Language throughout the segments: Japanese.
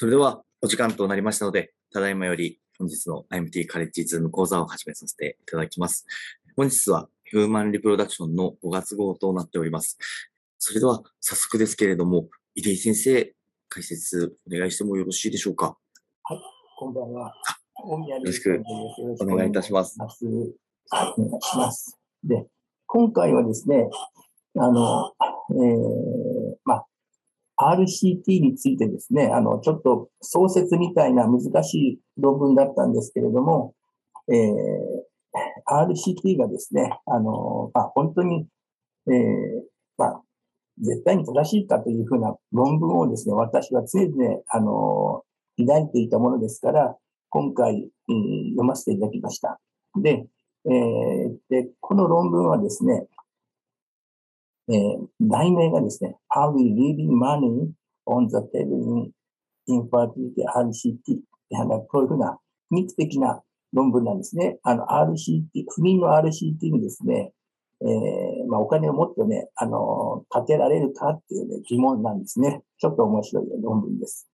それではお時間となりましたので、ただいまより本日の IMT カレッジズーム講座を始めさせていただきます。本日はヒューマンリプロダクションの5月号となっております。それでは早速ですけれども、入井先生、解説お願いしてもよろしいでしょうか？はい、こんばんは。よろしくお願いいたします。お願いします。で、今回はですね、あの、えー、まあ、RCT についてですね、あの、ちょっと創設みたいな難しい論文だったんですけれども、えー、RCT がですね、あの、まあ、本当に、えー、まあ、絶対に正しいかというふうな論文をですね、私は常々、あの、抱いていたものですから、今回、うん、読ませていただきました。で、えー、で、この論文はですね、えー、題名がですね、Are we leaving money on the table in infertility RCT? こういうふうな密的な論文なんですね。あの RCT、不妊の RCT にですね、えー、まあ、お金をもっとね、あの、かけられるかっていう、ね、疑問なんですね。ちょっと面白い論文です。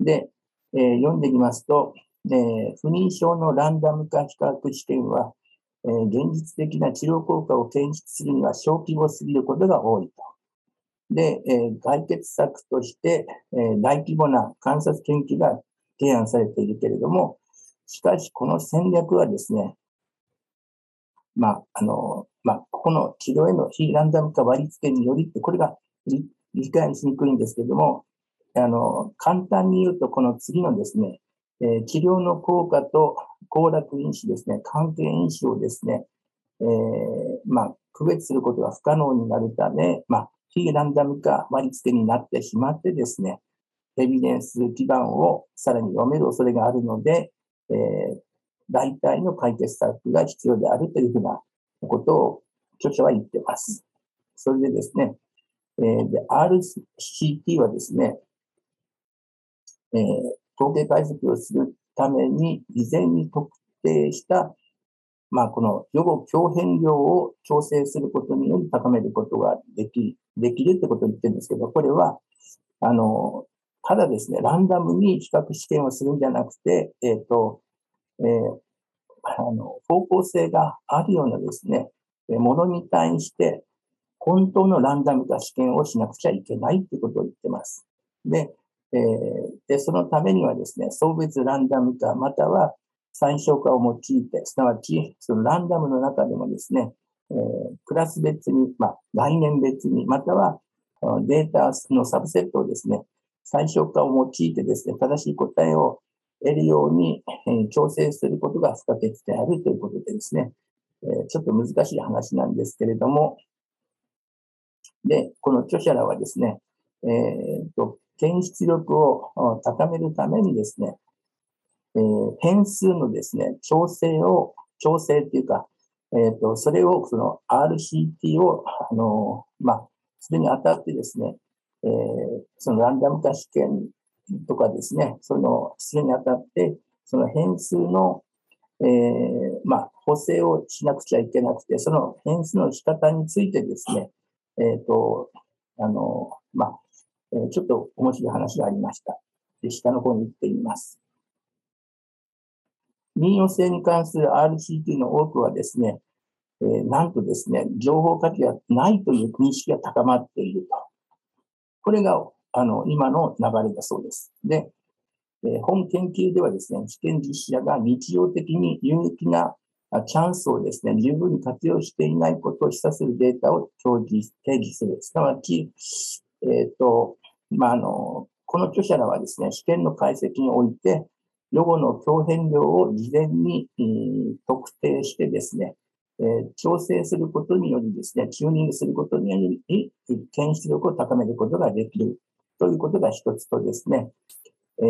で、えー、読んでみますと、え、不妊症のランダム化比較試験は、えー、現実的な治療効果を検出するには小規模すぎることが多いと。で、えー、解決策として、えー、大規模な観察研究が提案されているけれども、しかしこの戦略はですね、まあ、あの、まあ、ここの治療への非ランダム化割り付けによりって、これが理解しにくいんですけども、あの、簡単に言うと、この次のですね、え、治療の効果と行楽因子ですね、関係因子をですね、えー、まあ、区別することが不可能になるため、まあ、非ランダム化割り付けになってしまってですね、エビデンス基盤をさらに読める恐れがあるので、えー、大体の解決策が必要であるというふうなことを著者は言ってます。それでですね、えー、RCT はですね、えー、統計解析をするために事前に特定した、まあ、この予後強変量を調整することにより高めることができ、できるってことを言ってるんですけど、これは、あの、ただですね、ランダムに比較試験をするんじゃなくて、えっ、ー、と、えー、あの、方向性があるようなですね、ものに対して本当のランダム化試験をしなくちゃいけないってことを言ってます。で、えー、で、そのためにはですね、送別ランダム化、または最小化を用いて、すなわち、そのランダムの中でもですね、えー、クラス別に、まあ、概念別に、またはデータのサブセットをですね、最小化を用いてですね、正しい答えを得るように、えー、調整することが不可欠であるということでですね、えー、ちょっと難しい話なんですけれども、で、この著者らはですね、えー、と、検出力を高めるためにですね、えー、変数のですね、調整を、調整っていうか、えっ、ー、と、それを、その RCT を、あの、まあ、それにあたってですね、えー、そのランダム化試験とかですね、その、それにあたって、その変数の、えー、まあ、補正をしなくちゃいけなくて、その変数の仕方についてですね、えっ、ー、と、あの、まあ、えちょっと面白い話がありました。で、下の方に行ってみます。民謡性に関する RCT の多くはですね、えー、なんとですね、情報価値がないという認識が高まっていると。これが、あの、今の流れだそうです。で、えー、本研究ではですね、試験実施者が日常的に有益なチャンスをですね、十分に活用していないことを示唆するデータを表示、定義する。すなわち、えっ、ー、と、まあ、あの、この著者らはですね、試験の解析において、ロゴの強変量を事前に、特定してですね、えー、調整することによりですね、チューニングすることにより、検出力を高めることができるということが一つとですね、え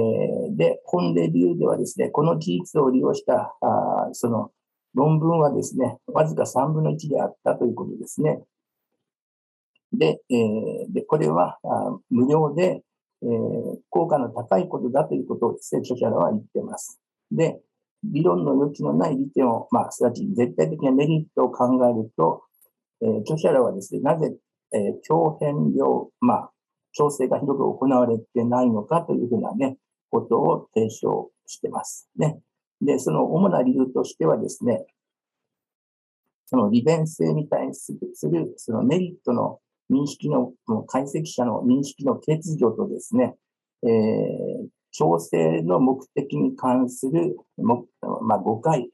ー、で、本レビューではですね、この事実を利用したあその論文はですね、わずか3分の1であったということですね。で、えー、でこれは無料で、えー、効果の高いことだということをですね、著者らは言ってます。で、理論の余地のない利点を、まあ、すなわち絶対的なメリットを考えると、えー、著者らはですね、なぜ、えー、強変量、まあ、調整が広く行われてないのかというふうなね、ことを提唱してます。ね。で、その主な理由としてはですね、その利便性に対するそのメリットの認識の、解析者の認識の欠如とですね、えー、調整の目的に関する、まあ、誤解、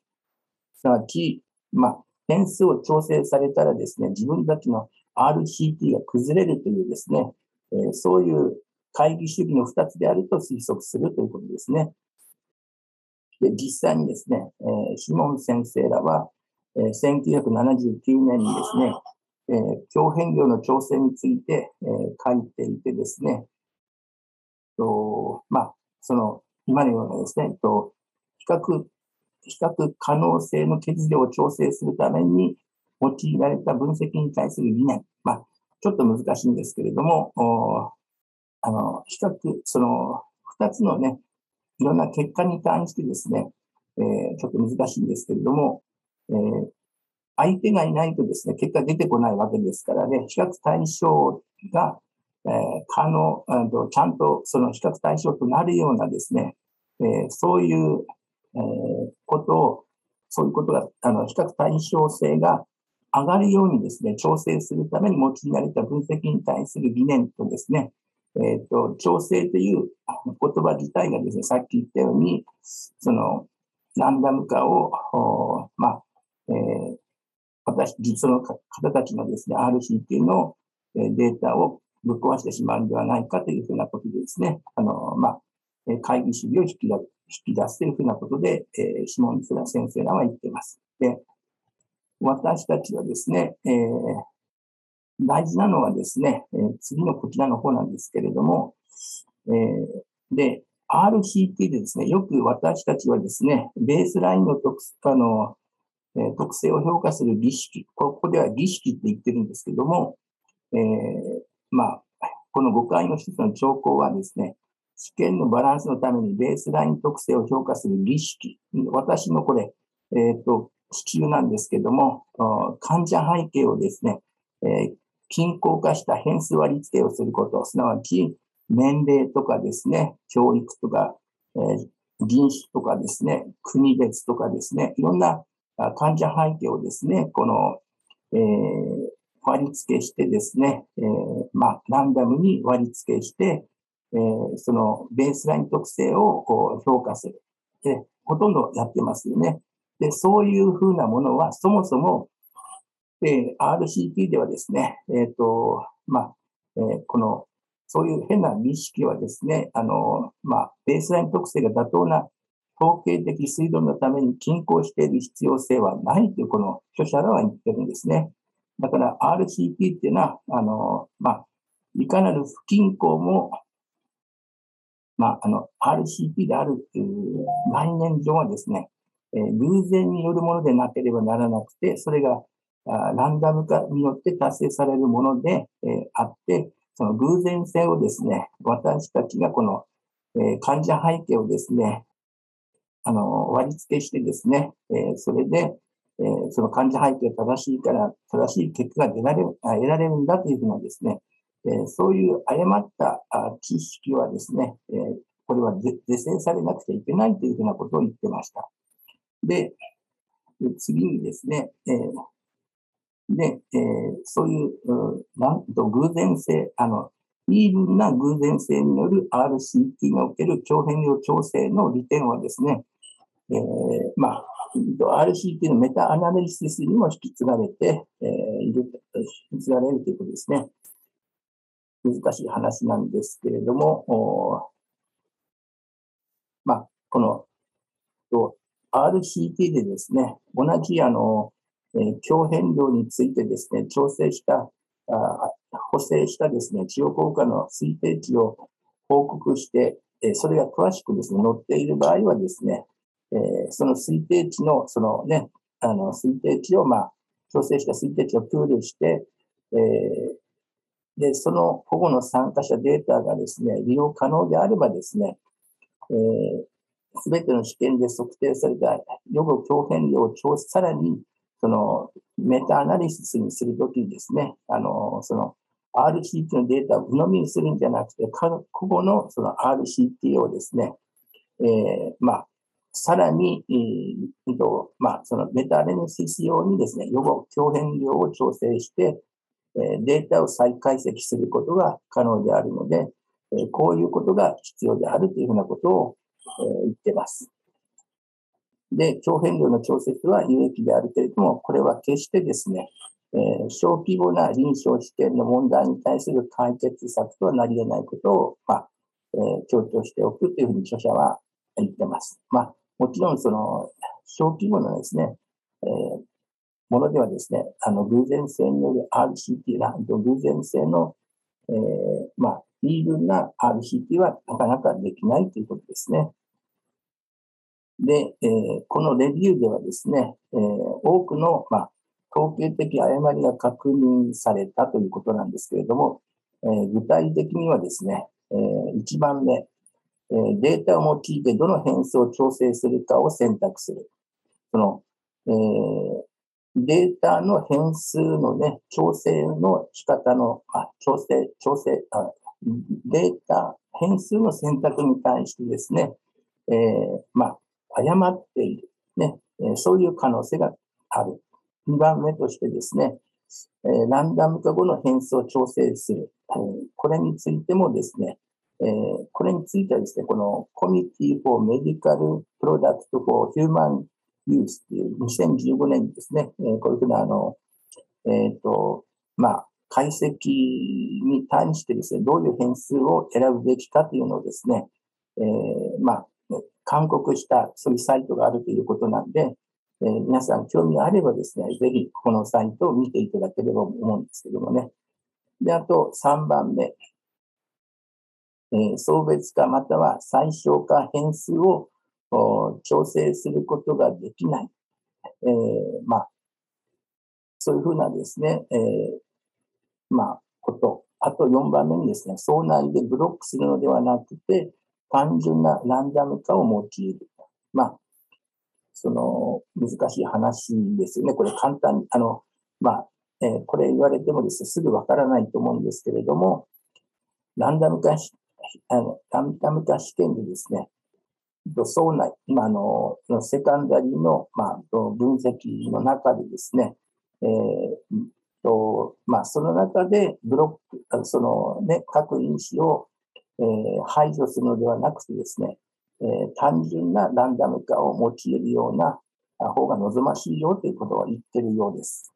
すなわち、まあ、点数を調整されたらですね、自分たちの RCT が崩れるというですね、えー、そういう会議主義の2つであると推測するということですね。で、実際にですね、えー、シモン先生らは、えー、1979年にですね、えー、強変量の調整について、えー、書いていてですね、とまあ、その、今のようなですね、と比較、比較可能性の欠如を調整するために用いられた分析に対する理念。まあ、ちょっと難しいんですけれども、あの、比較、その、二つのね、いろんな結果に関してですね、えー、ちょっと難しいんですけれども、えー、相手がいないとですね、結果出てこないわけですからね、比較対象が、えー、可能、ちゃんとその比較対象となるようなですね、えー、そういう、えー、ことを、そういうことが、あの、比較対象性が上がるようにですね、調整するために用いられた分析に対する理念とですね、えっ、ー、と、調整という言葉自体がですね、さっき言ったように、その、ランダム化を、まあ、えー、実の方たちのですね、RCT のデータをぶっ壊してしまうんではないかというふうなことでですね、あの、まあ、会議主義を引き出引き出すというふうなことで、えー、シモンズラ先生らは言っています。で、私たちはですね、えー、大事なのはですね、えー、次のこちらの方なんですけれども、えー、で、RCT でですね、よく私たちはですね、ベースラインの特あの、えー、特性を評価する儀式、ここでは儀式って言ってるんですけども、えー、まあ、この誤解の一つの兆候はですね、試験のバランスのためにベースライン特性を評価する儀式。私のこれ、えっ、ー、と、支給なんですけども、患者背景をですね、えー、均衡化した変数割り付けをすること、すなわち年齢とかですね、教育とか、えー、人種とかですね、国別とかですね、いろんな患者背景をですね、この、えー、割り付けしてですね、えー、まあ、ランダムに割り付けして、えー、そのベースライン特性をこう評価する。で、ほとんどやってますよね。で、そういうふうなものは、そもそもで、RCT ではですね、えっ、ー、と、まあ、えー、この、そういう変な儀式はですね、あの、まあ、ベースライン特性が妥当な統計的推論のために均衡している必要性はないという、この著者らは言ってるんですね。だから RCT っていうのは、あの、まあ、いかなる不均衡も、まあ、あの、RCT であるという概念上はですね、えー、偶然によるものでなければならなくて、それがあランダム化によって達成されるもので、えー、あって、その偶然性をですね、私たちがこの、えー、患者背景をですね、あの、割り付けしてですね、えー、それで、えー、その患者背景が正しいから、正しい結果が出られる、得られるんだというふうなですね、えー、そういう誤った知識はですね、えー、これは是正されなくちゃいけないというふうなことを言ってました。で、次にですね、えー、で、えー、そういう、なんと偶然性、あの、イーブンな偶然性による RCT における強変量調整の利点はですね、えー、まあ、RCT のメタアナリシスにも引き継がれて、えー、いる、引き継がれるということですね。難しい話なんですけれども、まあ、この、RCT でですね、同じあの、え強変量についてですね、調整した、あ補正したですね、治療効果の推定値を報告して、えそれが詳しくですね、載っている場合はですね、えその推定値の、そのね、あの、推定値を、まあ、調整した推定値をプールして、えー、で、その保護の参加者データがですね、利用可能であればですね、す、べ、ての試験で測定された予後強変量を調さらにそのメタアナリシスにするときにですね、あの、その RCT のデータを鵜呑みにするんじゃなくて、個々のその RCT をですね、えー、まあ、さらに、えーとまあ、そのメタレネシス用にですね、予後強変量を調整して、え、データを再解析することが可能であるので、え、こういうことが必要であるというふうなことを、え、言ってます。で、強変量の調節は有益であるけれども、これは決してですね、え、小規模な臨床試験の問題に対する解決策とはなり得ないことを、まあえ、強調しておくというふうに著者は言ってます。まあ、もちろんその小規模なですね、えー、ものではですね、あの偶然性による RCT な、偶然性の、えー、まあ、イーブンな RCT はなかなかできないということですね。で、えー、このレビューではですね、えー、多くの、まあ、統計的誤りが確認されたということなんですけれども、えー、具体的にはですね、えー、1番目、データを用いてどの変数を調整するかを選択する。その、えー、データの変数のね、調整の仕方の、あ、調整、調整、あデータ、変数の選択に対してですね、えー、まあ、誤っている。ね、え、そういう可能性がある。2番目としてですね、えー、ランダム化後の変数を調整する。これについてもですね、えー、これについてはですね、この Committee for Medical Product for Human Use っていう2015年にですね、えー、こういうふうなあの、えっ、ー、と、まあ、解析に対してですね、どういう変数を選ぶべきかというのをですね、えー、まあ、勧告したそういうサイトがあるということなんで、えー、皆さん興味があればですね、ぜひこのサイトを見ていただければと思うんですけどもね。で、あと3番目。え、送別化または最小化変数を調整することができない。えー、まあ、そういうふうなですね、えー、まあ、こと。あと4番目にですね、総内でブロックするのではなくて、単純なランダム化を用いる。まあ、その、難しい話ですよね。これ簡単に、あの、まあ、えー、これ言われてもですね、すぐわからないと思うんですけれども、ランダム化し、あの、ランダム化試験でですね、そうない、今あの、セカンダリーの、まあ、分析の中でですね、えー、と、まあ、その中でブロック、そのね、各因子を、えー、排除するのではなくてですね、えー、単純なランダム化を用いるような方が望ましいよということを言ってるようです。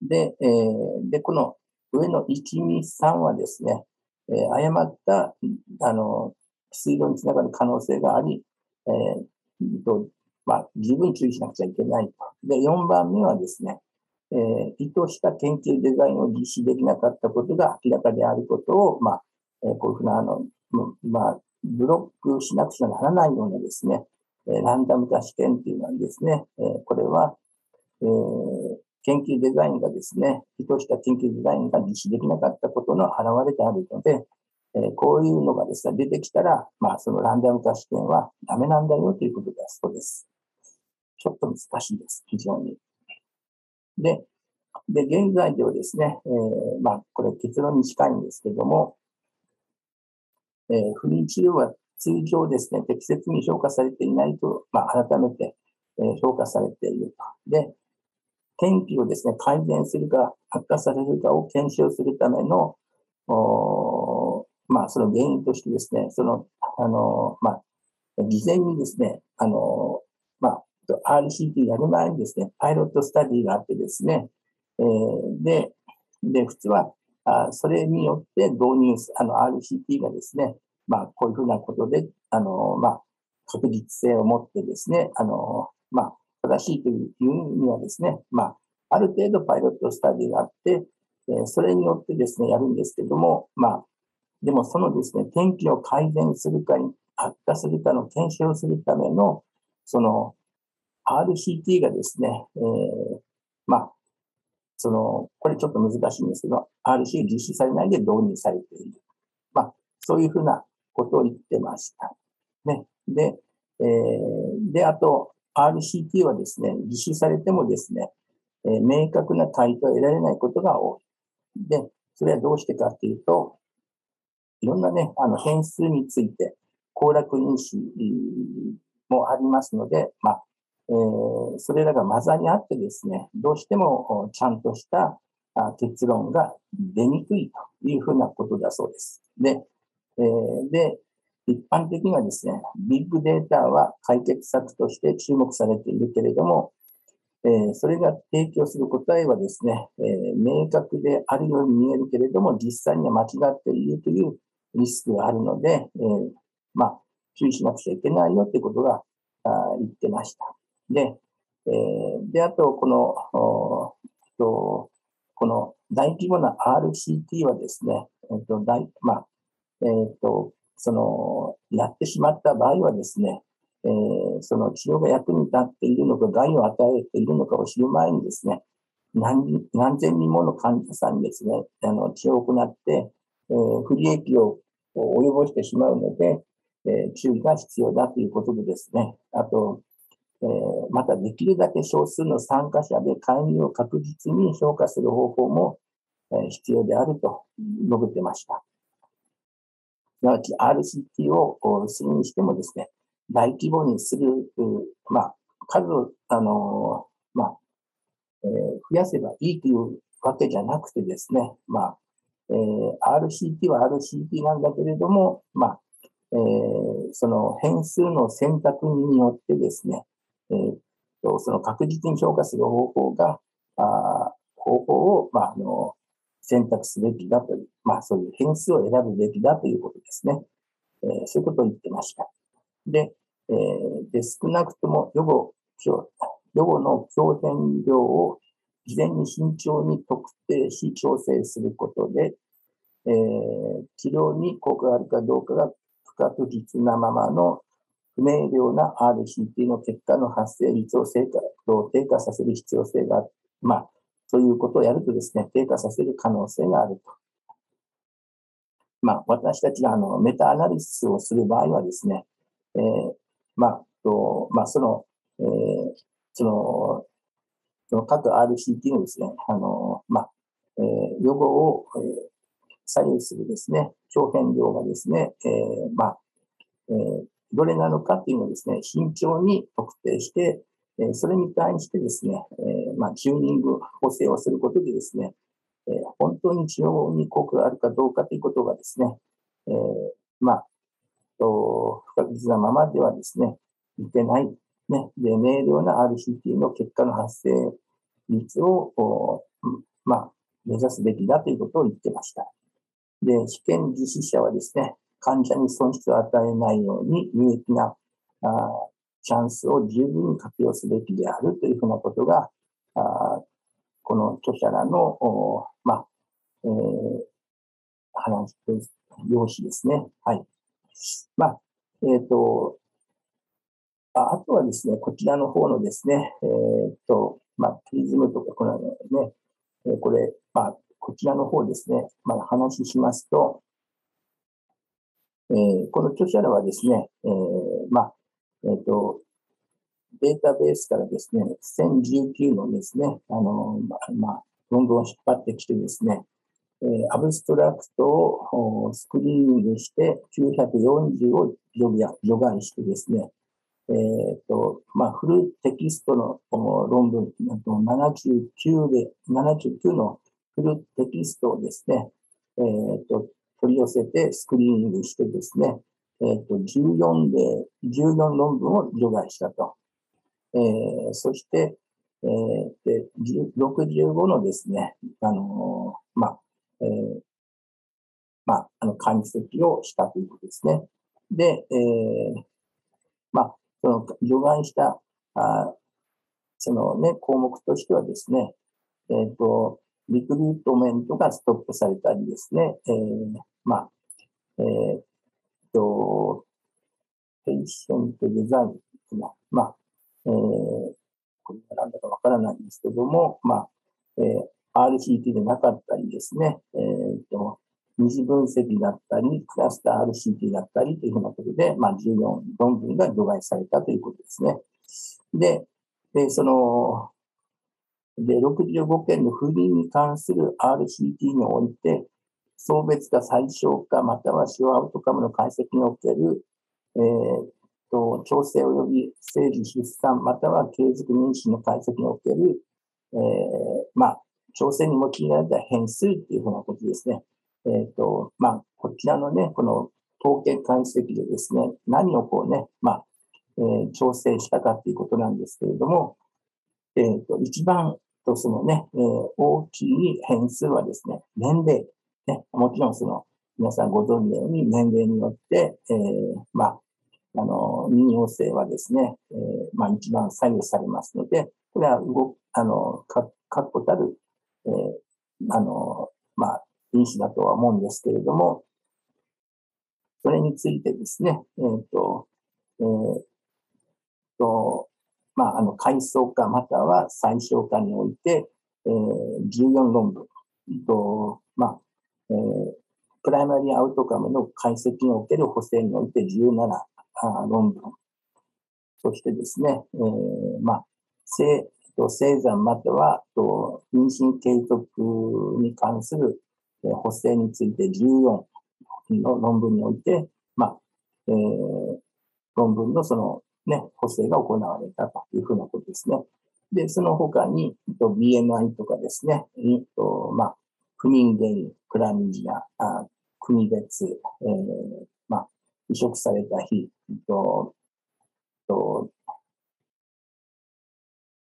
で、えー、で、この上の1、2、3はですね、えー、誤った、あの、水道につながる可能性があり、えー、とまあ、十分注意しなくちゃいけないと。で、4番目はですね、えー、意図した研究デザインを実施できなかったことが明らかであることを、まあ、えー、こういうふうな、あの、まあ、ブロックしなくちゃならないようなですね、えー、ランダム化試験っていうのはですね、えー、これは、えー、研究デザインがですね、意図した研究デザインが実施できなかったことの表れであるので、えー、こういうのがですね、出てきたら、まあ、そのランダム化試験はダメなんだよということだそうです。ちょっと難しいです、非常に。で、で、現在ではですね、えー、まあ、これ結論に近いんですけども、えー、不妊治療は通常ですね、適切に評価されていないと、まあ、改めて、えー、評価されていると。で、天気をですね、改善するか、悪化されるかを検証するための、まあ、その原因としてですね、その、あの、まあ、事前にですね、あの、まあ、RCT やる前にですね、パイロットスタディがあってですね、えー、で、で、普通は、あそれによって導入、あの、RCT がですね、まあ、こういうふうなことで、あの、まあ、確実性を持ってですね、あの、まあ、正しいというにはですね、まあ、ある程度パイロットスタディがあって、えー、それによってですね、やるんですけども、まあ、でもそのですね、天気を改善するかに悪化するかの検証するための、その RCT がですね、えー、まあ、その、これちょっと難しいんですけど、RC 実施されないで導入されている。まあ、そういうふうなことを言ってました。ね。で、えー、で、あと、RCT はですね、実施されてもですね、えー、明確な回答を得られないことが多い。で、それはどうしてかっていうと、いろんなね、あの変数について、行楽因子もありますので、まあ、えー、それらが混ざり合ってですね、どうしてもちゃんとした結論が出にくいというふうなことだそうです。で、えー、で、一般的にはですね、ビッグデータは解決策として注目されているけれども、えー、それが提供する答えはですね、えー、明確であるように見えるけれども、実際には間違っているというリスクがあるので、えー、まあ、注意しなくちゃいけないよということがあ言ってました。で、えー、で、あと、この、とこの大規模な RCT はですね、えっ、と、大、まあ、えっ、と、その、やってしまった場合はですね、えー、その治療が役に立っているのか、害を与えているのかを知る前にですね、何何千人もの患者さんにですね、あの治療を行って、えー、不利益を及ぼしてしまうので、えー、注意が必要だということでですね、あと、えー、またできるだけ少数の参加者で介入を確実に評価する方法も、えー、必要であると述べてました。すなわち RCT をするにしてもですね、大規模にする、まあ、数を、あの、まあ、えー、増やせばいいというわけじゃなくてですね、まあ、えー、RCT は RCT なんだけれども、まあ、えー、その変数の選択によってですね、えー、その確実に評価する方法が、あ方法を、まあ、あの、選択すべきだという、まあ、そういう変数を選ぶべきだということですね。えー、そういうことを言ってました。で、えー、で少なくとも予後、予後の表現量を事前に慎重に特定し調整することで、えー、治療に効果があるかどうかが不確実なままの不明瞭な RCT の結果の発生率を低下させる必要性がある。まあ、そういうことをやるとですね、低下させる可能性があると。まあ、私たちがあのメタアナリシスをする場合はですね、えー、まあ、とまあ、その、えー、その、その各 RCT のですね、あの、まあ、えー、予後を、えー、左右するですね、長変量がですね、えー、まあ、えー、どれなのかっていうのをですね、慎重に特定して、え、それに対してですね、え、まあ、チューニング、補正をすることでですね、え、本当に治療に効果があるかどうかということがですね、えー、まあ、と不確実なままではですね、いけない、ね、で、明瞭な RCT の結果の発生率を、まあ、目指すべきだということを言ってました。で、試験実施者はですね、患者に損失を与えないように有益なあチャンスを十分活用すべきであるというふうなことが、あこの著者らの、まあ、えー、話、用紙ですね。はい。まあ、えっ、ー、と、あとはですね、こちらの方のですね、えっ、ー、と、まあ、プリズムとか、このね、えー、これ、まあ、こちらの方ですね、まあ、話しますと、えー、この著者らはですね、えー、まあ、えっ、と、データベースからですね、1019のですね、あの、まあ、まあ、論文を引っ張ってきてですね、えー、アブストラクトをスクリーニングして940を除外してですね、えっ、ー、と、まあ、フルテキストの論文、79で、79のフルテキストをですね、えっ、ー、と、取り寄せてスクリーニングしてですね、え、ー、と、14で、14論文を除外したと。えー、そして、えー、で、65のですね、あのー、まあ、えー、まあ、あの、解析をしたということですね。で、えー、まあ、その、除外した、あそのね、項目としてはですね、えっ、ー、と、 recruitment がストップされたりですね、えー、まあ、えー、と、 patient design というのは、まあ、えー、これが何だかわからないんですけども、まあ、えー、RCT でなかったりですね、えー、と、二次分析だったり、クラスター RCT だったりというふうなことで、まあ、14論文が除外されたということですね。で、でその、で、65件の不倫に関する RCT において、送別か最小化、またはシュアウトカムの解析における、えー、と調整及び生理出産または継続妊娠の解析における、えー、まあ、調整に用いられた変数っていうふうなことですね。えっ、ー、と、まあ、こちらのね、この統計解析でですね、何をこうね、まあ、えー、調整したかっていうことなんですけれども、えっ、ー、と、一番とそのね、え、大きい変数はですね、年齢。ね、もちろんその、皆さんご存知のように年齢によって、えー、まあ、あの、妊用性はですね、えー、まあ一番左右されますので、これは動あの、か、確固たる、えー、あの、まあ、因子だとは思うんですけれども、それについてですね、えっ、ー、と、えー、と、まあ、あの、階層化または最小化において、えー、14論文と、まあ、えー、プライマリーアウトカムの解析における補正において17あ論文。そしてですね、えー、まあ、生、生産または、と妊娠継続に関する補正について14の論文において、まあ、えー、論文のそのね、補正が行われたというふうなことですね。で、その他に、BMI とかですね、とまあ、不妊原因、クラミジア、あ国別、えー、まあ、移植された日、と、と、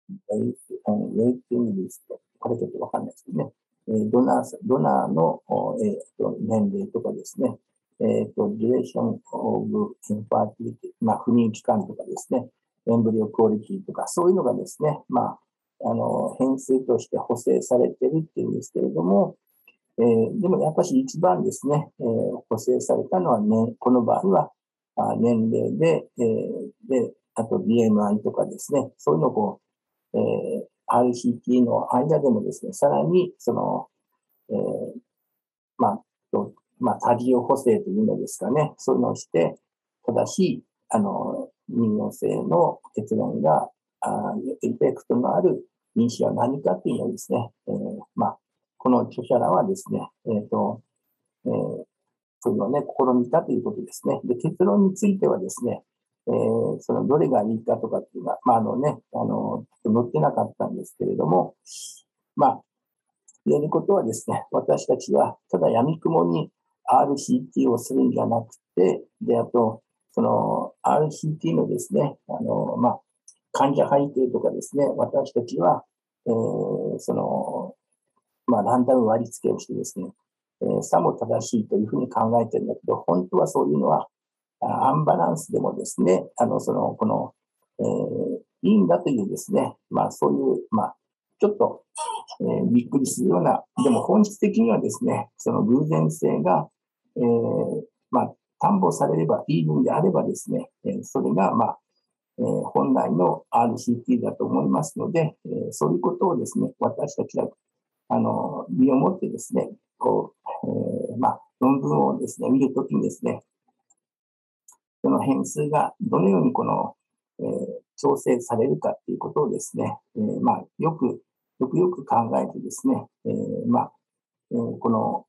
waiting list。これちょっとわかんないですけどね。えー、ドナー、ドナーの、えー、と年齢とかですね。えっ、ー、と、 duration of infertility、まあ、不妊期間とかですね。 embryo quality とか、そういうのがですね、まあ、あの、変数として補正されてるっていうんですけれども、えー、でもやっぱり一番ですね、えー、補正されたのはね、この場合は、あ年齢で、えー、で、あと BMI とかですね、そういうのをこう、えー、RCT の間でもですね、さらに、その、えー、まあ、まあ、多重補正というのですかね、そういうのをして、正しい、あの、妊用性の結論が、あエフェクトのある妊娠は何かというのをですね、えー、まあ、この著者らはですね、えっ、ー、と、えー、そういうのをね、試みたということですね。で、結論についてはですね、えー、そのどれがいいかとかっていうのは、まあ、あのね、あの、載ってなかったんですけれども、まあ、言えることはですね、私たちはただ闇雲に RCT をするんじゃなくて、で、あと、その RCT のですね、あの、まあ、患者背景とかですね、私たちは、えー、その、まあ、ランダム割り付けをしてですね、えー、さも正しいというふうに考えてるんだけど、本当はそういうのは、アンバランスでもですね、あの、その、この、えー、いいんだというですね、まあ、そういう、まあ、ちょっと、えー、びっくりするような、でも本質的にはですね、その偶然性が、えー、まあ、担保されればいい分であればですね、えー、それが、まあ、えー、本来の RCT だと思いますので、えー、そういうことをですね、私たちは、あの、身をもってですね、こう、えー、まあ、論文をですね、見るときにですね、その変数がどのようにこの、えー、調整されるかっていうことをですね、えー、まあ、よく、よくよく考えてですね、えー、まあ、えー、この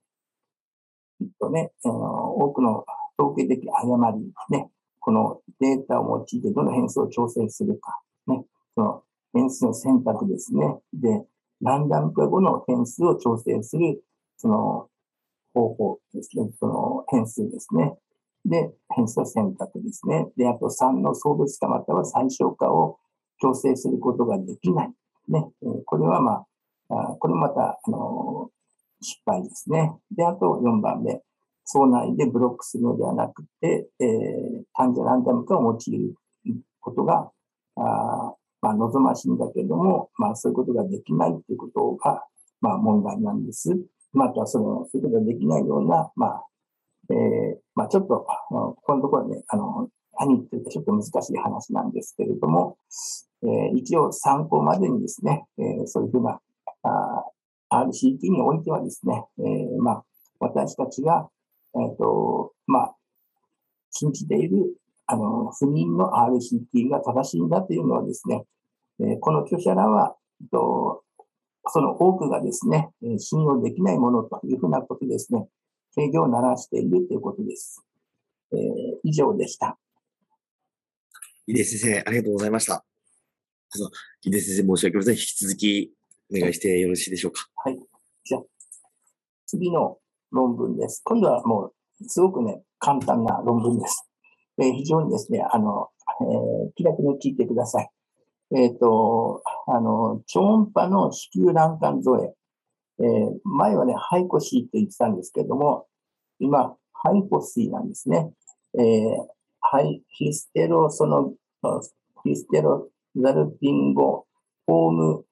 きっとね、あの多くの統計的誤り、ね、このデータを用いてどの変数を調整するか、ね、その変数の選択ですね。で、ランダム化後の変数を調整する、その方法ですね。その変数ですね。で、変数の選択ですね。で、あと3の相別化または最小化を調整することができない。ね。これはまあ、これまた、あの、失敗ですね。で、あと4番目。層内でブロックするのではなくて、えー、単純ランダム化を用いることが、あまあ、望ましいんだけれども、まあ、そういうことができないということが、まあ、問題なんです。また、その、そういうことができないような、まあ、えー、まあ、ちょっと、このところね、あの、何言ってるかちょっと難しい話なんですけれども、えー、一応参考までにですね、えー、そういうふうな、あ RCT においてはですね、えー、まあ、私たちが、えっ、ー、と、まあ、信じている、あの、不妊の RCT が正しいんだというのはですね、えー、この著者らは、えっと、その多くがですね、信用できないものというふうなことですね、制御を鳴らしているということです。えー、以上でした。井出先生、ありがとうございました。井出先生、申し訳ございません。引き続きお願いしてよろしいでしょうか。はい。じゃあ、次の論文です。今度はもう、すごくね、簡単な論文です。えー、非常にですね、あの、えー、気楽に聞いてください。えっ、ー、と、あの、超音波の子宮卵管造影。えー、前はね、ハイコシーって言ってたんですけども、今、ハイポシーなんですね。えー、ハイ、ヒステロ、その、ヒステロザルピンゴ、フォーム、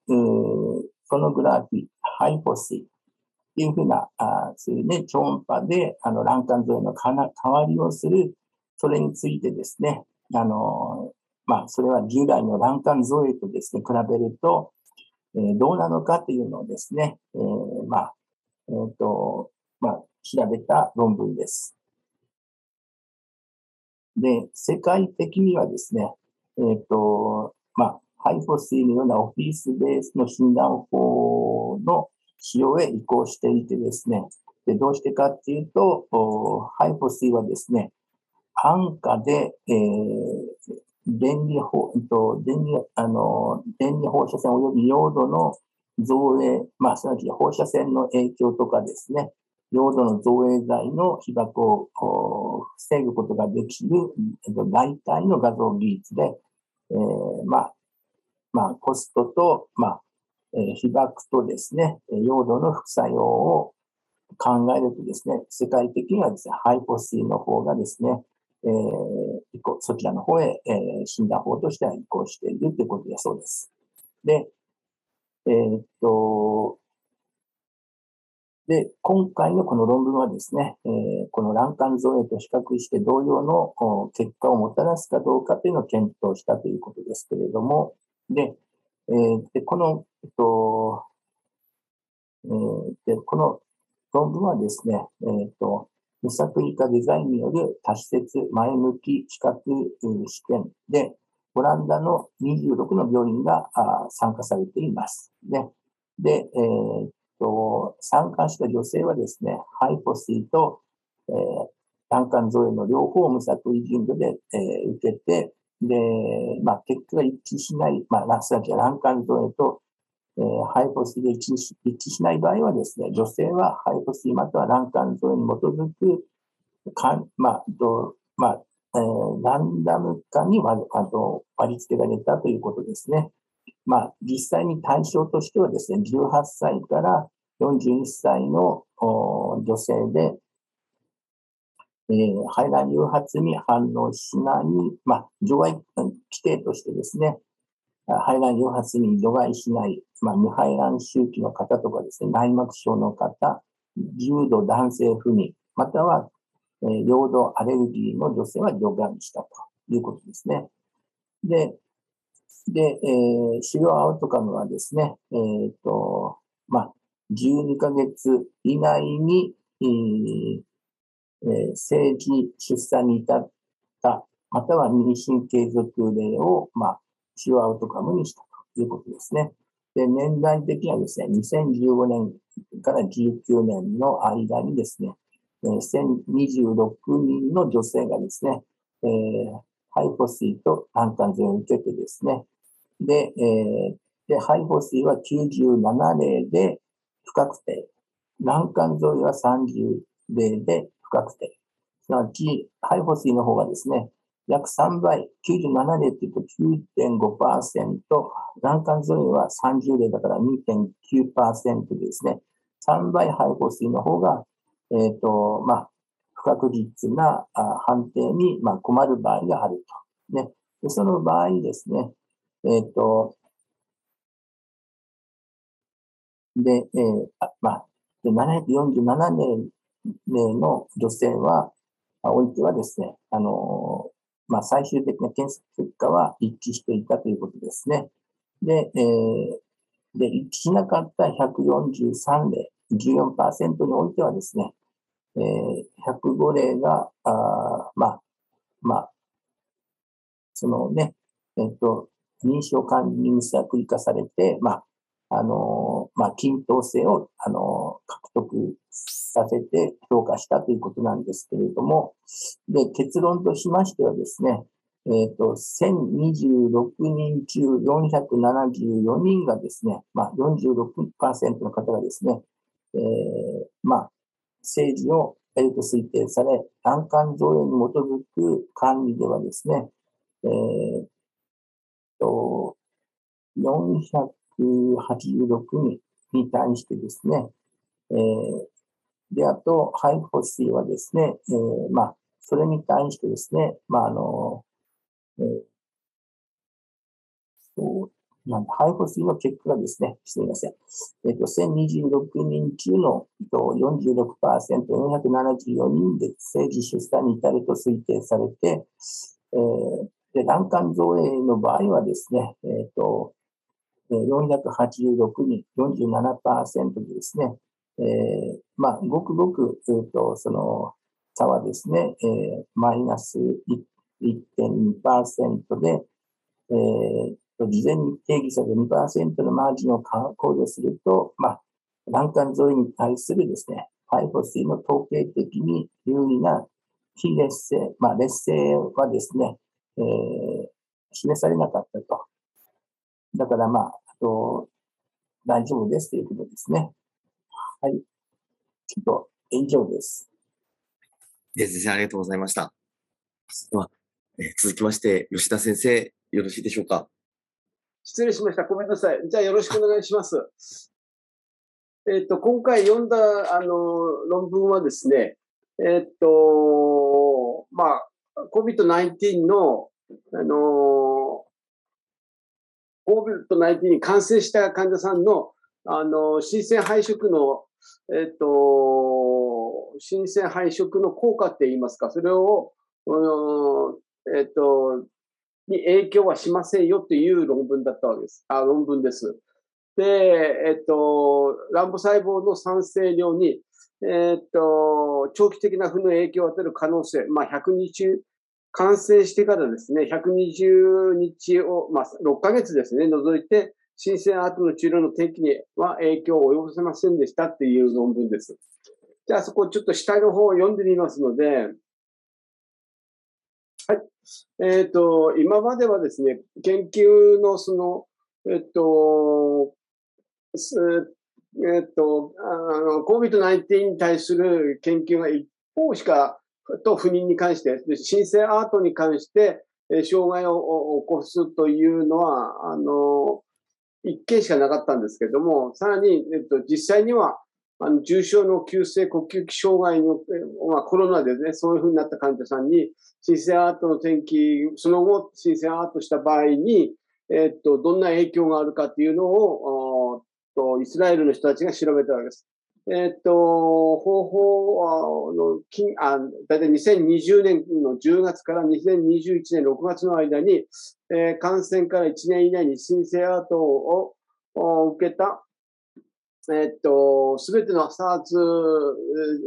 ソノグラフィ、ハイポシーっていうふうな、あそういうね、超音波で、あの、卵管造影の代わりをする、それについてですね、あの、まあ、それは従来の卵管造影とですね、比べると、えー、どうなのかというのをですね、えー、まあ、えっ、ー、と、まあ、調べた論文です。で、世界的にはですね、えっ、と、まあ、 HyFoSy のような office base の診断法の使用へ移行していてですね、でどうしてかっていうと、 HyFoSy はですね、安価で、えー、電離放、と電離、あの、電離放射線及び陽度の造影、まあ、すなわち放射線の影響とかですね、陽度の造影剤の被曝を防ぐことができる、えっと、代替の画像技術で、えー、まあ、まあ、コストと、まあ、え、被曝とですね、陽度の副作用を考えるとですね、世界的にはですね、ハイポシーの方がですね、えー、そちらの方へ、えー、診断法としては移行しているということだそうです。で、えー、っと、で、今回のこの論文はですね、えー、この卵管造影と比較して同様の結果をもたらすかどうかというのを検討したということですけれども、で、えー、でこの、えっと、えー、で、この論文はですね、えっと、無作為化デザインによる多施設前向き資格試験で、オランダの26の病院が参加されています。ね、で、えー、と、参加した女性はですね、ハイポシーと、えー、胆管造影の両方を無作為順度で、えー、受けて、で、まあ、結果が一致しない、まあ、すなわち卵管造影とえー、ハイポスで一致し一致しない場合はですね、女性はハイポスまたは卵管増に基づく、かんまあ、とまあ、えー、ランダム化に割あと割り付けられたということですね。まあ、実際に対象としてはですね、18歳から41歳の女性で、えー、排卵誘発に反応しない、まあ、除外規定としてですね、排卵誘発に除外しない、まあ、無排卵周期の方とかですね、内膜症の方、重度男性不妊、または、えー、陽度アレルギーの女性は除外したということですね。で、で、えー、主要アウトカムはですね、えっ、ー、と、まあ、12ヶ月以内に、えー、えー、生児出産に至った、または妊娠継続例を、まあ、主要アウトカムにしたということですね。で、年代的にはですね、2015年から19年の間にですね、1026人の女性がですね、えー、 HyFoSy と卵管造影を受けてですね、で、えー、で、 HyFoSy は97例で不確定。卵管沿いは30例で不確定。すなわち、ハイフォシーの方がですね、約3倍、97例っていうと9.5%、卵管ゾーンは30例だから2.9%ですね。3倍ハイフォスの方が、えっ、ー、と、まあ、不確実な判定に、まあ、困る場合があると。ね。でその場合ですね、えっ、ー、と、で、えー、あまあ、で747年の女性は、おいてはですね、あのまあ、最終的な検査結果は一致していたということですね。で、えー、で一致しなかった143例、14%においてはですね、えー、105例が、あまあ、まあ、そのね、えっ、と、認証管理に無作為化されて、まあ、あの、まあ、均等性を、あの、獲得させて評価したということなんですけれども、で、結論としましてはですね、えっ、ー、と、1026人中474人がですね、まあ46%の方がですね、えー、まあ、政治を得ると推定され、難関条例に基づく管理ではですね、えー、と、400 186に対してですね、えー、で、あと、ハイホシーはですね、えー、まあ、それに対してですね、まあ、あの、えー、そう、なんハイホシーの結果がですね、すみません。えっ、ー、と、1026人中の46%、474人で政治出産に至ると推定されて、えー、で、卵管造影の場合はですね、えっ、ー、と、486人、47%でですね、えー、まあ、ごくごく、えーと、その差はですね、えー、マイナス1.2%で、えー、事前に定義される2%のマージンを考慮すると、まあ、欄干沿いに対するですね、ファイフォシーの統計的に有利な非劣勢、まあ、劣勢はですね、えー、示されなかったと。だからま、あと、大丈夫ですということですね。はい。ちょっと、以上です。先生、ありがとうございました。では、えー、続きまして、吉田先生、よろしいでしょうか？失礼しました。ごめんなさい。じゃあ、よろしくお願いします。えっ、と、今回読んだ、あの、論文はですね、えっ、と、まあ、COVID-19 の、あの、COVID-19 に感染した患者さんの、あの、新鮮配色の、えっと、新鮮配色の効果って言いますか、それを、えっと、に影響はしませんよっていう論文だったわけです。あ、論文です。で、えっと、乱暴細胞の酸性量に、えっと、長期的な負の影響を与える可能性、まあ、100日、感染してからですね、120日を、まあ、6ヶ月ですね、除いて、新鮮アートの治療の定期には影響を及ぼせませんでしたっていう論文です。じゃあ、そこちょっと下の方を読んでみますので、はい。えっ、ー、と、今まではですね、研究のその、えっ、ー、と、えっと、あの、COVID-19 に対する研究が一方しか、と不妊に関して、新生アートに関して、障害を起こすというのは、あの、一件しかなかったんですけども、さらに、えっと、実際には、あの重症の急性呼吸器障害によって、まあ、コロナでね、そういうふうになった患者さんに、新生アートの転機、その後、新生アートした場合に、えっと、どんな影響があるかっていうのを、と、イスラエルの人たちが調べたわけです。えっ、と、方法の金、あ、だいたい2020年の10月から2021年6月の間に、えー、感染から1年以内に申請アートを受けた、えっ、と、すべての SARS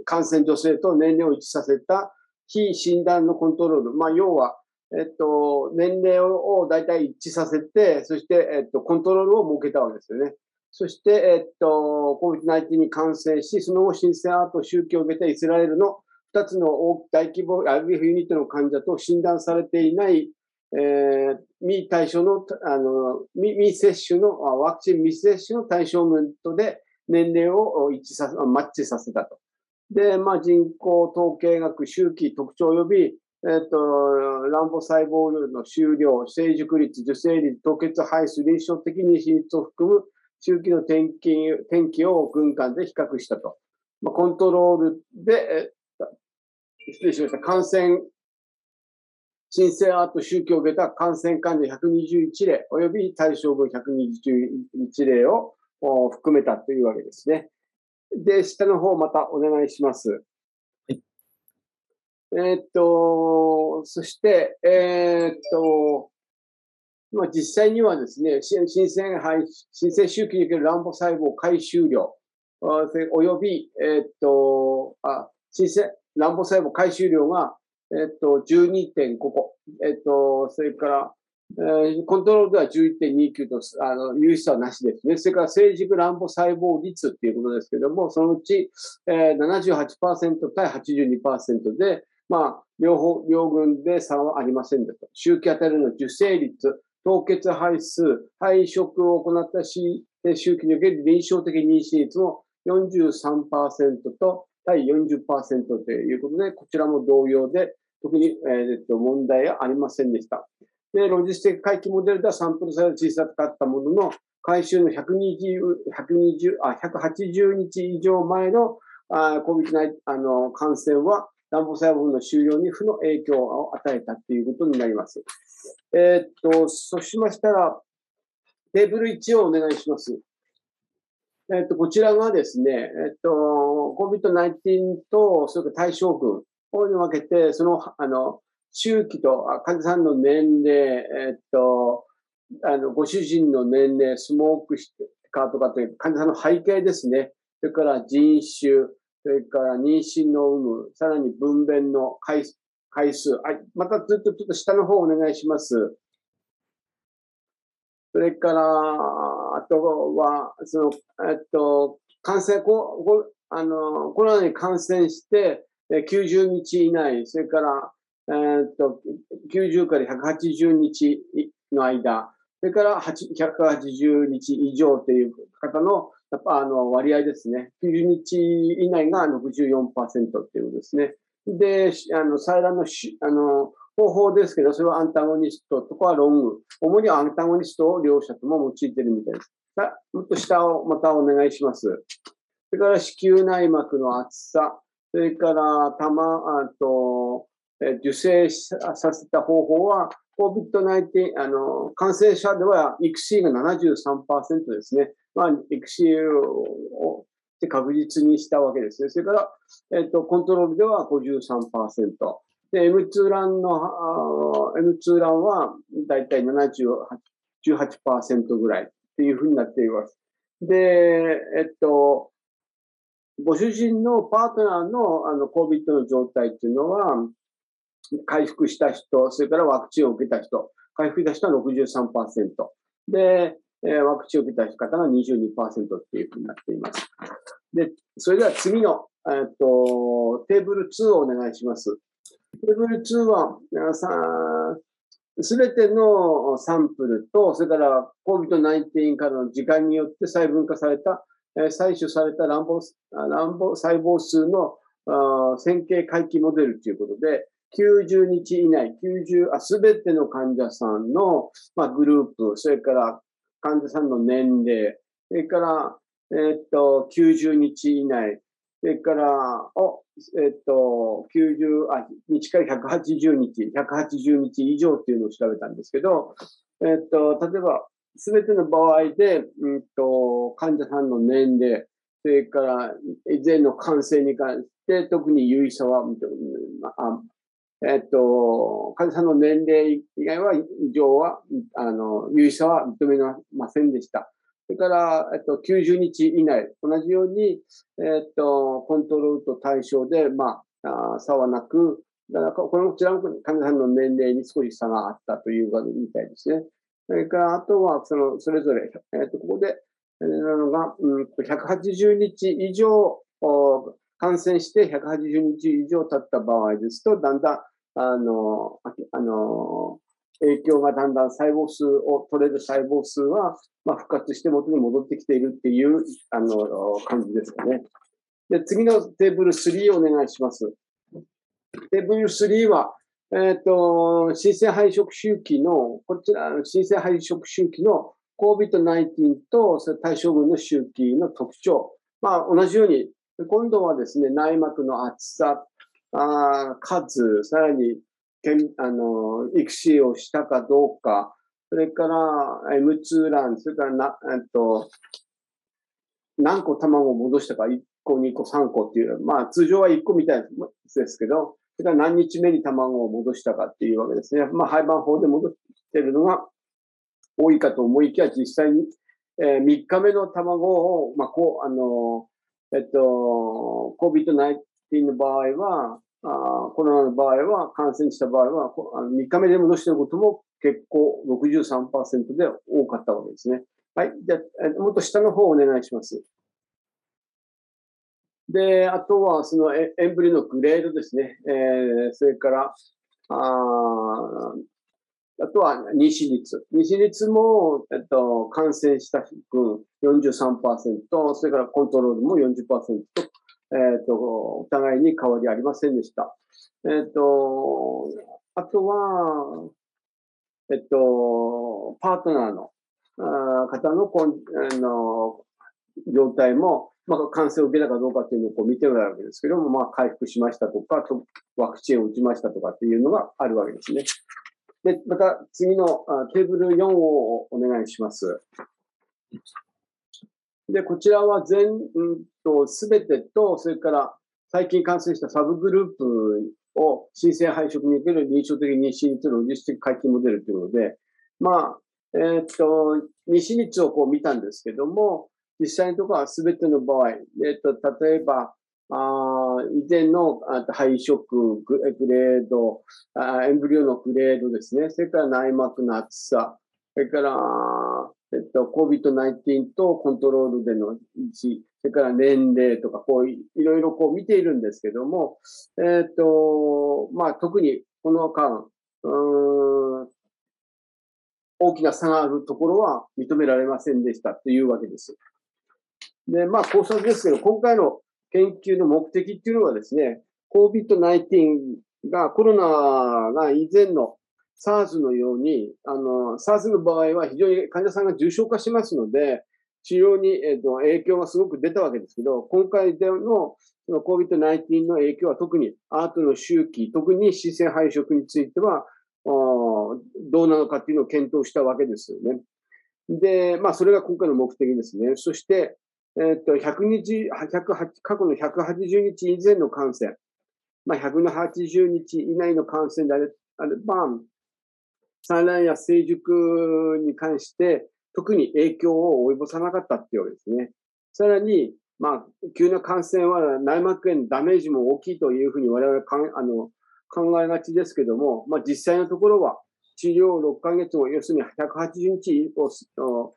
感染女性と年齢を一致させた非診断のコントロール。まあ、要は、えっと、年齢を大体一致させて、そして、えっと、コントロールを設けたわけですよね。そして、えっと、COVID-19 に感染し、その後、新生アート宗教を受けたイスラエルの2つの大規模 IVF ユニットの患者と診断されていない、えー、未対象の、あの、未接種の、ワクチン未接種の対象メントで年齢を一致させ、マッチさせたと。で、まあ、人口統計学、周期、特徴及び、えっ、と、乱暴細胞量の終了、成熟率、受精率、凍結排出、臨床的に比率を含む周期の転機転機を軍艦で比較したと。まあ、コントロールで、失礼しました。感染、申請アート宗教を受けた感染患者121例、及び対象分121例を含めたというわけですね。で、下の方またお願いします。はい、えー、っと、そして、えー、っと、まあ、実際にはですね、新鮮肺、新鮮周期における卵母細胞回収量、および、えー、っと、あ、新鮮、卵母細胞回収量が、えっと、12.5個。えっと、それから、えー、コントロールでは11.29と、あの、有意差はなしですね。それから成熟卵母細胞率っていうことですけども、そのうち、えー、78%対82%で、まあ、両方、両軍で差はありませんでと。周期あたりの受精率、凍結排数、配色を行った周期における臨床的妊娠率も43%と対40%ということで、こちらも同様で、特に、えー、と問題はありませんでした。で、ロジスティック回帰モデルではサンプルサイズ小さかったものの、回収の 120, 120、180日以上前のあ COVID-19 あの感染は乱暴細胞の終了に負の影響を与えたということになります。えー、っと、そうしましたら、テーブル1をお願いします。えー、っと、こちらがですね、えー、っと、COVID-19 と、それから対象群をに分けて、その、あの、周期と患者さんの年齢、えっと、あの、ご主人の年齢、スモークかとかという患者さんの背景ですね。それから人種、それから妊娠の有無、さらに分娩の回回数。はい。またずっとちょっと下の方お願いします。それから、あとは、その、えっと、感染、ここあの、コロナに感染して、90日以内、それから、えっと、90から180日の間、それから180日以上という方のやっぱあの割合ですね。90日以内が64%っていうことですね。で、あの、採卵のあの方法ですけど、それはアンタゴニストとかロング。主にアンタゴニストを両者とも用いてるみたいです。さあ、もっと下をまたお願いします。それから子宮内膜の厚さ、それから玉、あと、受精させた方法は、COVID-19、あの、感染者では育児が73%ですね。まあ、育児を確実にしたわけですね。それから、えっと、コントロールでは53%。で、M2 ランの、M2 ランはだいたい18%ぐらいっていうふうになっています。で、えっと、ご主人のパートナーのあの COVID の状態っていうのは、回復した人、それからワクチンを受けた人、回復した人は63%。で、えー、ワクチンを受けた方が22%っていうふうになっています。で、それでは次の、え、っと、テーブル2をお願いします。テーブル2は、すべてのサンプルと、それから COVID-19 からの時間によって細分化された、えー、採取された乱暴乱暴細胞数の線形回帰モデルということで、90日以内、90、すべての患者さんの、まあ、グループ、それから患者さんの年齢、それから、え、っと、90日以内、それから、お、え、っと、90、あ、日から180日、180日以上っていうのを調べたんですけど、え、っと、例えば、すべての場合で、うんと、患者さんの年齢、それから、以前の感染に関して、特に有意差は、あえっと、患者さんの年齢以外は、異常は、あの、有意差は認めませんでした。それから、えっと、90日以内、同じように、えっと、コントロールと対象で、まあ、差はなく、だからこのこちらの患者さんの年齢に少し差があったというみたいですね。それから、あとは、その、それぞれ、えっと、ここで、なのが、うん、180日以上、感染して180日以上経った場合ですと、だんだん、あの、あの、影響がだんだん細胞数を取れる細胞数は、まあ、復活して元に戻ってきているっていう、あの、感じですかね。で、次のテーブル3をお願いします。テーブル3は、えっ、ー、と、新生配色周期の、こちら、新生配色周期の COVID-19 と対象群の周期の特徴。まあ、同じように、今度はですね、内膜の厚さ、あ数、さらに、あの、育児をしたかどうか、それから、M2 ラン、それからな、えっと、何個卵を戻したか、1個、2個、3個っていう、まあ通常は1個みたいですけど、それから何日目に卵を戻したかっていうわけですね。まあ廃盤法で戻ってるのが多いかと思いきや、実際に、えー、3日目の卵を、まあこう、あの、えっと、COVID-19 の場合は、あコロナの場合は、感染した場合は、3日目で戻していることも結構63%で多かったわけですね。はい。じゃ、もっと下の方をお願いします。で、あとはそのエンブリのグレードですね。えー、それから、ああとは西率。西率も、えっと、感染した分43%、それからコントロールも40%、えっと、お互いに変わりありませんでした。えっと、あとは、えっと、パートナーの方のあの状態も、まあ、感染を受けたかどうかっていうのをこう見てるわけですけども、まあ、回復しましたとか、ワクチンを打ちましたとかっていうのがあるわけですね。で、また次のテーブル4をお願いします。で、こちらは全、うんと、すべてと、それから最近感染したサブグループを申請配色における臨床的妊娠率のロジスティック回帰モデルというので、まあ、えっ、と、西日をこう見たんですけども、実際のところは全ての場合、えっ、と、例えば、あ以前の配色グレード、エンブリオのグレードですね。それから内膜の厚さ。それから、えっと、COVID-19 とコントロールでの位置。それから年齢とか、こういろいろこう見ているんですけども、えっと、まあ特にこの間、うん大きな差があるところは認められませんでしたというわけです。で、まあ考察ですけど、今回の研究の目的っていうのはですね、COVID-19 がコロナが以前の SARS のように、あの、SARS の場合は非常に患者さんが重症化しますので、治療に、えーと、影響がすごく出たわけですけど、今回でのその COVID-19 の影響は特にアートの周期、特に視線配色については、どうなのかっていうのを検討したわけですよね。で、まあ、それが今回の目的ですね。そして、えっと、100日、108過去の180日以前の感染、まあ、180日以内の感染であれば、産卵や成熟に関して特に影響を及ぼさなかったっていうわけですね。さらに、まあ、急な感染は内膜へのダメージも大きいというふうに我々かんあの考えがちですけども、まあ、実際のところは治療6ヶ月を、要するに180日を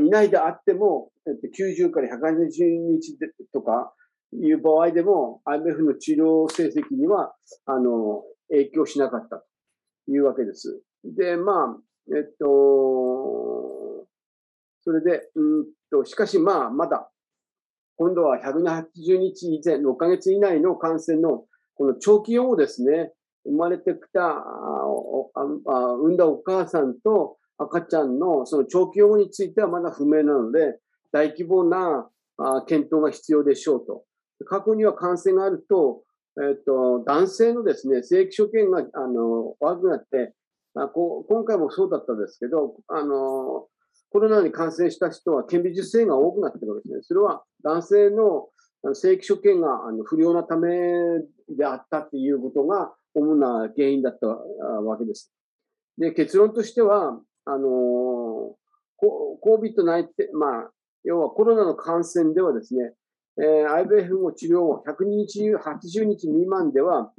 いないであっても、90から180日とかいう場合でも、IMF の治療成績には、あの、影響しなかったというわけです。で、まあ、えっと、それで、うんと、しかしまあ、まだ、今度は180日以前、6ヶ月以内の感染の、この長期用をですね、生まれてきた、ああ産んだお母さんと、赤ちゃんのその長期養護についてはまだ不明なので、大規模な検討が必要でしょうと。過去には感染があると、えっと、男性のですね、性器所見があの悪くなって、あこ今回もそうだったんですけど、あのコロナに感染した人は顕微授精が多くなってるわけですね。それは男性の性器所見があの不良なためであったっていうことが主な原因だったわけです。で、結論としては、あの、COVID-19、まあ、要はコロナの感染ではですね、えー、IVF の治療後100日、80日未満では、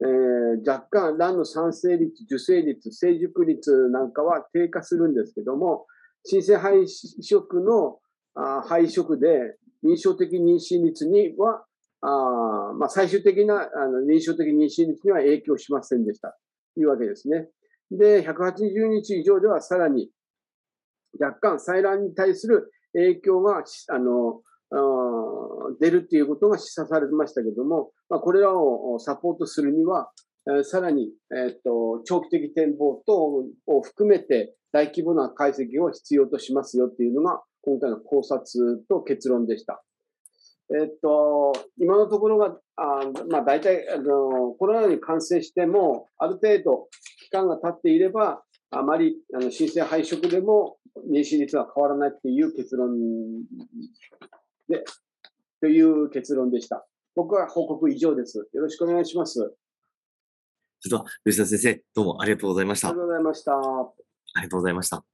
えー、若干卵の産生率、受精率、成熟率なんかは低下するんですけども、新生配色のあ配色で臨床的妊娠率には、あまあ、最終的なあの臨床的妊娠率には影響しませんでしたというわけですね。で、180日以上ではさらに若干採卵に対する影響が、あの、出るっていうことが示唆されてましたけども、まあ、これらをサポートするには、えー、さらに、えー、と、長期的展望等を含めて大規模な解析を必要としますよっていうのが今回の考察と結論でした。えっと、今のところが、あまあ大体、あの、コロナに感染しても、ある程度期間が経っていれば、あまり、あの、新生配色でも妊娠率は変わらないっていう結論で、という結論でした。僕は報告以上です。よろしくお願いします。それでは、吉田先生、どうもありがとうございました。ありがとうございました。ありがとうございました。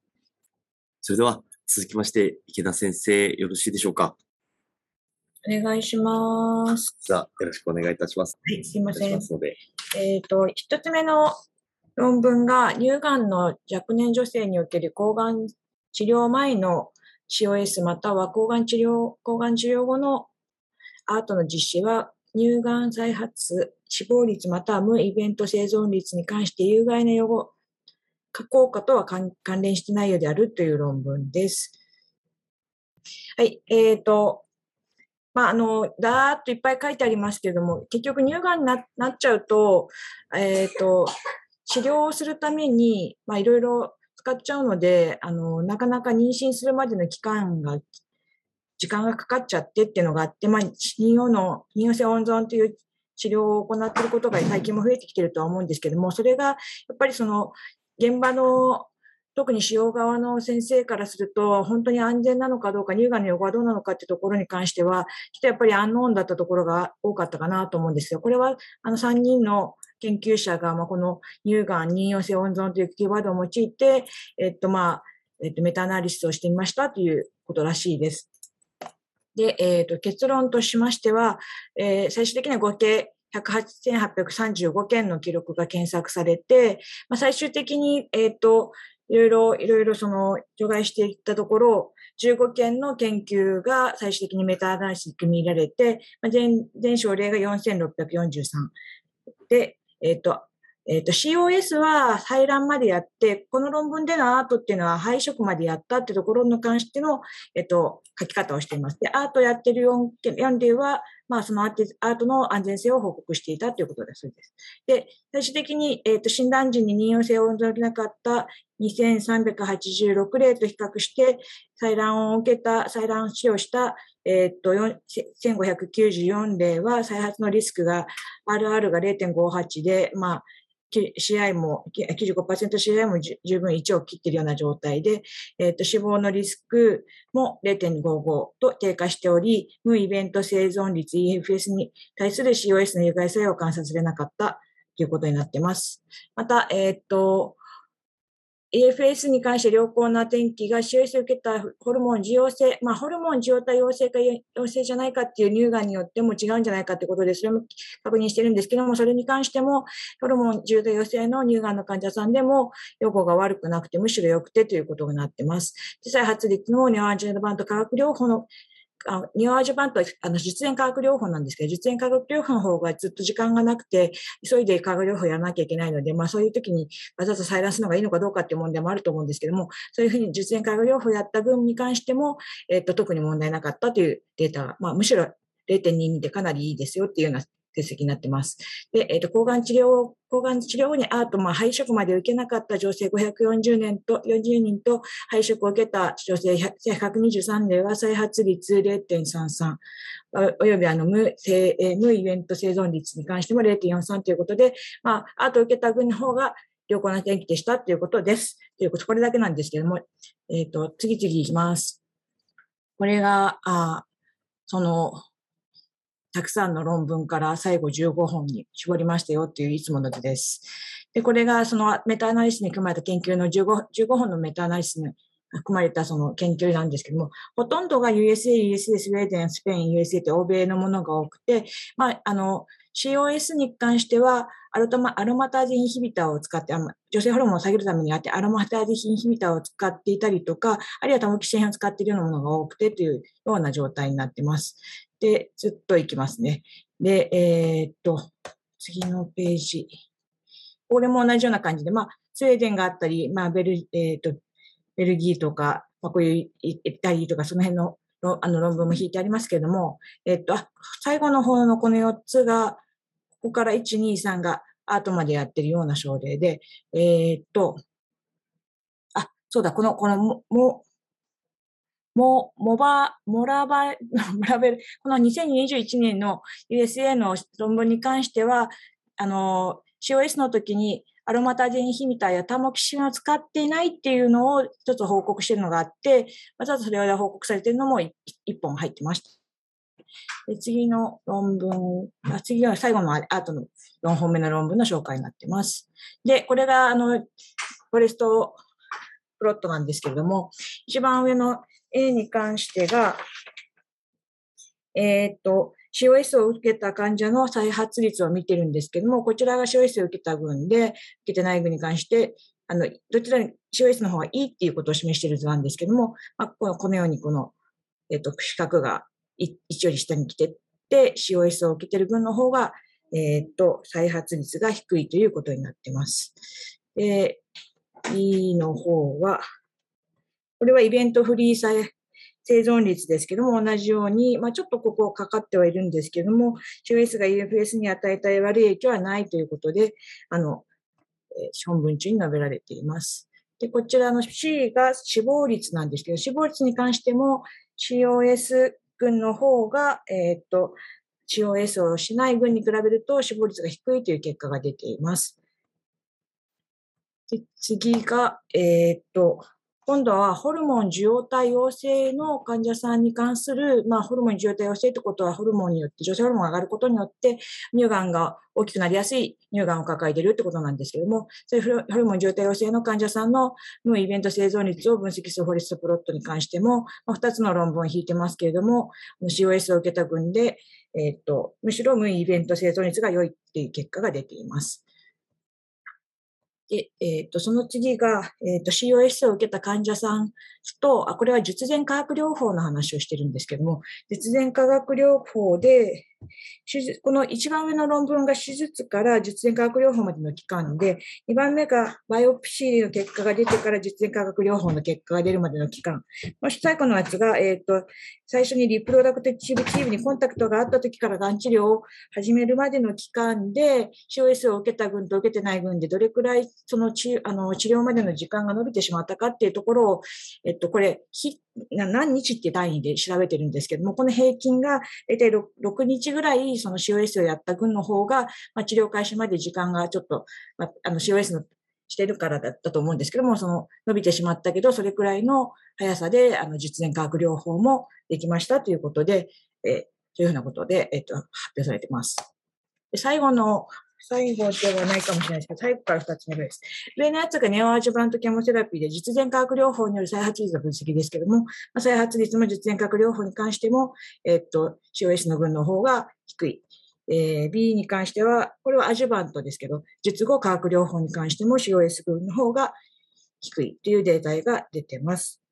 それでは、続きまして、池田先生、よろしいでしょうか。お願いします。じゃあ、よろしくお願いいたします。はい、すいません。えっ、ー、と、一つ目の論文が、乳がんの若年女性における抗がん治療前の COS または抗がん治療、抗がん治療後のアートの実施は乳がん再発、死亡率または無イベント生存率に関して有害な予後、効果とは関連してないようであるという論文です。はい、えっ、ー、と、まあ、あの、だーっといっぱい書いてありますけれども、結局乳がんになっちゃうと、えっ、ー、と、治療をするために、まあ、いろいろ使っちゃうので、あの、なかなか妊娠するまでの期間が、時間がかかっちゃってっていうのがあって、まあ、妊用の、妊用性温存という治療を行っていることが最近も増えてきてるとは思うんですけども、それがやっぱりその現場の特に使用側の先生からすると、本当に安全なのかどうか、乳がんの予後はどうなのかっていうところに関しては、ちょっとやっぱりアンノーンだったところが多かったかなと思うんですよ。これは、あの3人の研究者が、まあ、この乳がん、妊用性温存というキーワードを用いて、えっと、まあ、えっと、メタアナリシスをしてみましたということらしいです。で、えっと、結論としましては、えー、最終的には合計108,835件の記録が検索されて、まあ、最終的に、えっ、と、いろいろ、いろいろその除外していったところ、15件の研究が最終的にメタアナリシスに組み入れられて、まあ、全全症例が4643。で、えっ、ー、と、えっ、ー、と、COS は採卵までやって、この論文でのアートっていうのは配色までやったってところに関しての、えっ、ー、と、書き方をしています。で、アートやってる 4, 4例は、まあ、そのアートの安全性を報告していたということだそうです。で、最終的に、え、ー、と、診断時に任用性を除けなかった2386例と比較して、採卵を受けた、採卵使用した、えっ、ー、と、1594例は再発のリスクが RR が0.58で、まあ、試合も、95%試合も十分1を切っているような状態で、えっ、ー、と、死亡のリスクも0.55と低下しており、無イベント生存率 EFS に対する COS の有害作用を観察されなかったということになっています。また、えっ、ー、と、EFS に関して良好な天気が使用して受けたホルモン受容性、まあ、ホルモン受容体陽性か陽性じゃないかっていう乳がんによっても違うんじゃないかということで、それも確認してるんですけども、それに関しても、ホルモン受容体陽性の乳がんの患者さんでも、予後が悪くなくて、むしろ良くてということになってます。再発率のネオアンジェルバント化学療法のあニューアージュバントはあの実演化学療法なんですけど、実演化学療法の方がずっと時間がなくて、急いで化学療法やらなきゃいけないので、まあそういう時にわざわざ採卵するのがいいのかどうかっていう問題もあると思うんですけども、そういうふうに実演化学療法やった分に関しても、えっと、特に問題なかったというデータがまあむしろ0.22でかなりいいですよっていうような成績になってます。で、えっ、ー、と、抗がん治療、抗がん治療後にアート、まあ、配色まで受けなかった女性540年と、40人と、配色を受けた女性123例は再発率0.33、およびあの無、無イベント生存率に関しても0.43ということで、まあ、アートを受けた群の方が良好な天気でしたということです。ということ、これだけなんですけども、えっ、ー、と、次々いきます。これが、あその、たくさんの論文から最後15本に絞りましたよっていういつもの図です。で、これがそのメタアナリスに組まれた研究の 15, 15本のメタアナリスに含まれたその研究なんですけども、ほとんどが USA、USA、スウェーデン、スペイン、USA って欧米のものが多くて、まあ、あの、COS に関しては、アロマアロマタージインヒビターを使って、女性ホルモンを下げるためにあって、アロマタージインヒビターを使っていたりとか、あるいはタモキシンを使っているようなものが多くてというような状態になっています。で、ずっといきますね。で、えー、っと、次のページ。これも同じような感じで、まあ、スウェーデンがあったり、まあ、ベル、えー、っと、ベルギーとか、まあ、こういうイタリーとか、その辺のあの論文も引いてありますけれども、えっと、最後の方のこの4つが、ここから1、2、3がアートまでやってるような症例で、えー、っと、あ、そうだ、この、このも、も、モ、モバ、モラバ、モラベル、この2021年の USA の論文に関しては、あの、COS の時にアロマタジェンヒミターやタモキシンを使っていないっていうのを一つ報告してるのがあって、わざわざそれが報告されてるのも一本入ってました。で次の論文、あ次は最後のアートの4本目の論文の紹介になってます。で、これが、あの、フォレストプロットなんですけれども、一番上の A に関してが、えっ、と、COS を受けた患者の再発率を見てるんですけども、こちらが COS を受けた群で、受けてない群に関して、あの、どちらに COS の方がいいっていうことを示している図なんですけども、まあ、このようにこの、えっ、と、四角が1より下に来てって、COS を受けている群の方が、えっ、と、再発率が低いということになっています。で、E の方は、これはイベントフリー再生存率ですけども、同じように、まあ、ちょっとここかかってはいるんですけども、COS が UFS に与えた悪い影響はないということで、あの、えー、本文中に述べられています。で、こちらの C が死亡率なんですけど、死亡率に関しても COS 群の方が、えっ、と、COS をしない群に比べると死亡率が低いという結果が出ています。で次が、えっ、と、今度はホルモン受容体陽性の患者さんに関する、まあ、ホルモン受容体陽性ってことは、ホルモンによって、女性ホルモンが上がることによって、乳がんが大きくなりやすい乳がんを抱えているってことなんですけれども、そういうホルモン受容体陽性の患者さんの無イベント生存率を分析するホリストプロットに関しても、まあ、2つの論文を引いてますけれども、COS を受けた群で、えっ、と、むしろ無イベント生存率が良いっていう結果が出ています。で、え、ー、と、その次が、えっ、ー、と、COS を受けた患者さんと、あ、これは術前化学療法の話をしてるんですけども、術前化学療法で、手術この一番上の論文が手術から術前化学療法までの期間で、2番目がバイオプシーの結果が出てから術前化学療法の結果が出るまでの期間。もし最後のやつが、えっ、ー、と、最初にリプロダクティブチームにコンタクトがあった時からがん治療を始めるまでの期間で、COS を受けた群と受けてない群でどれくらいその治あの治療までの時間が伸びてしまったかっていうところを、えっと、これ、何日って単位で調べてるんですけども、この平均が大体 6, 6日ぐらいその COS をやった群の方が、まあ、治療開始まで時間がちょっと、まあ、あの COS のしてるからだったと思うんですけども、その伸びてしまったけど、それくらいの速さで、あの、実演化学療法もできましたということで、えー、というふうなことで、えっ、と、発表されてます。で最後の最後ではないかもしれないですけど、最後から2つ目です。上のやつがネオアジュバントケモセラピーで実前化学療法による再発率の分析ですけども、まあ、再発率も実前化学療法に関しても、えっと、COS の群の方が低い。えー、B に関しては、これはアジュバントですけど、術後化学療法に関しても COS 群の方が低いというデータが出てます。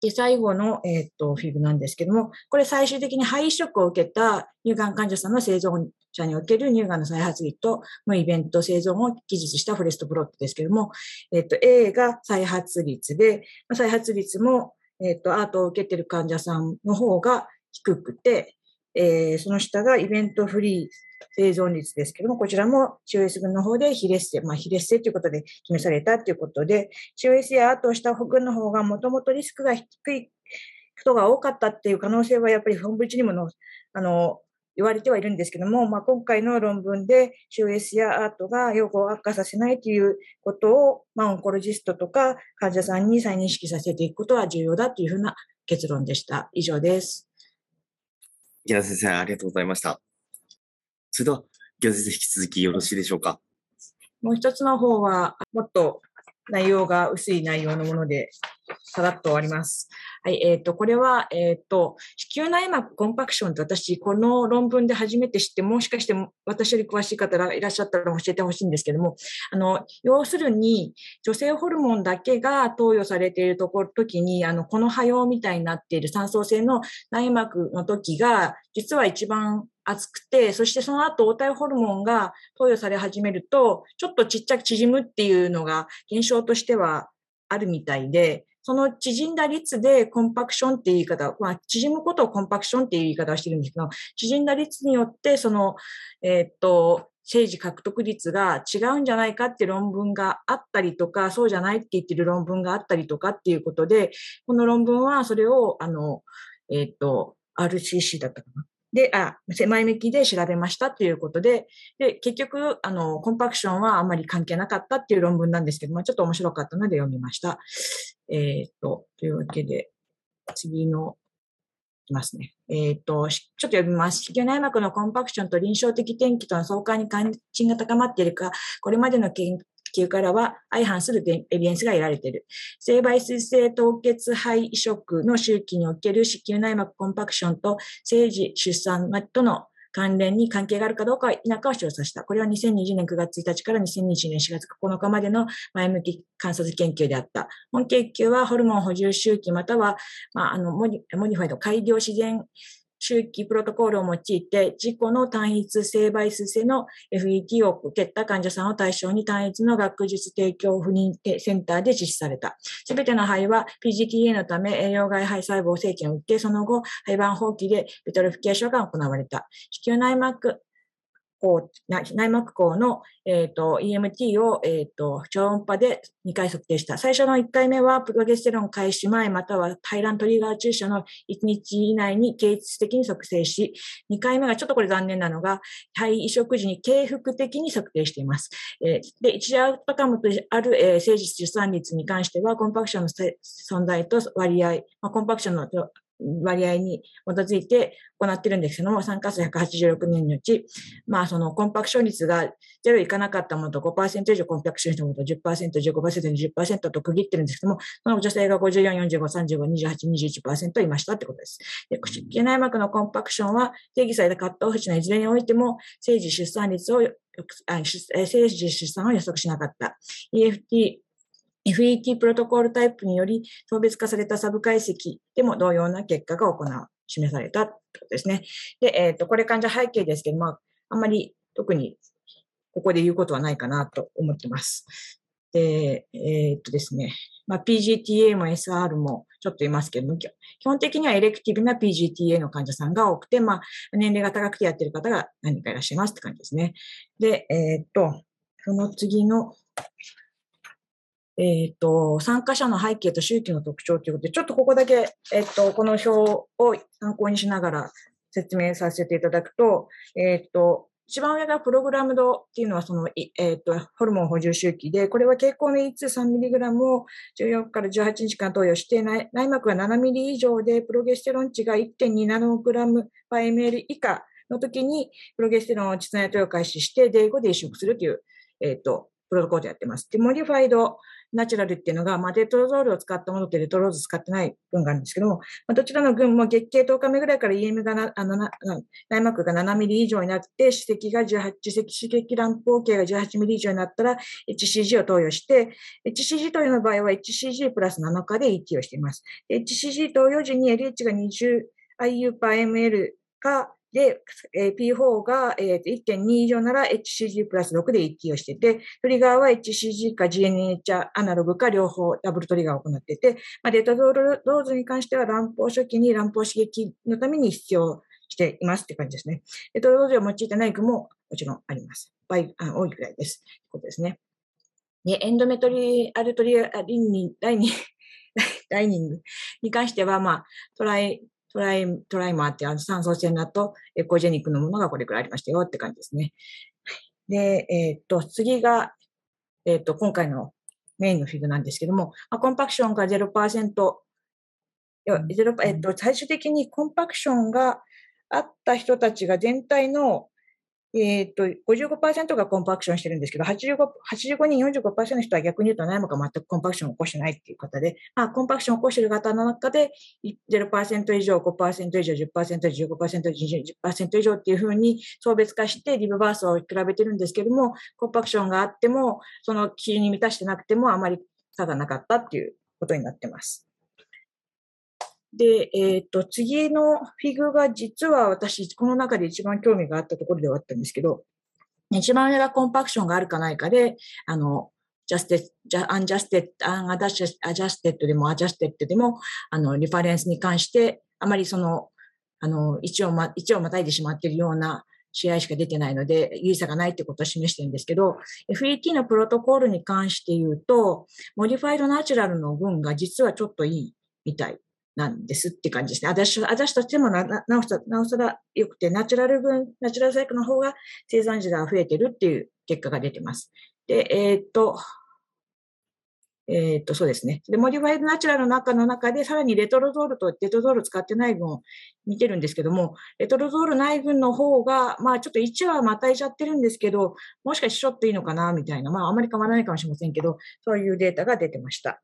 で、最後の、えっ、と、フィグなんですけども、これ最終的に肺移植を受けた乳がん患者さんの生存者における乳がんの再発率とイベント生存を記述したフォレストプロットですけども、えっ、と、A が再発率で、再発率も、えっ、と、アートを受けている患者さんの方が低くて、えー、その下がイベントフリー生存率ですけども、こちらも COS 群の方で非劣性、まあ非劣性ということで示されたということで、COS やアートをした群の方がもともとリスクが低い人が多かったっていう可能性はやっぱり本部一にもの、あの、言われてはいるんですけども、まあ、今回の論文で COS やアートが予後を悪化させないということを、まあ、オンコロジストとか患者さんに再認識させていくことは重要だというふうな結論でした。以上です。池田先生、ありがとうございました。それでは、池田先生、引き続きよろしいでしょうか？もう一つの方は、もっと内容が薄い内容のもので、さらっと終わります。はい、えっ、ー、と、これは、えっ、ー、と、子宮内膜コンパクションって私、この論文で初めて知って、もしかして私より詳しい方がいらっしゃったら教えてほしいんですけども、あの、要するに、女性ホルモンだけが投与されているところ、時に、あの、この波様みたいになっている酸素性の内膜の時が、実は一番厚くて、そしてその後、黄体ホルモンが投与され始めると、ちょっとちっちゃく縮むっていうのが現象としてはあるみたいで、その縮んだ率でコンパクションっていう言い方、まあ、縮むことをコンパクションっていう言い方をしてるんですけど、縮んだ率によって、その、えー、っと、政治獲得率が違うんじゃないかって論文があったりとか、そうじゃないって言ってる論文があったりとかっていうことで、この論文はそれを、あの、えー、っと、RCC だったかな？で、あ、狭い向きで調べましたということで、で、結局、あの、コンパクションはあんまり関係なかったっていう論文なんですけども、ちょっと面白かったので読みました。えっ、と、というわけで、次の、いきますね。えっ、と、ちょっと読みます。子宮内膜のコンパクションと臨床的転機との相関に関心が高まっているか、これまでの研究からは相反するエビデンスが得られている。性媒水性凍結肺移植の周期における子宮内膜コンパクションと生児出産との関連に関係があるかどうか否かを調査した。これは2020年9月1日から2020年4月9日までの前向き観察研究であった。本研究はホルモン補充周期または、まあ、あのモニモニファイド改良自然周期プロトコールを用いて、自己の単一性倍数性の FET を受けた患者さんを対象に単一の学術提供不妊センターで実施された。すべての胚は PGTA のため栄養外胚細胞生検を受け、その後、胚盤胞期で vitrification が行われた。子宮内膜厚内膜厚の、えーと、EMT を、えーと、超音波で2回測定した。最初の1回目はプロゲステロン開始前または排卵トリガー注射の1日以内に経腟的に測定し、2回目がちょっとこれ残念なのが、肺移植時に継復的に測定しています。えー、で、一時アウトカムとある、えー、生実出産率に関しては、コンパクションの存在と割合、まあ、コンパクションの割合に基づいて行ってるんですけども、参加数186年のうち、まあ、そのコンパクション率が0いかなかったものと5%以上コンパクションしたものと10%、15%、20%と区切ってるんですけども、その女性が54、45、35、28、21%いましたってことです。で、子宮内膜のコンパクションは定義されたカットオフ値のいずれにおいても、生児出産率をあ生児出産を予測しなかった。EFT FET プロトコールタイプにより送別化されたサブ解析でも同様な結果が行う、示されたということですね。で、えっ、ー、と、これ患者背景ですけど、まあ、あんまり特にここで言うことはないかなと思ってます。で、えっ、とですね、まあ、PGTA も SR もちょっといますけども、基本的にはエレクティブな PGTA の患者さんが多くて、まあ、年齢が高くてやってる方が何人かいらっしゃいますって感じですね。で、えっ、と、その次のえっ、ー、と、参加者の背景と周期の特徴ということで、ちょっとここだけ、えっ、ー、と、この表を参考にしながら説明させていただくと、えっ、ー、と、一番上がプログラムドっていうのはその、えっ、と、ホルモン補充周期で、これは経口の E2-3mg を14から18日間投与して内、内膜が 7mg 以上で、プロゲステロン値が1.2ナノグラム ml 以下の時に、プロゲステロンを膣内投与開始して、 day 5で移植するという、えっ、と、プロトコールでやってます。で、 modified natural っていうのが、まあ、レトロゾールを使ったものとレトロゾール使ってない群があるんですけども、まあ、どちらの群も月経10日目ぐらいから EM がな、あのな、内膜が7ミリ以上になって、歯石が18、歯石刺激乱暴径が18ミリ以上になったら HCG を投与して、HCG 投与の場合は HCG プラス7日で ET をしています。HCG 投与時に LH が 20IU パー ML かで、えー、P4 が、えー、1.2以上なら HCG プラス6で一気をしてて、トリガーは HCG か GNH アナログか両方ダブルトリガーを行ってて、まあ、データドーズに関しては乱暴初期に乱暴刺激のために必要していますって感じですね。データドーズを用いてない具ももちろんあります。倍あ多いくらいです。ということですね。で、エンドメトリアルトリアリンニ、ダイニング、ダイニングに関しては、まあ、トライ、トライ、トライマーってあの酸素性ナとエコジェニックのものがこれくらいありましたよって感じですね。で、えっ、と、次が、えっ、と、今回のメインのフィグなんですけども、まあ、コンパクションが0%、0えっと、最終的にコンパクションがあった人たちが全体のえっ、ー、と、55%がコンパクションしてるんですけど、85, 85人、45%の人は逆に言うと内膜が全くコンパクションを起こしてないっていう方で、まあ、コンパクションを起こしてる方の中で、0%以上、5%以上、10%以上、15%以上、10%以上っていうふうに層別化してリブバースを比べてるんですけども、コンパクションがあっても、その基準に満たしてなくても、あまり差がなかったっていうことになってます。で、えっ、ー、と、次の fig が実は私、この中で一番興味があったところではあったんですけど、一番上が compaction があるかないかで、あの、 adjusted、unadjusted、unadjusted でも adjusted でも、あの、リファレンスに関して、あまりその、あの、一応ま、一応またいでしまっているような CI しか出てないので、有意差がないってことを示してるんですけど、FET のプロトコールに関して言うと、 modified natural の群が実はちょっといいみたい。なんですって感じですね。私、私としてもな、なおさら、なおさら良くて、ナチュラル分、ナチュラルサイクの方が生産児が増えてるっていう結果が出てます。で、えー、っと、えー、っと、そうですね。で、 modified natural の中の中で、さらにレトロゾールとレトロゾール使ってない群を見てるんですけども、レトロゾールない群の方が、まあちょっと1はまたいちゃってるんですけど、もしかしてちょっといいのかな、みたいな、まああまり変わらないかもしれませんけど、そういうデータが出てました。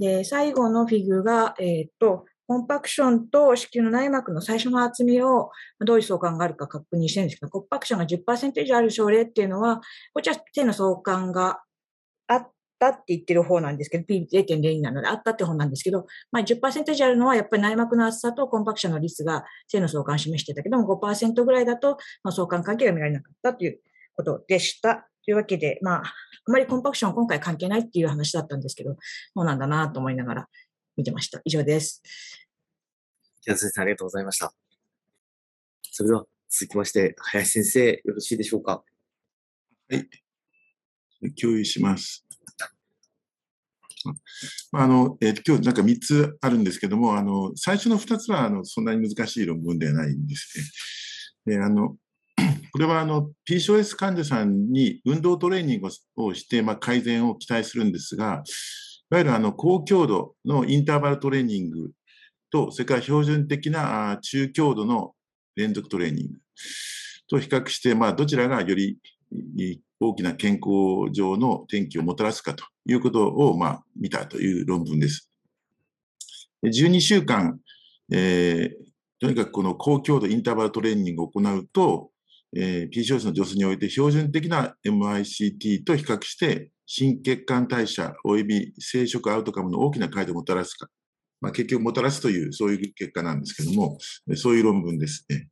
で、最後のフィグが、えー、っと、コンパクションと子宮の内膜の最初の厚みをどういう相関があるか確認してるんですけど、コンパクションが10%以上ある症例っていうのは、こちら手の相関があったって言ってる方なんですけど、P0.02 なのであったって方なんですけど、まあ10%以上あるのはやっぱり内膜の厚さとコンパクションの率が性の相関を示してたけども、5%ぐらいだと、まあ、相関関係が見られなかったということでした。というわけで、まあ、あまりコンパクション今回関係ないっていう話だったんですけど、そうなんだなと思いながら見てました。以上です。木田先生、ありがとうございました。それでは続きまして、林先生、よろしいでしょうか？はい。共有します。まあの、えー、今日なんか3つあるんですけども、あの、最初の2つは、あの、そんなに難しい論文ではないんですね。で、あの、これはあの PCOS 患者さんに運動トレーニングをして、まあ、改善を期待するんですが、いわゆるあの高強度のインターバルトレーニングと、それから標準的な中強度の連続トレーニングと比較して、まあ、どちらがより大きな健康上の転機をもたらすかということを、まあ、見たという論文です。12週間、えー、とにかくこの高強度インターバルトレーニングを行うと、えー、PCOS の助数において標準的な MICT と比較して、心血管代謝及び生殖アウトカムの大きな改善をもたらすか。まあ、結局もたらすという、そういう結果なんですけども、そういう論文ですね。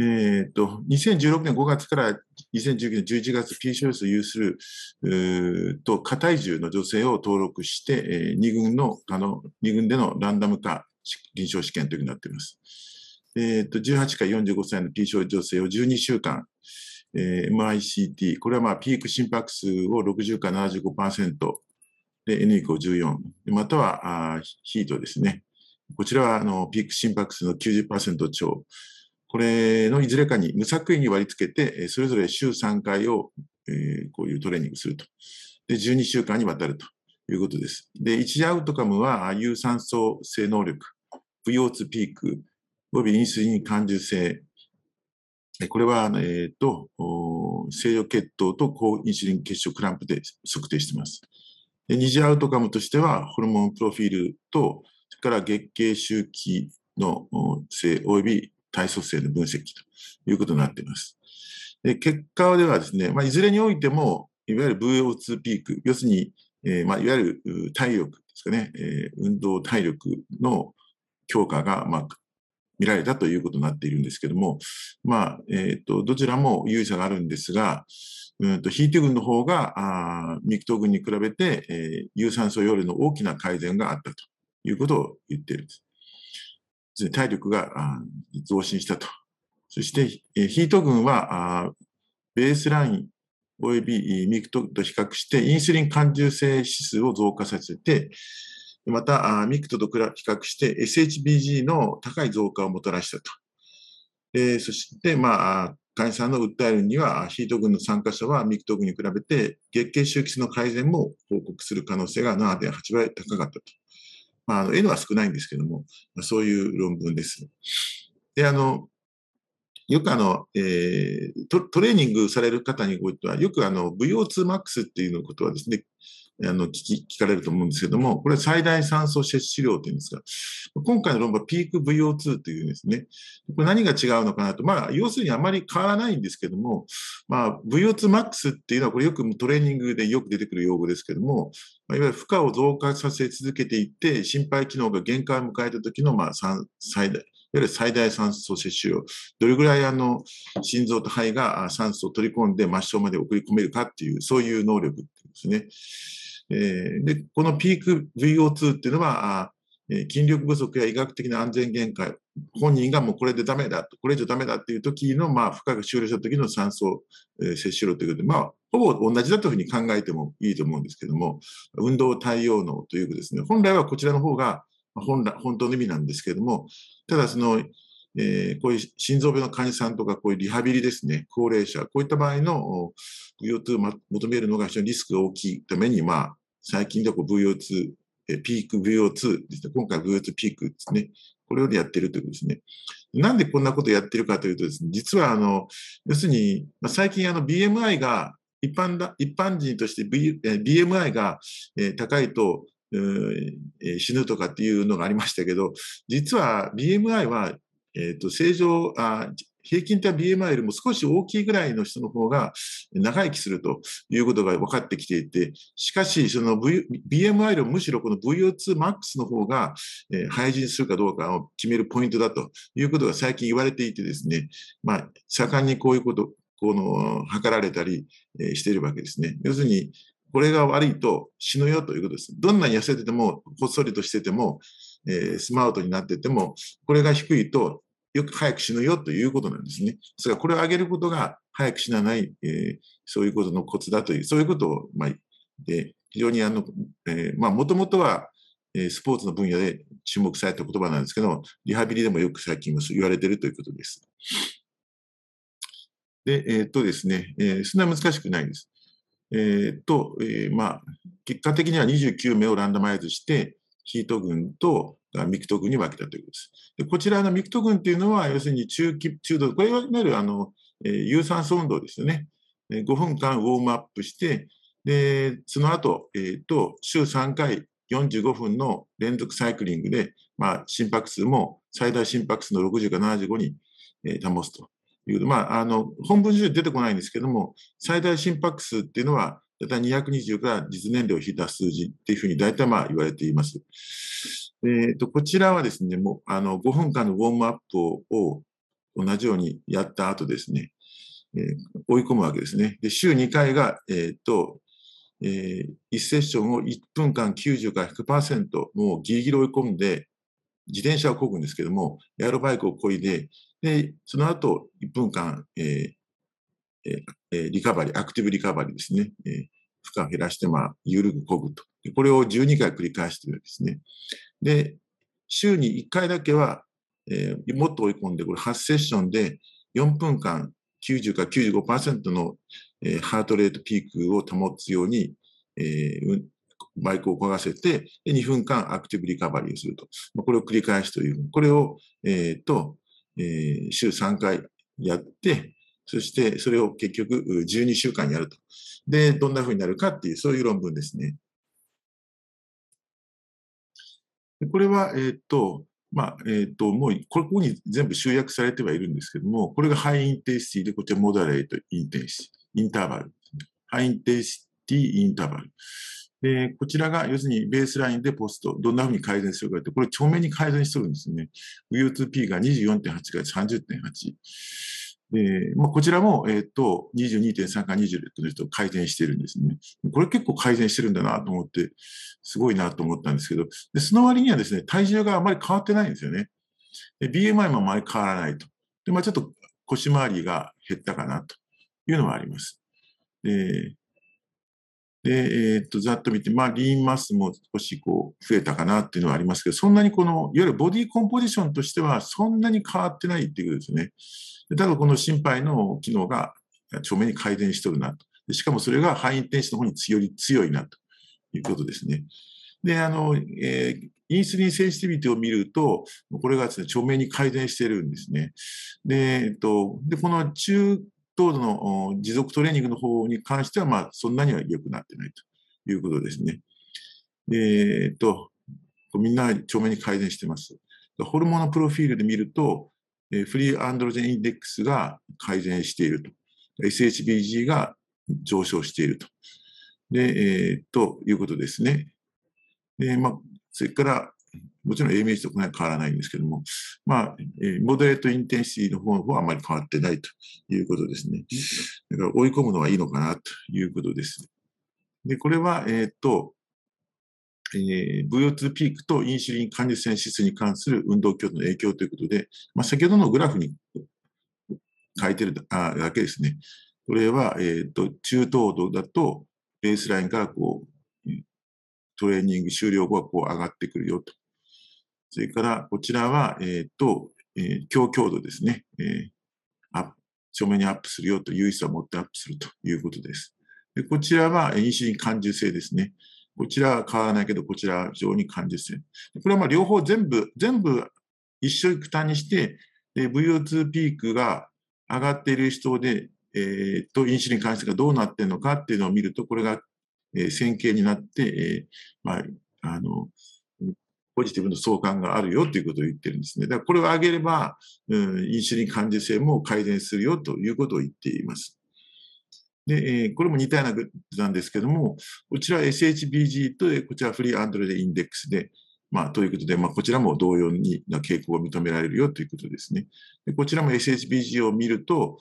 えっ、と、2016年5月から2019年11月 PCOS を有する、と、過体重の女性を登録して、えー、2軍の、あの、2軍でのランダム化臨床試験というふうになっています。えっ、と、18から45歳の PCOS 女性を12週間、えー、MICT、これはまあピーク心拍数を60から75%で N 以降14、またはあヒートですね。こちらはあのピーク心拍数の90%超。これのいずれかに無作為に割り付けて、それぞれ週3回を、えー、こういうトレーニングすると。で、12週間にわたるということです。で、一時アウトカムは有酸素性能力、VO2 ピーク、およびインスリン感受性。これは、えっ、ー、と、正常血糖と高インスリン血色クランプで測定しています。で二次アウトカムとしては、ホルモンプロフィールと、それから月経周期の性及び体組成の分析ということになっています。で結果ではですね、まあ、いずれにおいても、いわゆる VO2 ピーク、要するに、えーまあ、いわゆる体力ですかね、えー、運動体力の強化が、まあ、見られたということになっているんですけども、まあ、えっ、ー、と、どちらも有意差があるんですが、うんと、ヒーティ群の方が、あミクト群に比べて、え、有酸素用量の大きな改善があったということを言っているんです。体力が増進したと。そして、ヒート群は、ベースライン及び MICT と比較して、インスリン感受性指数を増加させて、また、 MICT と比較して SHBG の高い増加をもたらしたと。そして、まあ、患者さんの訴えるには、 HIIT 群の参加者は MICT 群に比べて、月経周期数の改善も報告する可能性が7.8倍高かったと。まあ、あの N は少ないんですけども、そういう論文です。で、あの、よくあの、えー、トトレーニングされる方においては、よくあの VO2max っていうのことはですね、あの聞き聞かれると思うんですけども、これ最大酸素摂取量というんですが、今回の論文はピーク VO2 というんですね。これ何が違うのかなと、まあ、要するにあまり変わらないんですけども、まあ、VO2max っていうのは、これよくトレーニングでよく出てくる用語ですけども、まあ、いわゆる負荷を増加させ続けていって、心肺機能が限界を迎えた時の、まあ、最大、いわゆる最大酸素摂取量、どれぐらいあの心臓と肺が酸素を取り込んで末梢まで送り込めるかっていう、そういう能力ですね。えー、で、このピーク VO2 っていうのは、え筋力不足や医学的な安全限界、本人がもうこれでダメだ、これ以上ダメだっていう時の、まあ、負荷が終了した時の酸素、えー、摂取量ということで、まあ、ほぼ同じだというふうに考えてもいいと思うんですけども、運動対応能というですね。本来はこちらの方が本来本当の意味なんですけども、ただその、えー、こういう心臓病の患者さんとか、こういうリハビリですね、高齢者、こういった場合の VO2 を求めるのが非常にリスクが大きいために、まあ、最近では VO2、えピーク VO2 ですね。今回 VO2 ピークですね。これをやってるということですね。なんでこんなことをやってるかというとですね、実はあの、要するに、ま、最近あの BMI が一般だ、一般人として、B、BMI が、高いと、死ぬとかっていうのがありましたけど、実は BMI は、えっ、ー、と、正常あ、平均体 BMI よりも少し大きいぐらいの人の方が長生きするということが分かってきていて、しかし、その、v、BMI よりもむしろこの VO2max の方が、えー、廃人するかどうかを決めるポイントだということが最近言われていてですね、まあ、盛んにこういうこと、この、測られたり、えー、しているわけですね。要するに、これが悪いと死ぬよということです。どんなに痩せてても、ほっそりとしてても、えー、スマートになってても、これが低いとよく早く死ぬよということなんですね。ですから、これを上げることが早く死なない、えー、そういうことのコツだという、そういうことを、まあ、で非常にあの、えー、まあ、もともとは、えー、スポーツの分野で注目された言葉なんですけど、リハビリでもよく最近も言われているということです。で、えー、っとですね、えー、そんな難しくないです。えー、っと、えー、まあ、結果的には29名を randomize して、 HIIT 群と MICT 群に分けたということです。でこちらの MICT 群っていうのは、要するに中期、中度、これいわゆるあの、えー、有酸素運動ですよね。5分間ウォームアップして、で、その後、え、ー、と、週3回45分の連続サイクリングで、まあ、心拍数も最大心拍数の60から75に、えー、保つという。まあ、あの、本文上出てこないんですけども、最大心拍数っていうのは、だいたい220から実年齢を引いた数字っていうふうに大体まあ言われています。え、ー、と、こちらはですね、もう、あの、5分間のウォームアップを同じようにやった後ですね、えー、追い込むわけですね。で、週2回が、え、ー、と、え、1セッションを1分間90から100%もうギリギリ追い込んで、自転車を漕ぐんですけども、エアロバイクを漕いで、で、その後1分間、ええ、リカバリー、アクティブリカバリーですね。え、負荷を減らして、まあ、ゆるく漕ぐと。これを12回繰り返してるんですね。で、週に1回だけは、えー、もっと追い込んで、これ8セッションで4分間90から95%の、えー、ハートレートピークを保つように、えー、バイクを漕がせて、2分間 active recovery をすると。これを繰り返しという。これを、え、ー、と、えー、週3回やって、そしてそれを結局12週間やると。で、どんな風になるかっていう、そういう論文ですね。これは、えー、っと、まあ、えー、と、もう、ここに全部集約されてはいるんですけども、これが high intensity で、こちら moderate intensity、interval、ね。ハイインテンシティ、インターバル。で、こちらが、要するにベースラインでポスト、どんな風に改善するかって、これ、帳面に改善しとるんですね。VO2P が24.8から30.8。で、まあ、こちらも、えっ、ー、と、22.3から26の人を改善してるんですね。これ結構改善してるんだなと思って、すごいなと思ったんですけど、でその割にはですね、体重があまり変わってないんですよね。BMI もあまり変わらないと。で、まあ、ちょっと腰回りが減ったかなというのはあります。で、で、えっ、と、ざっと見て、まあ、リーンマスも少しこう、増えたかなっていうのはありますけど、そんなにこの、いわゆるボディコンポジションとしては、そんなに変わってないっていうことですね。ただ、この心肺の機能が、著名に改善しとるなと。しかもそれが肺インテンシの方に強い、強いなということですね。で、あの、えー、インスリンセンシティビティを見ると、これがですね、著名に改善してるんですね。で、えっと、で、この中等度の持続トレーニングの方に関しては、まあ、そんなには良くなってないということですね。で、えっと、みんな著名に改善してます。ホルモンのプロフィールで見ると、フリーアンドロジェンインデックスが改善していると。SHBG が上昇していると。で、えー、ということですね。で、まあ、それから、もちろん AMH とこの辺変わらないんですけども、まあ、 moderate intensity の方はあまり変わってないということですね。だから追い込むのはいいのかなということです。で、これは、えっ、ー、と、えー、VO2 peak とインシュリン感受性指数に関する運動強度の影響ということで、まあ、先ほどのグラフに書いてるだけですね。これは、えっ、ー、と、中等度だと、ベースラインからこう、トレーニング終了後はこう上がってくるよと。それから、こちらは、えっ、と、え、強強度ですね。えー、ア、正面にアップするよと、優位さを持ってアップするということです。でこちらは、インシリン感受性ですね。こちらは変わらないけど、こちらは非常に感受性。これはまあ両方全部、全部一緒に負担にして、VO2 ピークが上がっている人で、えー、と、インシュリン関数がどうなっているのかっていうのを見ると、これが、え、線形になって、えー、まあ、あの、ポジティブの相関があるよということを言ってるんですね。だからこれを上げれば、うん、インシュリン感受性も改善するよということを言っています。で、えー、これも似たようなグッズなんですけども、こちら SHBG と、こちらフリーアンドロイドインデックスで、まあ、ということで、まあ、こちらも同様にな傾向が認められるよということですね。でこちらも SHBG を見ると、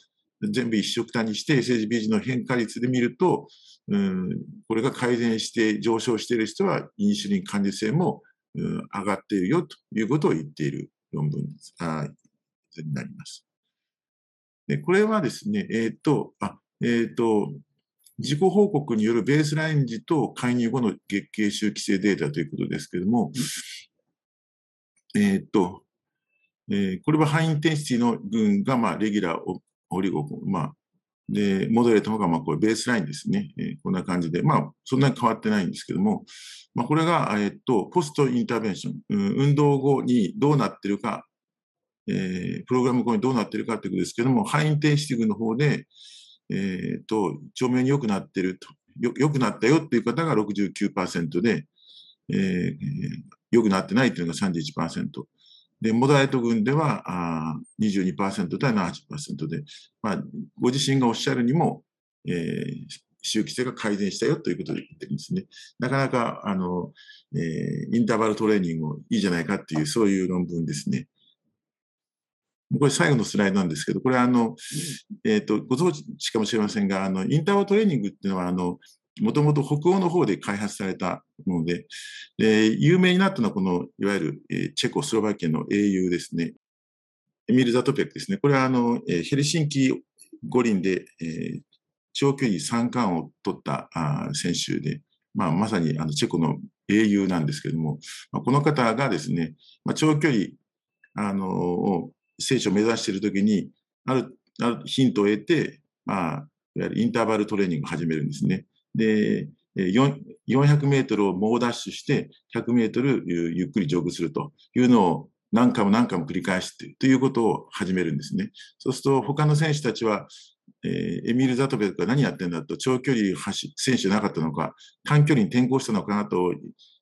全部一色単にして SHBG の変化率で見ると、うん、これが改善して上昇している人は、インシュリン感受性も、上がっているよということを言っている論文です。はい。になります。で、これはですね、えっ、ー、と、あ、えっ、ー、と、自己報告によるベースライン時と介入後の月経周期性データということですけれども、えっ、と、えー、これは high intensity の群が、まあ、 regular、oligo、まあ、で、 moderate の方が、まあ、これベースラインですね。えー、こんな感じで、まあ、そんなに変わってないんですけども、まあ、これが、えっ、と、 post intervention、うん、運動後にどうなってるか、えー、プログラム後にどうなってるかということですけども、 high intensity 群の方で、えっ、と、著明に良くなってると、良くなったよっていう方が69%で、えー、良くなってないっていうのが31%。で、モダレート群ではあ22%対70%で、まあ、ご自身がおっしゃるにも、えー、周期性が改善したよということで言ってるんですね。なかなか、あの、えー、インターバルトレーニングいいじゃないかっていう、そういう論文ですね。これ最後のスライドなんですけど、これあの、えっ、ー、と、ご存知かもしれませんが、あの、インターバルトレーニングっていうのは、あの、もともと北欧の方で開発されたもので、で有名になったのはこの、いわゆる、チェコスロバキアの英雄ですね。エミル・ザトペックですね。これはあの、ヘルシンキ五輪で、えー、長距離三冠を取ったあ選手で、まあ、まさにあのチェコの英雄なんですけれども、まあ、この方がですね、まあ、長距離、あの聖書を目指しているときに、ある、あるヒントを得て、まあ、いわゆるインターバルトレーニングを始めるんですね。で、400メートルを猛ダッシュして、100メートルゆっくりジョグするというのを何回も何回も繰り返してということを始めるんですね。そうすると、他の選手たちは、えー、エミール・ザトベルが何やってんだと、長距離走選手なかったのか、短距離に転向したのかなと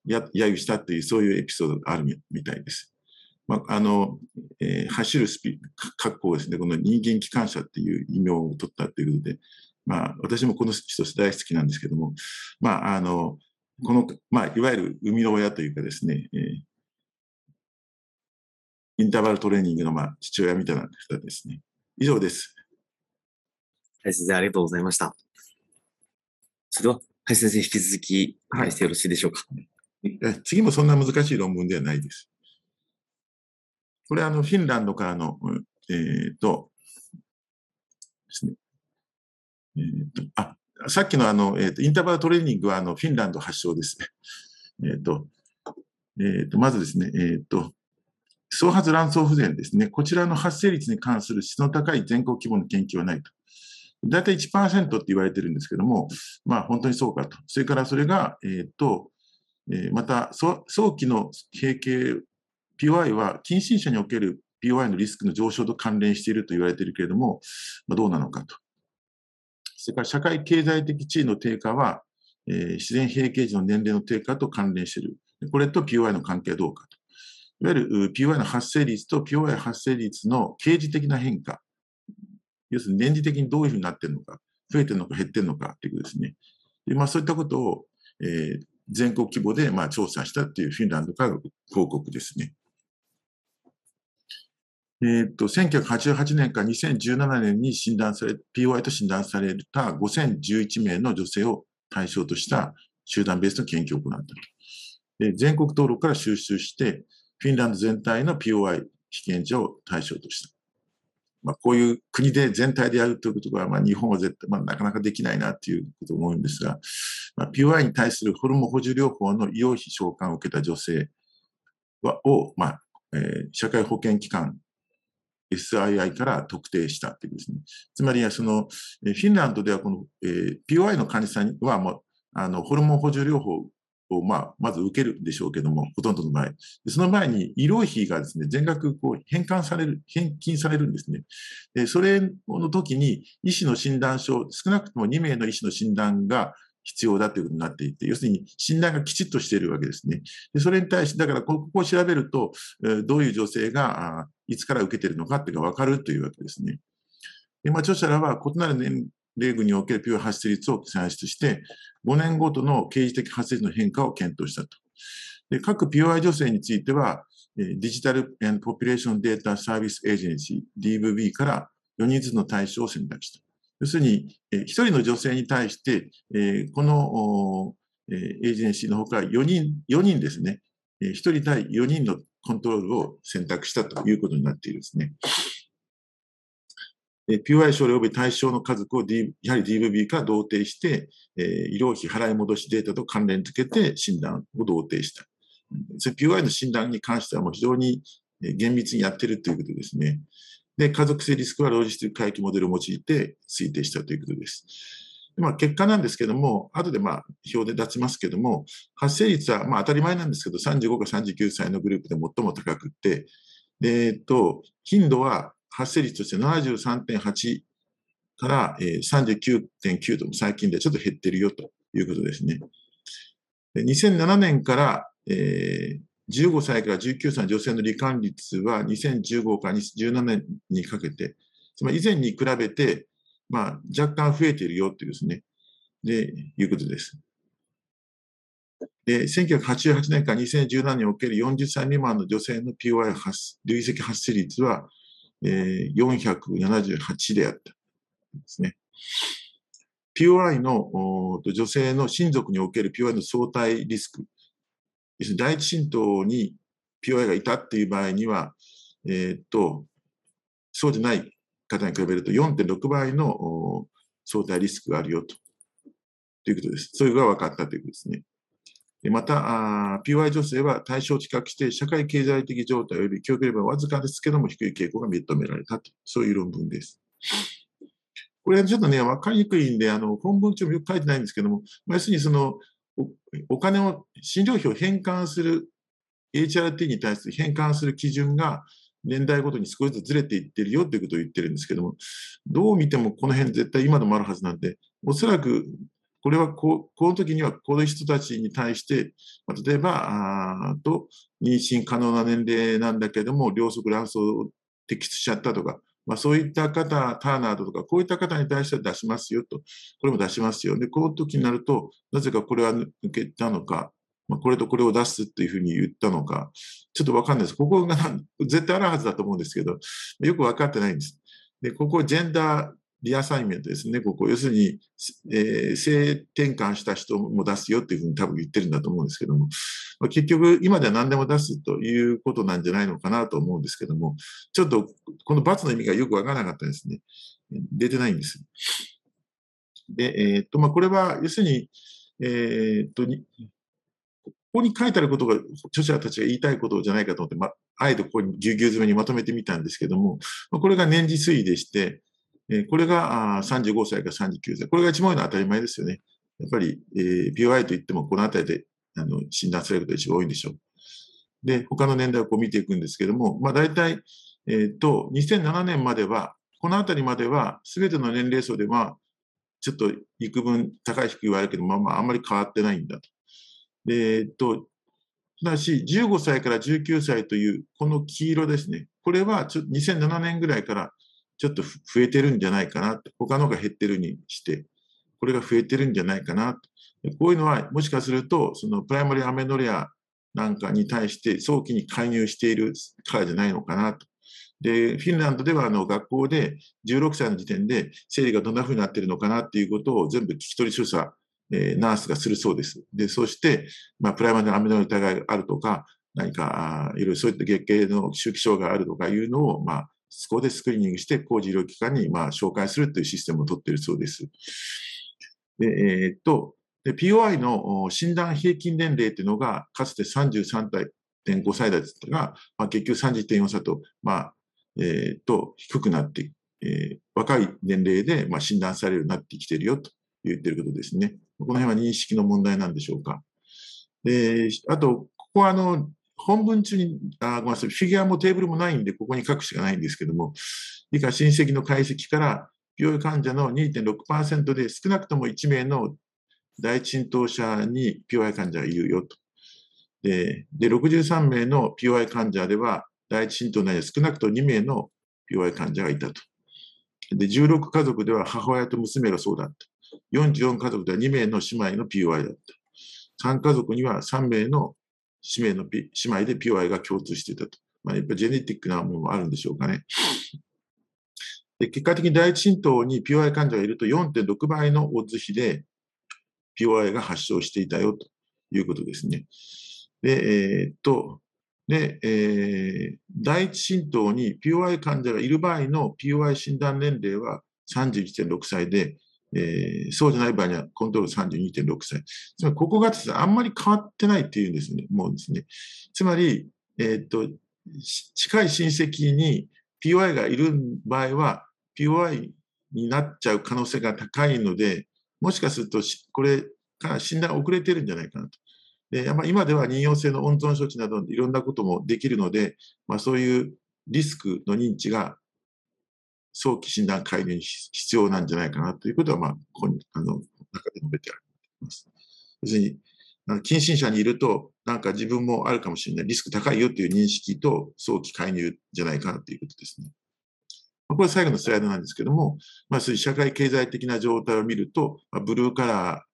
や揶揄したという、そういうエピソードがあるみたいです。まあ、あの、えー、走るスピード格好ですね、この人間機関車っていう異名を取ったということで、まあ、私もこの人大好きなんですけども、まあ、あの、この、まあ、いわゆる生みの親というかですね、えー、インターバルトレーニングの、まあ、父親みたいな方ですね。以上です。はい、先生、ありがとうございました。それでは、はい、先生、引き続き、はい、してよろしいでしょうか。次もそんな難しい論文ではないです。これはあのフィンランドからの、えっ、ー、と、ですね。あ、さっきのあの、え、ー、と、インターバルトレーニングはあのフィンランド発祥ですね。えっ、と、えっ、と、まずですね、えっ、と、総発卵巣不全ですね。こちらの発生率に関する質の高い全国規模の研究はないと。だいい1%って言われてるんですけども、まあ本当にそうかと。それからそれが、えっ、と、えまた早期の閉経 POI は近親者における POI のリスクの上昇と関連していると言われているけれども、まあ、どうなのかと。それから社会経済的地位の低下は、えー、自然閉経時の年齢の低下と関連している。これと POI の関係はどうかと。いわゆる POI の発生率と POI 発生率の刑事的な変化。要するに年次的にどういうふうになっているのか、増えているのか減っているのかということですね。でまあ、そういったことを、えー、全国規模でまあ調査したというフィンランドからの報告ですね。えっと、1988年から2017年に診断され、POI と診断された5011名の女性を対象とした集団ベースの研究を行ったと。全国登録から収集して、フィンランド全体の POI 被験者を対象とした。まあ、こういう国で全体でやるということは、まあ、日本は絶対、まあ、なかなかできないなということを思うんですが、まあ、POI に対するホルモン補充療法の医療費償還を受けた女性はを、まあえー、社会保険機関 SII から特定したっていうですね。つまり、その、フィンランドではこの、えー、POI の患者さんはもう、あの、ホルモン補充療法を、まあ、まず受けるんでしょうけども、ほとんどの場合。その前に医療費がですね、全額こう返還される、返金されるんですね。で、それの時に医師の診断書、少なくとも2名の医師の診断が必要だということになっていて、要するに診断がきちっとしているわけですね。でそれに対して、だからここを調べると、どういう女性がいつから受けているのかっていうのが分かるというわけですね。でまあ、著者らは異なる年齢群における POI 発生率を算出して、5年ごとの刑事的発生率の変化を検討したと。で各 POI 女性については、デジタルポピュレーションデータサービスエージェンシー DVB から4人ずつの対象を選択した。要するに、1人の女性に対して、このエージェンシーのほか4人、4人ですね、1人対4人のコントロールを選択したということになっているんですね。POI 症例及び対象の家族を、D、やはり DVB から同定して、医療費払い戻しデータと関連付けて診断を同定した。POI の診断に関してはもう非常に厳密にやっているということですね。で、家族性リスクはロジスティック回帰モデルを用いて推定したということです。まあ、結果なんですけども、後でまあ表で出しますけども、発生率はまあ当たり前なんですけど、35か39歳のグループで最も高くて、えっと、頻度は発生率として73.8から39.9と最近でちょっと減ってるよということですね。2007年からえー、15歳から19歳の女性の罹患率は2015から2017年にかけて、つまり以前に比べて、まあ、若干増えているよというですね、で、いうことです。で、1988年から2017年における40歳未満の女性の POI 発、累積発生率は、えー、478であった。ですね。POI の女性の親族における POI の相対リスク、要するに第一神道に POI がいたっていう場合には、えー、っと、そうじゃない方に比べると4.6倍の相対リスクがあるよと。ということです。それが分かったということですね。でまた、POI 女性は対象を近くして社会経済的状態及び教育レベルはわずかですけども低い傾向が認められたと。そういう論文です。これはちょっとね、分かりにくいんで、あの、本文中もよく書いてないんですけども、まあ、要するにその、お金を、診療費を返還する、HRT に対する返還する基準が年代ごとに少しずつずれていってるよということを言ってるんですけども、どう見てもこの辺絶対今のもあるはずなんで、おそらくこれはここの時にはこの人たちに対して、例えば、あと妊娠可能な年齢なんだけども、両側卵巣を摘出しちゃったとか、まあ、そういった方、ターナードとか、こういった方に対しては出しますよと、これも出しますよ。で、この時になると、なぜかこれは抜けたのか、まあ、これとこれを出すっていうふうに言ったのか、ちょっとわかんないです。ここが絶対あるはずだと思うんですけど、よく分かってないんです。で、ここジェンダーリアサイメントですね、ここ。要するに、えー、性転換した人も出すよっていうふうに多分言ってるんだと思うんですけども、まあ、結局、今では何でも出すということなんじゃないのかなと思うんですけども、ちょっとこの罰の意味がよくわからなかったですね。出てないんです。で、えー、っと、まあ、これは、要するに、えー、っと、ここに書いてあることが著者たちが言いたいことじゃないかと思って、まあ、あえてここにぎゅうぎゅう詰めにまとめてみたんですけども、これが年次推移でして、えこれが35歳か39歳。これが一番多いのは当たり前ですよね。やっぱり、えー、POI といってもこのあたりであの診断されることが一番多いんでしょう。で、他の年代をこう見ていくんですけども、まあ大体、えっ、と、2007年までは、このあたりまでは、すべての年齢層では、ちょっと幾分高い低い言われるけど、まあまああんまり変わってないんだと。で、えっ、ー、と、ただし、15歳から19歳という、この黄色ですね。これはちょ2007年ぐらいからちょっと増えてるんじゃないかな他のが減ってるにして、これが増えてるんじゃないかなとこういうのは、もしかすると、そのプライマリーアメノレアなんかに対して早期に介入しているからじゃないのかなと。で、フィンランドではあの学校で16歳の時点で生理がどんな風になってるのかなっていうことを全部聞き取り調査、えー、ナースがするそうです。で、そして、まあ、プライマリーアメノレア疑いがあるとか、何か、いろいろそういった月経の周期障害があるとかいうのを、まあ、そこでスクリーニングして工事医療機関にまあ紹介するというシステムを取っているそうです。でえー、っとで、POI の診断平均年齢というのが、かつて33.5歳だったが、まあ、結局30.4歳と、まあ、えー、っと、低くなって、えー、若い年齢で、まあ、診断されるようになってきているよと言っていることですね。この辺は認識の問題なんでしょうか。で、あと、ここはあの、本文中に、あごめんなさい、フィギュアもテーブルもないんで、ここに書くしかないんですけども、以下親戚の解析から、病院患者の2.6%で少なくとも1名の第一浸透者に POI 患者がいるよと。で、で63名の POI 患者では、第一浸透内に少なくとも2名の POI 患者がいたと。で、16家族では母親と娘がそうだった。44家族では2名の姉妹の POI だった。3家族には3名の姉妹の、姉妹で POI が共通していたと。まあ、やっぱジェネティックなものもあるんでしょうかね。で結果的に第一浸透に POI 患者がいると4.6倍のオッズ比で POI が発症していたよということですね。で、えー、っと、で、えー、第一浸透に POI 患者がいる場合の POI 診断年齢は31.6歳で、えー、そうじゃない場合にはコントロール32.6歳。つまり、ここがですね、あんまり変わってないっていうんですね、もうですね。つまり、えー、っと、近い親戚に POI がいる場合は、POI になっちゃう可能性が高いので、もしかすると、これから診断遅れてるんじゃないかなと。でまあ、今では妊用性の温存処置などいろんなこともできるので、まあ、そういうリスクの認知が早期診断介入必要なんじゃないかなということは、まあ、ここに、あの、中で述べてあります。別に、近親者にいると、なんか自分もあるかもしれない、リスク高いよっていう認識と早期介入じゃないかなということですね。これ最後のスライドなんですけども、まあ、そういう社会経済的な状態を見ると、まあ、ブルーカラ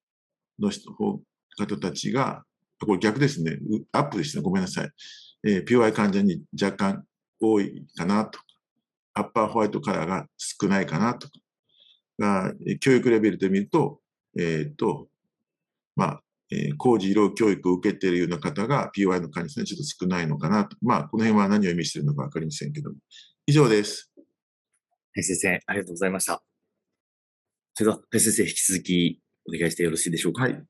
ーの人方たちが、これ逆ですね。アップですね。ごめんなさい。えー、POI 患者に若干多いかなと、アッパーホワイトカラーが少ないかなとか、が教育レベルで見ると、えっ、ー、と、まあ、えー、工事医療教育を受けているような方が POI の患者さんにちょっと少ないのかなと。まあ、この辺は何を意味しているのかわかりませんけども。以上です。はい、先生、ありがとうございました。それでは、はい、先生、引き続きお願いしてよろしいでしょうか？はい。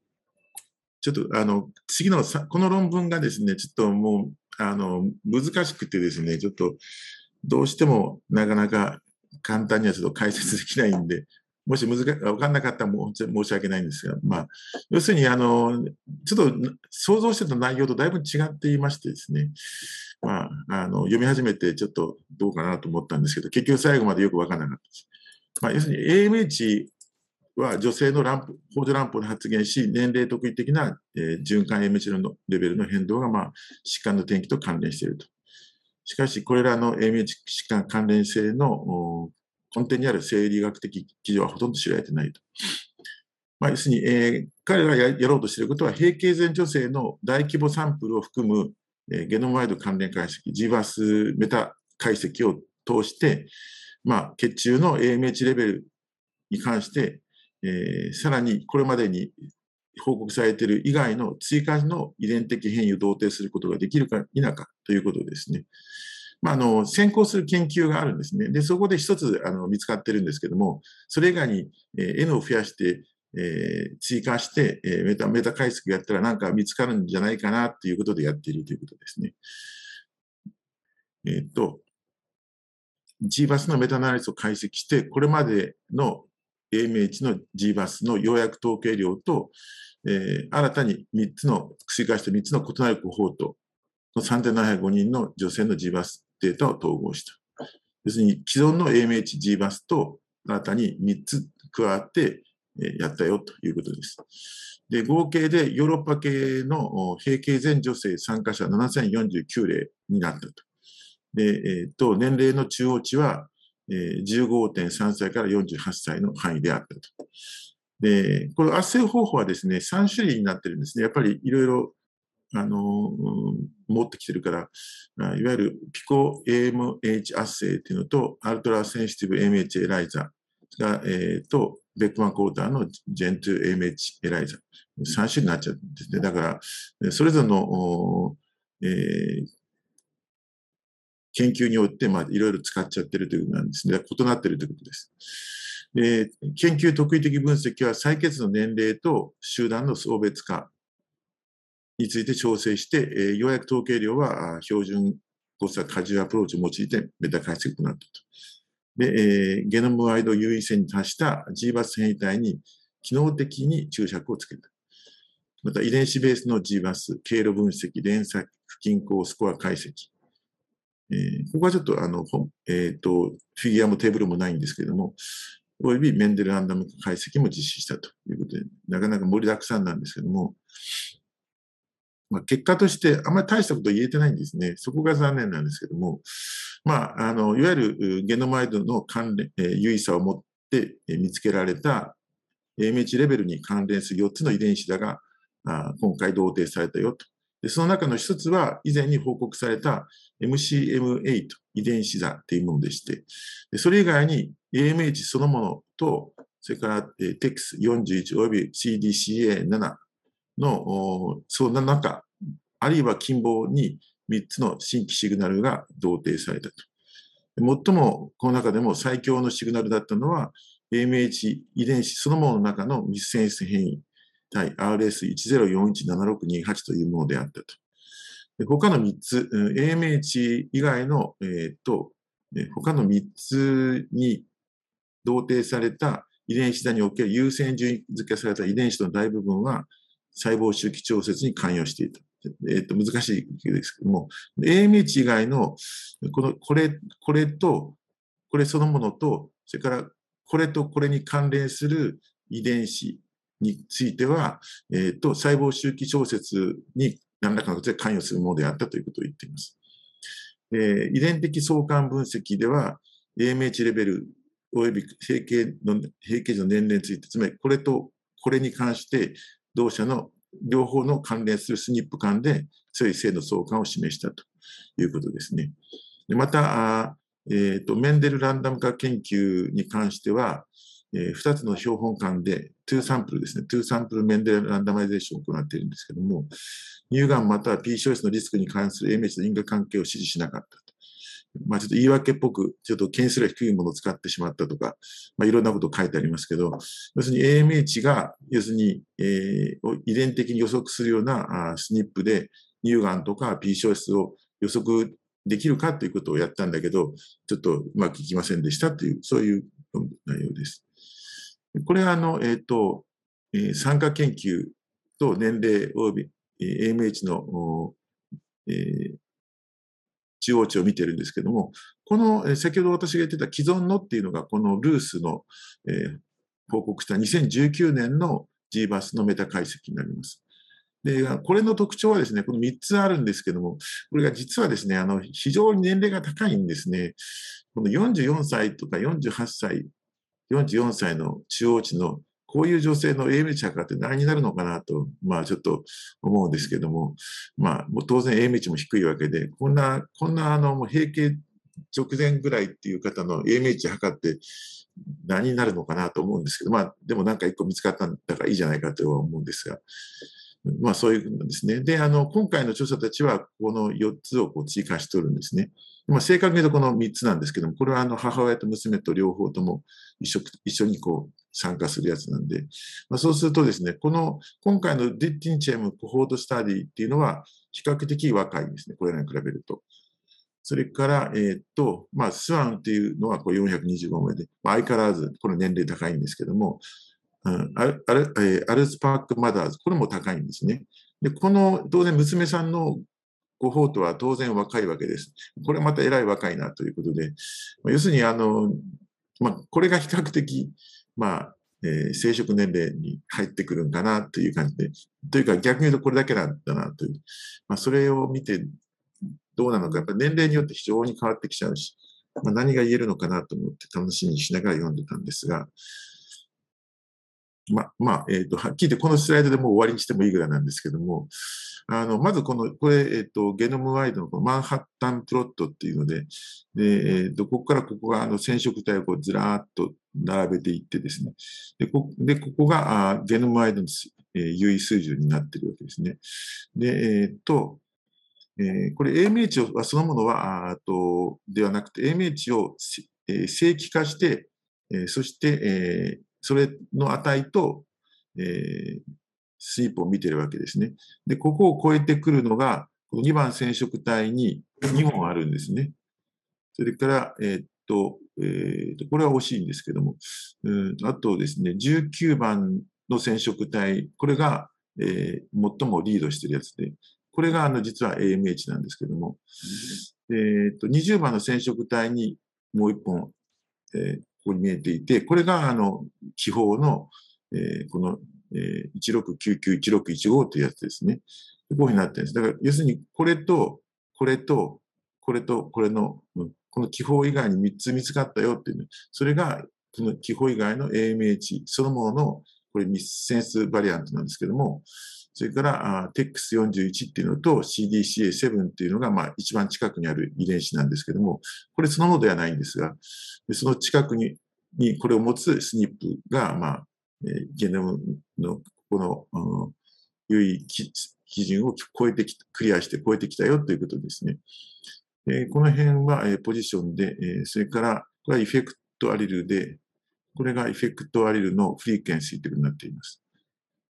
ちょっと、あの、次のさ、この論文がですね、ちょっともう、あの、難しくてですね、ちょっと、どうしてもなかなか簡単にはちょっと解説できないんで、もし難か分かんなかったらも申し訳ないんですが、まあ、要するに、あの、ちょっと想像してた内容とだいぶ違っていましてですね、まあ、あの、読み始めてちょっとどうかなと思ったんですけど、結局最後までよく分からなかったです。まあ、要するに AMH は女性のランプ、補助乱歩で発現し、年齢特異的な、えー、循環 AMH のレベルの変動が、まあ、疾患の転機と関連していると。しかし、これらの AMH 疾患関連性の根底にある生理学的基準はほとんど知られてないと。まあ、要するに、えー、彼らがやろうとしていることは、閉経前女性の大規模サンプルを含む、えー、ゲノムワイド関連解析、GVAS メタ解析を通して、まあ、血中の AMH レベルに関して、えー、さらにこれまでに報告されている以外の追加の遺伝的変異を同定することができるか否かということですね。まあ、あの先行する研究があるんですね。で、そこで一つあの見つかってるんですけども、それ以外に、え、N を増やして、えー、追加して、え、メタ、メタ解析やったらなんか見つかるんじゃないかなっていうことでやっているということですね。えっ、と、GBAS のメタナリスを解析して、これまでの AMH の GBAS の要約統計量と、えー、新たに3つの、追加して3つの異なるコホートの3705人の女性の GBAS データを統合した。要するに既存の AMH、GBAS と新たに3つ加わってやったよということです。で、合計でヨーロッパ系の閉経全女性参加者7049例になったと。で、えっ、ー、と、年齢の中央値は、15.3歳から48歳の範囲であったと。で、この圧生方法はですね、3種類になってるんですね。やっぱりいろいろあの、持ってきてるから、いわゆるピコ AMH 圧生っていうのと、アルトラセンシティブ AMH エライザが、えー、と、ベックマンコーターの Gen2 AMH エライザ。3種類になっちゃうんですね。だから、それぞれの、えー、研究によって、まあ、いろいろ使っちゃってるということなんですね。異なってるということです。で研究特異的分析は採血の年齢と集団の層別化について調整して、えー、ようやく統計量は標準誤差過重アプローチを用いてメタ解析を行ったと。で、えー、ゲノムワイド優位線に達した GBAS 変異体に機能的に注釈をつけた。また遺伝子ベースの GBAS、経路分析、連鎖不均衡スコア解析。えー、ここはちょっとあの、え、ー、と、フィギュアもテーブルもないんですけれども、およびメンデルランダム解析も実施したということで、なかなか盛りだくさんなんですけども、まあ、結果としてあんまり大したこと言えてないんですね。そこが残念なんですけども、まあ、あの、いわゆるゲノマイドの関連、えー、優位さを持って見つけられた AMH レベルに関連する4つの遺伝子だが、あ今回同定されたよと。でその中の一つは以前に報告された MCM8 遺伝子座っていうものでして、それ以外に AMH そのものと、それから TEX41 および CDCA7 の、その中、あるいは近傍に3つの新規シグナルが同定されたと。最もこの中でも最強のシグナルだったのは、AMH 遺伝子そのものの中のミスセンス変異対 RS10417628 というものであったと。他の3つ、AMH 以外の、えー、と、他の3つに同定された遺伝子座における優先順位付けされた遺伝子の大部分は細胞周期調節に関与していた。えっ、ー、と、難しいですけども、AMH 以外の、この、これ、これと、これそのものと、それからこれとこれに関連する遺伝子については、えっ、ー、と、細胞周期調節に何らかの形で関与するものであったということを言っています。えー、遺伝的相関分析では、AMH レベル及び平形の、平形の年齢について、つまりこれとこれに関して同社の両方の関連するスニップ間で強い性の相関を示したということですね。でまた、えーと、メンデルランダム化研究に関しては、えー、2つの標本間で2サンプルですね、2サンプルメンデランダマイゼーションを行っているんですけども、乳がんまたは PCOS のリスクに関する AMH の因果関係を支持しなかったと。まあ、ちょっと言い訳っぽく、ちょっと件数が低いものを使ってしまったとか、まあ、いろんなこと書いてありますけど、要するに AMH が、要するに、えー、遺伝的に予測するようなあスニップで、乳がんとか PCOS を予測できるかということをやったんだけど、ちょっとうまくいきませんでしたという、そういう内容です。これは、あの、えっ、ー、と、えー、参加研究と年齢及び、えー、AMH の、えー、中央値を見てるんですけども、このえ、先ほど私が言ってた既存のっていうのが、このルースの、えー、報告した2019年の GBAS のメタ解析になります。で、これの特徴はですね、この3つあるんですけども、これが実はですね、あの、非常に年齢が高いんですね。この44歳とか48歳、44歳の中央値のこういう女性の AM 値測って何になるのかなと、まあちょっと思うんですけども、まあ当然 AM 値も低いわけで、こんな、こんなあの、もう閉経直前ぐらいっていう方の AM 値測って何になるのかなと思うんですけど、まあでもなんか一個見つかったんだからいいじゃないかとは思うんですが、まあそういうのですね。で、あの、今回の調査たちはこの4つをこう追加しておるんですね。まあ正確に言うとこの3つなんですけども、これはあの母親と娘と両方とも一緒一緒にこう参加するやつなんで、まあ、そうするとですね、この今回のディッティンチェムコホートスタディっていうのは比較的若いんですね、これらに比べると。それから、えー、っと、まあ、スワンっていうのはこう425名で、まあ、相変わらずこの年齢高いんですけども、うん、アルアルえ、アルスパークマダーズ、これも高いんですね。で、この当然娘さんのコホートは当然若いわけです。これまた偉い若いなということで、まあ、要するにあの、まあ、これが比較的、まあ、えー、生殖年齢に入ってくるんかなという感じで、というか逆に言うとこれだけなんだなという、まあ、それを見てどうなのか、やっぱ年齢によって非常に変わってきちゃうし、まあ、何が言えるのかなと思って楽しみにしながら読んでたんですが、ま、まあ、えっ、ー、と、はっきり言ってこのスライドでもう終わりにしてもいいぐらいなんですけども、あの、まずこの、これ、えっ、ー、と、ゲノムワイドのこのマンハッタンプロットっていうので、で、えっ、ー、と、ここからここがあの染色体をこうずらーっと並べていってですね、で、こでここがあゲノムワイドの、え、優位数字になってるわけですね。で、えっ、と、えー、これ AMH はそのものは、あと、ではなくて AMH を、えー、正規化して、えー、そして、えー、それの値と、えー、スイープを見てるわけですね。で、ここを超えてくるのが、この2番染色体に2本あるんですね。それから、えー、っと、えー、っと、これは惜しいんですけども、うんあとですね、19番の染色体、これが、えー、最もリードしてるやつで、これがあの実は AMH なんですけども、えー、っと、20番の染色体にもう一本、えー、ここに見えていて、これが、あの、気泡の、えー、この、えー、16991615というやつですね。こういうふうになってるんです。だから、要するに、これと、これと、これと、これの、うん、この気泡以外に3つ見つかったよっていう、ね、それが、この気泡以外の AMH そのものの、これミスセンスバリアントなんですけども、それから TEX41 っていうのと CDCA7 っていうのが、まあ、一番近くにある遺伝子なんですけども、これそのものではないんですが、その近くににこれを持つスニップが、まあ、えゲノムのこの、うん、有意基準を超えてき、クリアして超えてきたよということですね。えこの辺は、えポジションで、えそれから、これは effect allele で、これが effect allele の frequency ということになっています。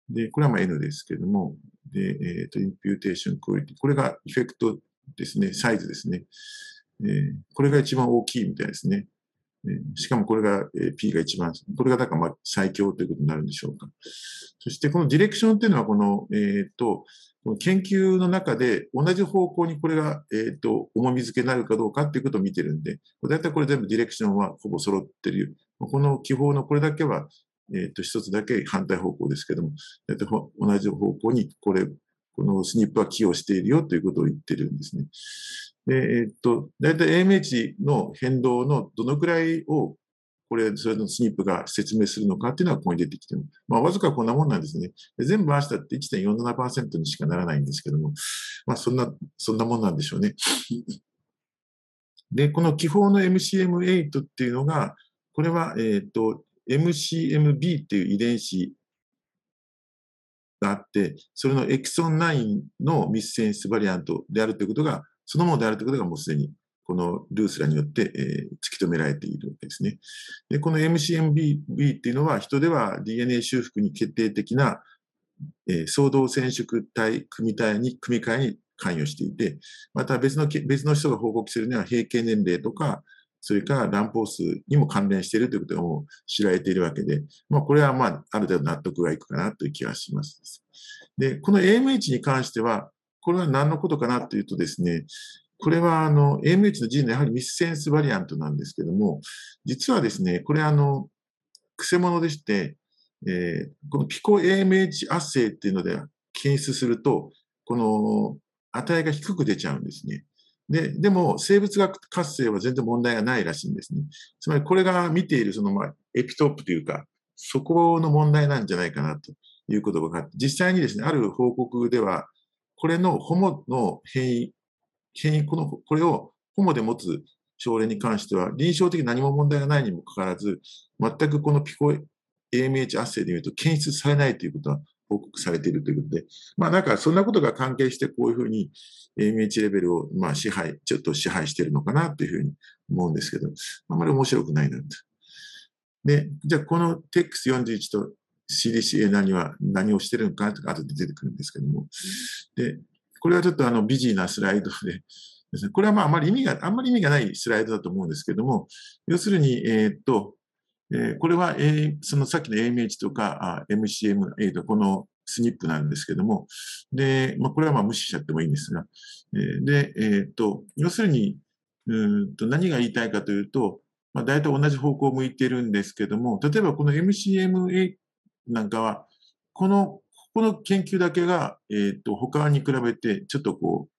で、これはまあ N ですけども、で、えっ、ー、と、 imputation quality。これが effect ですね、サイズですね。えー、これが一番大きいみたいですね。えー、しかもこれが、えー、P が一番、これがだからまあ最強ということになるんでしょうか。そしてこのディレクションっていうのはこの、えっ、ー、と、研究の中で同じ方向にこれが、えっ、と、重み付けになるかどうかっていうことを見てるんで、だいたいこれ全部ディレクションはほぼ揃ってる。この記法のこれだけはえっ、ー、と、一つだけ反対方向ですけども、えー、と同じ方向に、これ、このスニップは寄与しているよということを言ってるんですね。で、えっ、ー、と、だいたい AMH の変動のどのくらいを、これ、それのスニップが説明するのかっていうのはここに出てきてる。まあ、わずかこんなもんなんですね。全部合わせたって1.47%にしかならないんですけども、まあ、そんな、そんなもんなんでしょうね。で、この気泡の MCM8 っていうのが、これは、えっ、ー、と、MCMB っていう遺伝子があって、それのエキソン9のミスセンスバリアントであるということが、そのものであるということがもうすでにこのルースラによって、えー、突き止められているわけですね。で、この MCMB っていうのは人では DNA 修復に決定的な、えー、相動染色体組体に、組み換えに関与していて、また別の、別の人が報告するには平均年齢とか、それから乱暴数にも関連しているということがもう知られているわけで、まあ、これはまあ、ある程度納得がいくかなという気がします。で、この AMH に関しては、これは何のことかなというとですね、これはあの AMH の G のやはりミスセンスバリアントなんですけども、実はですね、これあの、くせ者でして、えー、このピコ AMH 圧生っていうので検出すると、この値が低く出ちゃうんですね。で、でも生物学活性は全然問題がないらしいんですね。つまりこれが見ているそのまあエピトープというか、そこの問題なんじゃないかなということが分かって、実際にですね、ある報告では、これのホモの変異、変異、この、これをホモで持つ症例に関しては、臨床的に何も問題がないにもかかわらず、全くこのピコ AMH 圧生で見ると検出されないということは報告されているということで、まあなんかそんなことが関係してこういうふうに AMH レベルをまあ支配、ちょっと支配しているのかなというふうに思うんですけど、あまり面白くないなと。で、じゃあこの TEX41 と CDCA 何は何をしてるのかとか後で出てくるんですけども、で、これはちょっとあのビジーなスライドで、これはまああまり意味が、あんまり意味がないスライドだと思うんですけども、要するに、え、っと、えー、これは、えー、そのさっきの AMH とか MCMA とこのスニップなんですけども、で、まあ、これはまあ無視しちゃってもいいんですが、えー、で、えー、っと、要するに、うんと何が言いたいかというと、まあ、大体同じ方向を向いてるんですけども、例えばこの MCMA なんかは、この、ここの研究だけが、えー、っと、他に比べてちょっとこう、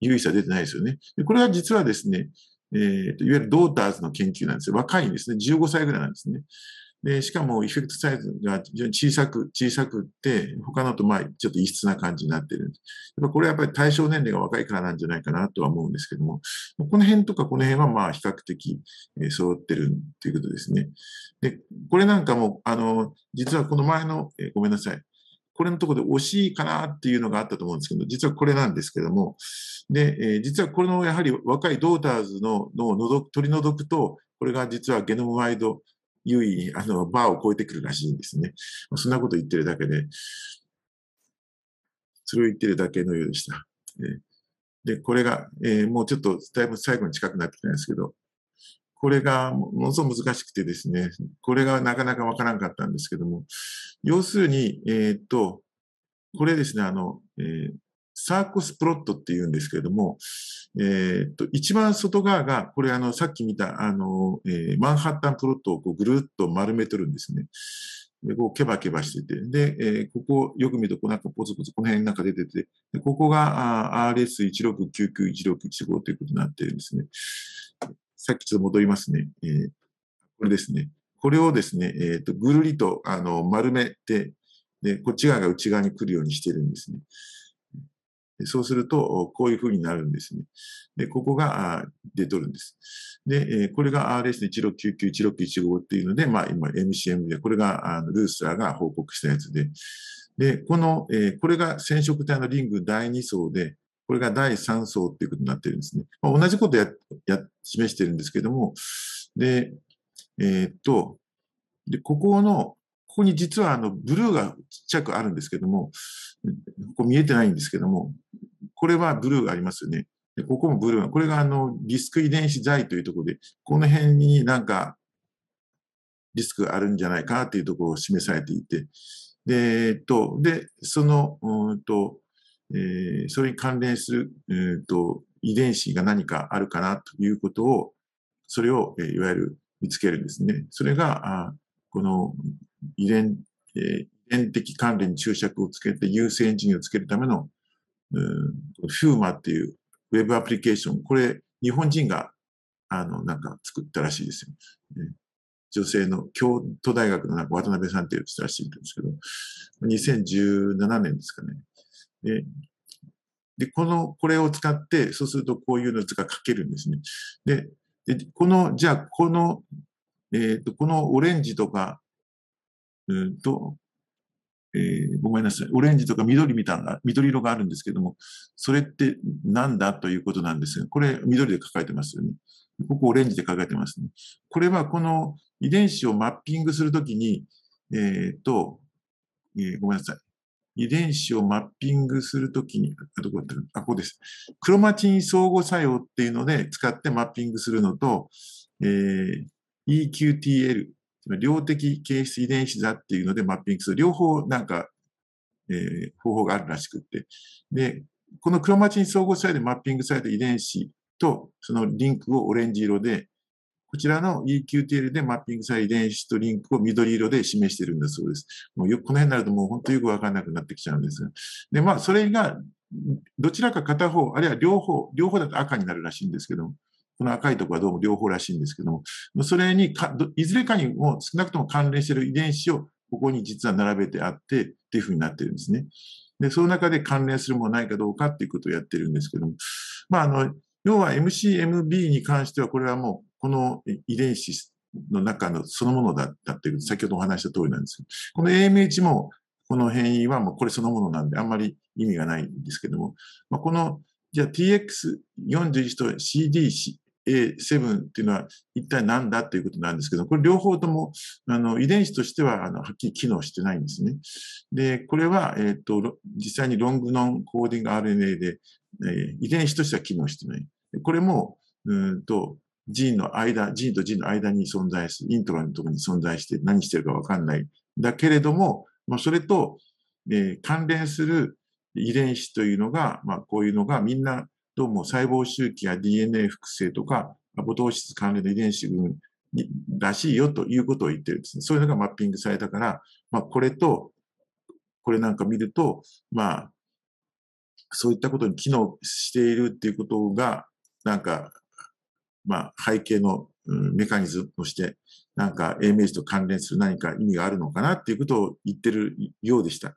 優位差出てないですよね。でこれは実はですね、えーと、いわゆるドーターズの研究なんですよ。若いんですね。15歳ぐらいなんですね。で、しかもエフェクトサイズが非常に小さく、小さくって、他のとまあちょっと異質な感じになってる。やっぱこれはやっぱり対象年齢が若いからなんじゃないかなとは思うんですけども、この辺とかこの辺はまあ比較的、揃ってるっていうことですね。で、これなんかも、あの、実はこの前の、えー、ごめんなさい。これのところで惜しいかなっていうのがあったと思うんですけど、実はこれなんですけども、で、えー、実はこれのやはり若いドーターズののを取り除くと、これが実はゲノムワイド優位にあのバーを超えてくるらしいんですね。そんなこと言ってるだけで、それを言ってるだけのようでした。で、これが、えー、もうちょっとだいぶ最後に近くなってきたんですけど、これがものすごく難しくてですね、これがなかなかわからなかったんですけども、要するに、えー、っと、これですね、あの、えー、サーコスプロットって言うんですけれども、えーっと、一番外側が、これあの、さっき見た、あの、えマンハッタンプロットをこうぐるっと丸めとるんですね。で、こう、ケバケバしてて、で、えーここ、よく見ると、こうなんかポツポツ、この辺なんか出てて、ここが RS169915 ということになってるんですね。さっきちょっと戻りますね。えーこれですね。これをですね、えっ、と、ぐるりと、あの、丸めて、で、こっち側が内側に来るようにしてるんですね。そうすると、こういう風になるんですね。で、ここが出とるんです。で、これが RS16991615 っていうので、まあ今 MCM で、これがあのルースラーが報告したやつで、で、この、これが染色体のリング第2層で、これが第3層っていうことになってるんですね。まあ、同じことや、や、示してるんですけども、で、えーっと、で、ここの、ここに実はあの、ブルーがちっちゃくあるんですけども、ここ見えてないんですけども、これはブルーがありますよね。でここもブルーが、これがあの、リスク遺伝子剤というところで、この辺になんか、リスクがあるんじゃないかっていうところを示されていて、で、えっと、で、その、うーんと、えーそれに関連する、えーと、遺伝子が何かあるかなということを、それを、えーいわゆる見つけるんですね。それが、あこの遺伝、えー遺伝的関連に注釈をつけて優先順位をつけるための、うんフューマっていうウェブアプリケーション、これ、日本人が、あの、なんか作ったらしいですよ。ね女性の京都大学のなんか渡辺さんっていう人らしいんですけど、2017年ですかね。で、でこの、これを使って、そうするとこういうのが書けるんですね。で、でこの、じゃあ、この、えっ、と、このオレンジとか、うんと、えーごめんなさい。オレンジとか緑みたいな、緑色があるんですけども、それって何だということなんですが、これ緑で書かれてますよね。ここオレンジで書かれてますね。これはこの遺伝子をマッピングするときに、えっ、と、えーごめんなさい。遺伝子をマッピングするときに、あ、どこやったあ、ここです。クロマチン相互作用っていうので使ってマッピングするのと、えー EQTL、量的形質遺伝子だっていうのでマッピングする。両方なんか、えー方法があるらしくって。で、このクロマチン相互作用でマッピングされた遺伝子とそのリンクをオレンジ色で、こちらの EQTL でマッピングされた遺伝子とリンクを緑色で示しているんだそうです。もうよくこの辺になるともう本当よくわかんなくなってきちゃうんですが。で、まあ、それが、どちらか片方、あるいは両方、両方だと赤になるらしいんですけども、この赤いところはどうも両方らしいんですけども、それにか、いずれかにも少なくとも関連している遺伝子をここに実は並べてあってっていうふうになってるんですね。で、その中で関連するものないかどうかっていうことをやってるんですけども、まあ、あの、要は MCMB に関しては、これはもう、この遺伝子の中のそのものだったっていう、先ほどお話した通りなんですけど、この AMH も、この変異はもうこれそのものなんで、あんまり意味がないんですけども、まあ、この、じゃあ TX41 と CDA7 っていうのは一体何だっていうことなんですけど、これ両方とも、あの、遺伝子としては、あの、はっきり機能してないんですね。で、これは、えっ、と、実際にロングノンコーディング RNA で、えー遺伝子としては機能してない。これも、うんと、ジーンの間、ジーンとジーンの間に存在する、イントラのところに存在して何してるかわかんない。だけれども、まあ、それと、えー関連する遺伝子というのが、まあ、こういうのがみんな、どうも細胞周期や DNA 複製とか、アポ糖質関連の遺伝子群らしいよということを言ってるんですね。そういうのがマッピングされたから、まあ、これと、これなんか見ると、まあ、そういったことに機能しているっていうことが、なんか、まあ、背景の、メカニズムとして、なんか AMH と関連する何か意味があるのかなっていうことを言ってるようでした。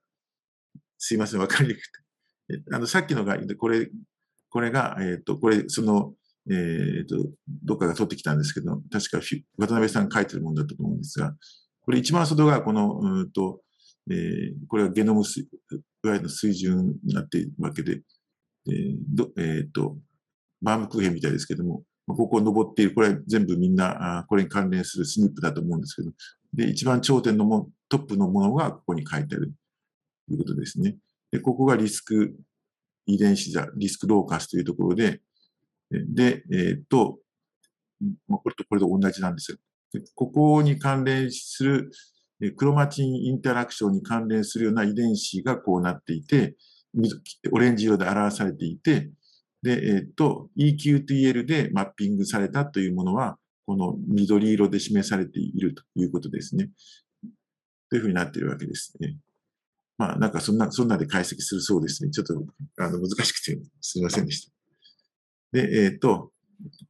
すいません、わかりにくくて。あの、さっきのが、これ、これが、えっ、と、これ、その、えっ、と、どっかが取ってきたんですけど、確か渡辺さんが書いてるものだったと思うんですが、これ一番外がこの、うんと、えーこれはゲノム水、いわゆる水準になっているわけで、えーどえっ、と、バームクーヘンみたいですけども、ここを登っている、これは全部みんな、あこれに関連するスニップだと思うんですけど、で、一番頂点のも、トップのものがここに書いてあるということですね。で、ここがリスク遺伝子座、リスクローカスというところで、で、えーっと、これとこれと同じなんですよ。ここに関連する、クロマチンインタラクションに関連するような遺伝子がこうなっていて、オレンジ色で表されていて、で、えっ、と、EQTL でマッピングされたというものは、この緑色で示されているということですね。というふうになっているわけですね。まあ、なんかそんな、そんなで解析するそうですね。ちょっと、あの、難しくてすみませんでした。で、えっ、と、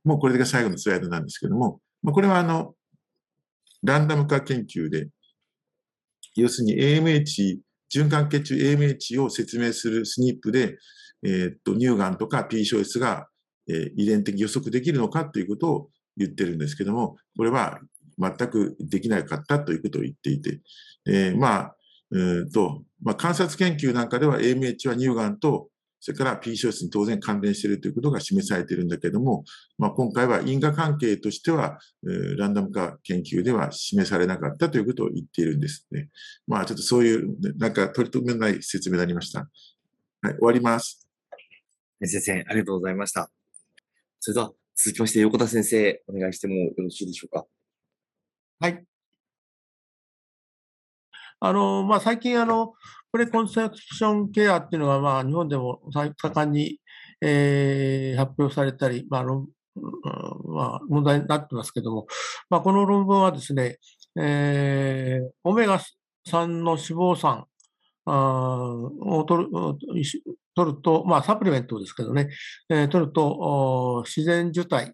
もうこれが最後のスライドなんですけども、まあ、これはあの、ランダム化研究で、要するに AMH、循環血中 AMH を説明するスニップで、えっ、と、乳がんとか P 小 S が、えー、遺伝的予測できるのかということを言ってるんですけども、これは全くできなかったということを言っていて、えー、まあ、えと、まあ、観察研究なんかでは AMH は乳がんと、それから P 小質に当然関連しているということが示されているんだけども、まあ、今回は因果関係としては、えー、ランダム化研究では示されなかったということを言っているんですね。まあ、ちょっとそういう、なんか取り留めない説明になりました。はい、終わります。先生、ありがとうございました。それでは、続きまして、横田先生、お願いしてもよろしいでしょうか？はい。あの、まあ、最近、あの、プレコンセプションケアっていうのが、まあ、日本でも盛んに、えー、発表されたり、まあ、まあ、問題になってますけども、まあ、この論文はですね、えー、オメガ3の脂肪酸を取る取ると、まあ、サプリメントですけどね、えー、取ると自然受胎、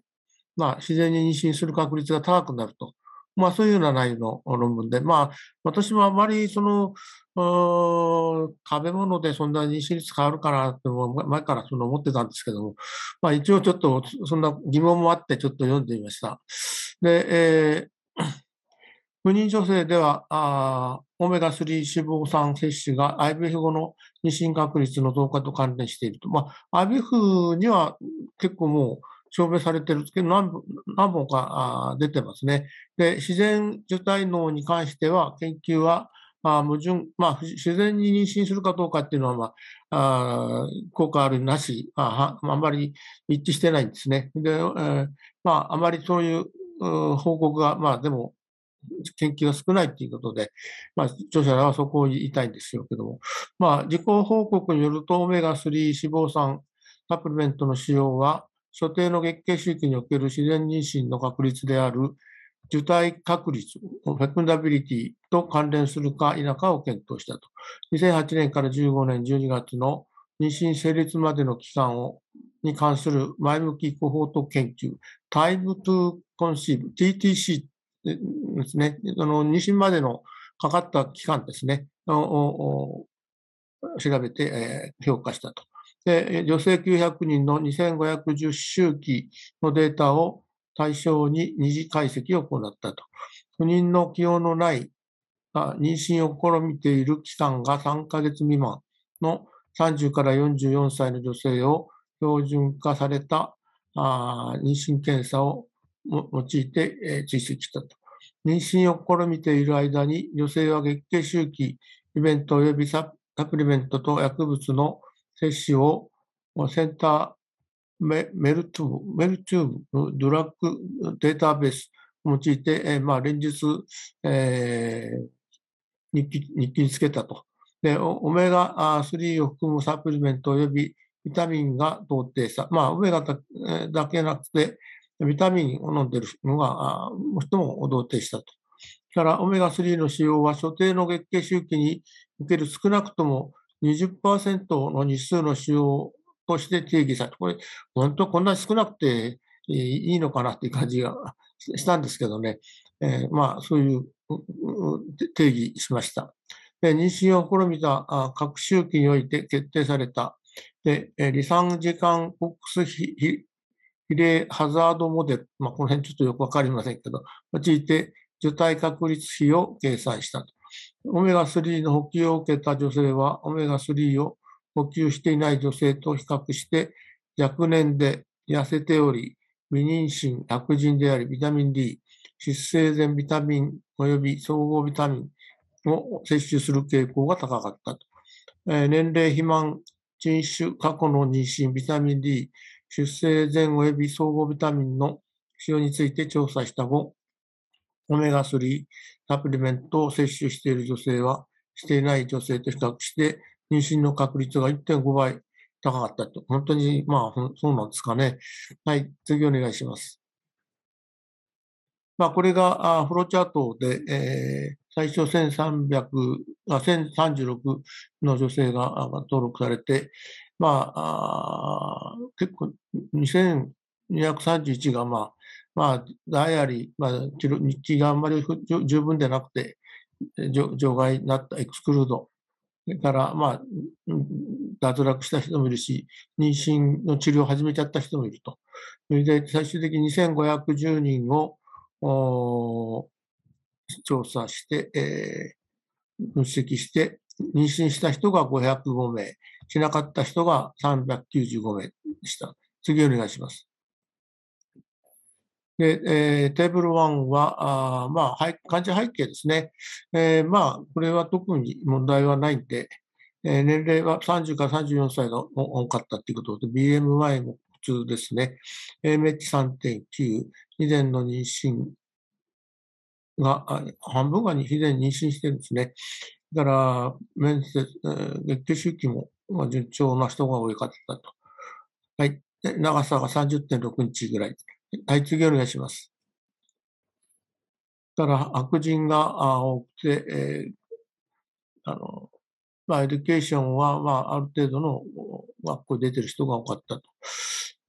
まあ、自然に妊娠する確率が高くなると。まあそういうような内容の論文で、まあ私もあまりその、食べ物でそんな妊娠率変わるかなって前からその思ってたんですけども、まあ一応ちょっとそんな疑問もあってちょっと読んでみました。で、えー、不妊女性では、あオメガ3脂肪酸摂取が IVF 後の妊娠確率の増加と関連していると。まあ、IVF には結構もう証明されてるんですけど、何本か出てますね。で、自然受胎能に関しては、研究は、あ矛盾、まあ、自然に妊娠するかどうかっていうのは、まあ、あ効果あるなし、ああんまり一致してないんですね。で、えー、まあ、あまりそういう報告が、まあ、でも、研究が少ないということで、まあ、著者らはそこを言いたいんですよけども、まあ、自己報告によると、オメガ3脂肪酸サプリメントの使用は、所定の月経周期における自然妊娠の確率である受胎確率、フェクンダビリティと関連するか否かを検討したと。2008年から15年12月の妊娠成立までの期間をに関する前向きコホート研究、Time to Conceive、TTC ですね、あの妊娠までのかかった期間ですね、を調べて、えー、評価したと。で、女性900人の2510周期のデータを対象に二次解析を行ったと。不妊の起用のない妊娠を試みている期間が3ヶ月未満の30から44歳の女性を標準化されたあ妊娠検査を用いてえ追跡したと。妊娠を試みている間に女性は月経周期イベント及びサプリメントと薬物の接種をセンターメルトゥーブ、メルトゥーブ、ドラッグデータベースを用いて、えー、まあ、連日、えー、日記日記につけたと。で、オメガ3を含むサプリメント及びビタミンが同定さ、まあ、オメガだけなくて、ビタミンを飲んでいるのが、最も同定したと。から、オメガ3の使用は所定の月経周期における少なくとも20%の日数の使用として定義されて、これ、本当こんなに少なくていいのかなっていう感じがしたんですけどね、えー、まあ、そういう定義しました。で妊娠を試みた各周期において決定された、で離産時間ボックス比例ハザードモデル、まあ、この辺ちょっとよくわかりませんけど、用いて受胎確率比を計算したと。オメガ3の補給を受けた女性は、オメガ3を補給していない女性と比較して、若年で痩せており、未妊娠、白人であり、ビタミン D、脂生前ビタミン及び総合ビタミンを摂取する傾向が高かったと。えー、年齢、肥満、人種、過去の妊娠、ビタミン D、出生前及び総合ビタミンの使用について調査した後、オメガ3サプリメントを摂取している女性は、していない女性と比較して、妊娠の確率が1.5倍高かったと。本当に、まあ、そうなんですかね。はい、次お願いします。まあ、これがあフローチャートで、えー、最初1300あ、1036の女性が登録されて、まあ、あ結構2231が、まあ、まあ、ダイアリー、まあ、日記があんまり十分でなくて、除外になったエクスクルード。それから、まあ、脱落した人もいるし、妊娠の治療を始めちゃった人もいると。それで、最終的に2510人を調査して、えー、分析して、妊娠した人が505名、しなかった人が395名でした。次お願いします。で、えー、テーブル1は、あまあ、患者背景ですね。えー、まあ、これは特に問題はないんで、えー、年齢は30から34歳が多かったということで、BMI も普通ですね。AMH3.9、以前の妊娠が、半分が以前妊娠してるんですね。だから、面接、月経周期も順調な人が多かったと。はい。長さが30.6日ぐらい。はい、次お願いします。だから、白人が多くて、えー、あの、まあ、 education は、まあ、ある程度の学校出てる人が多かったと。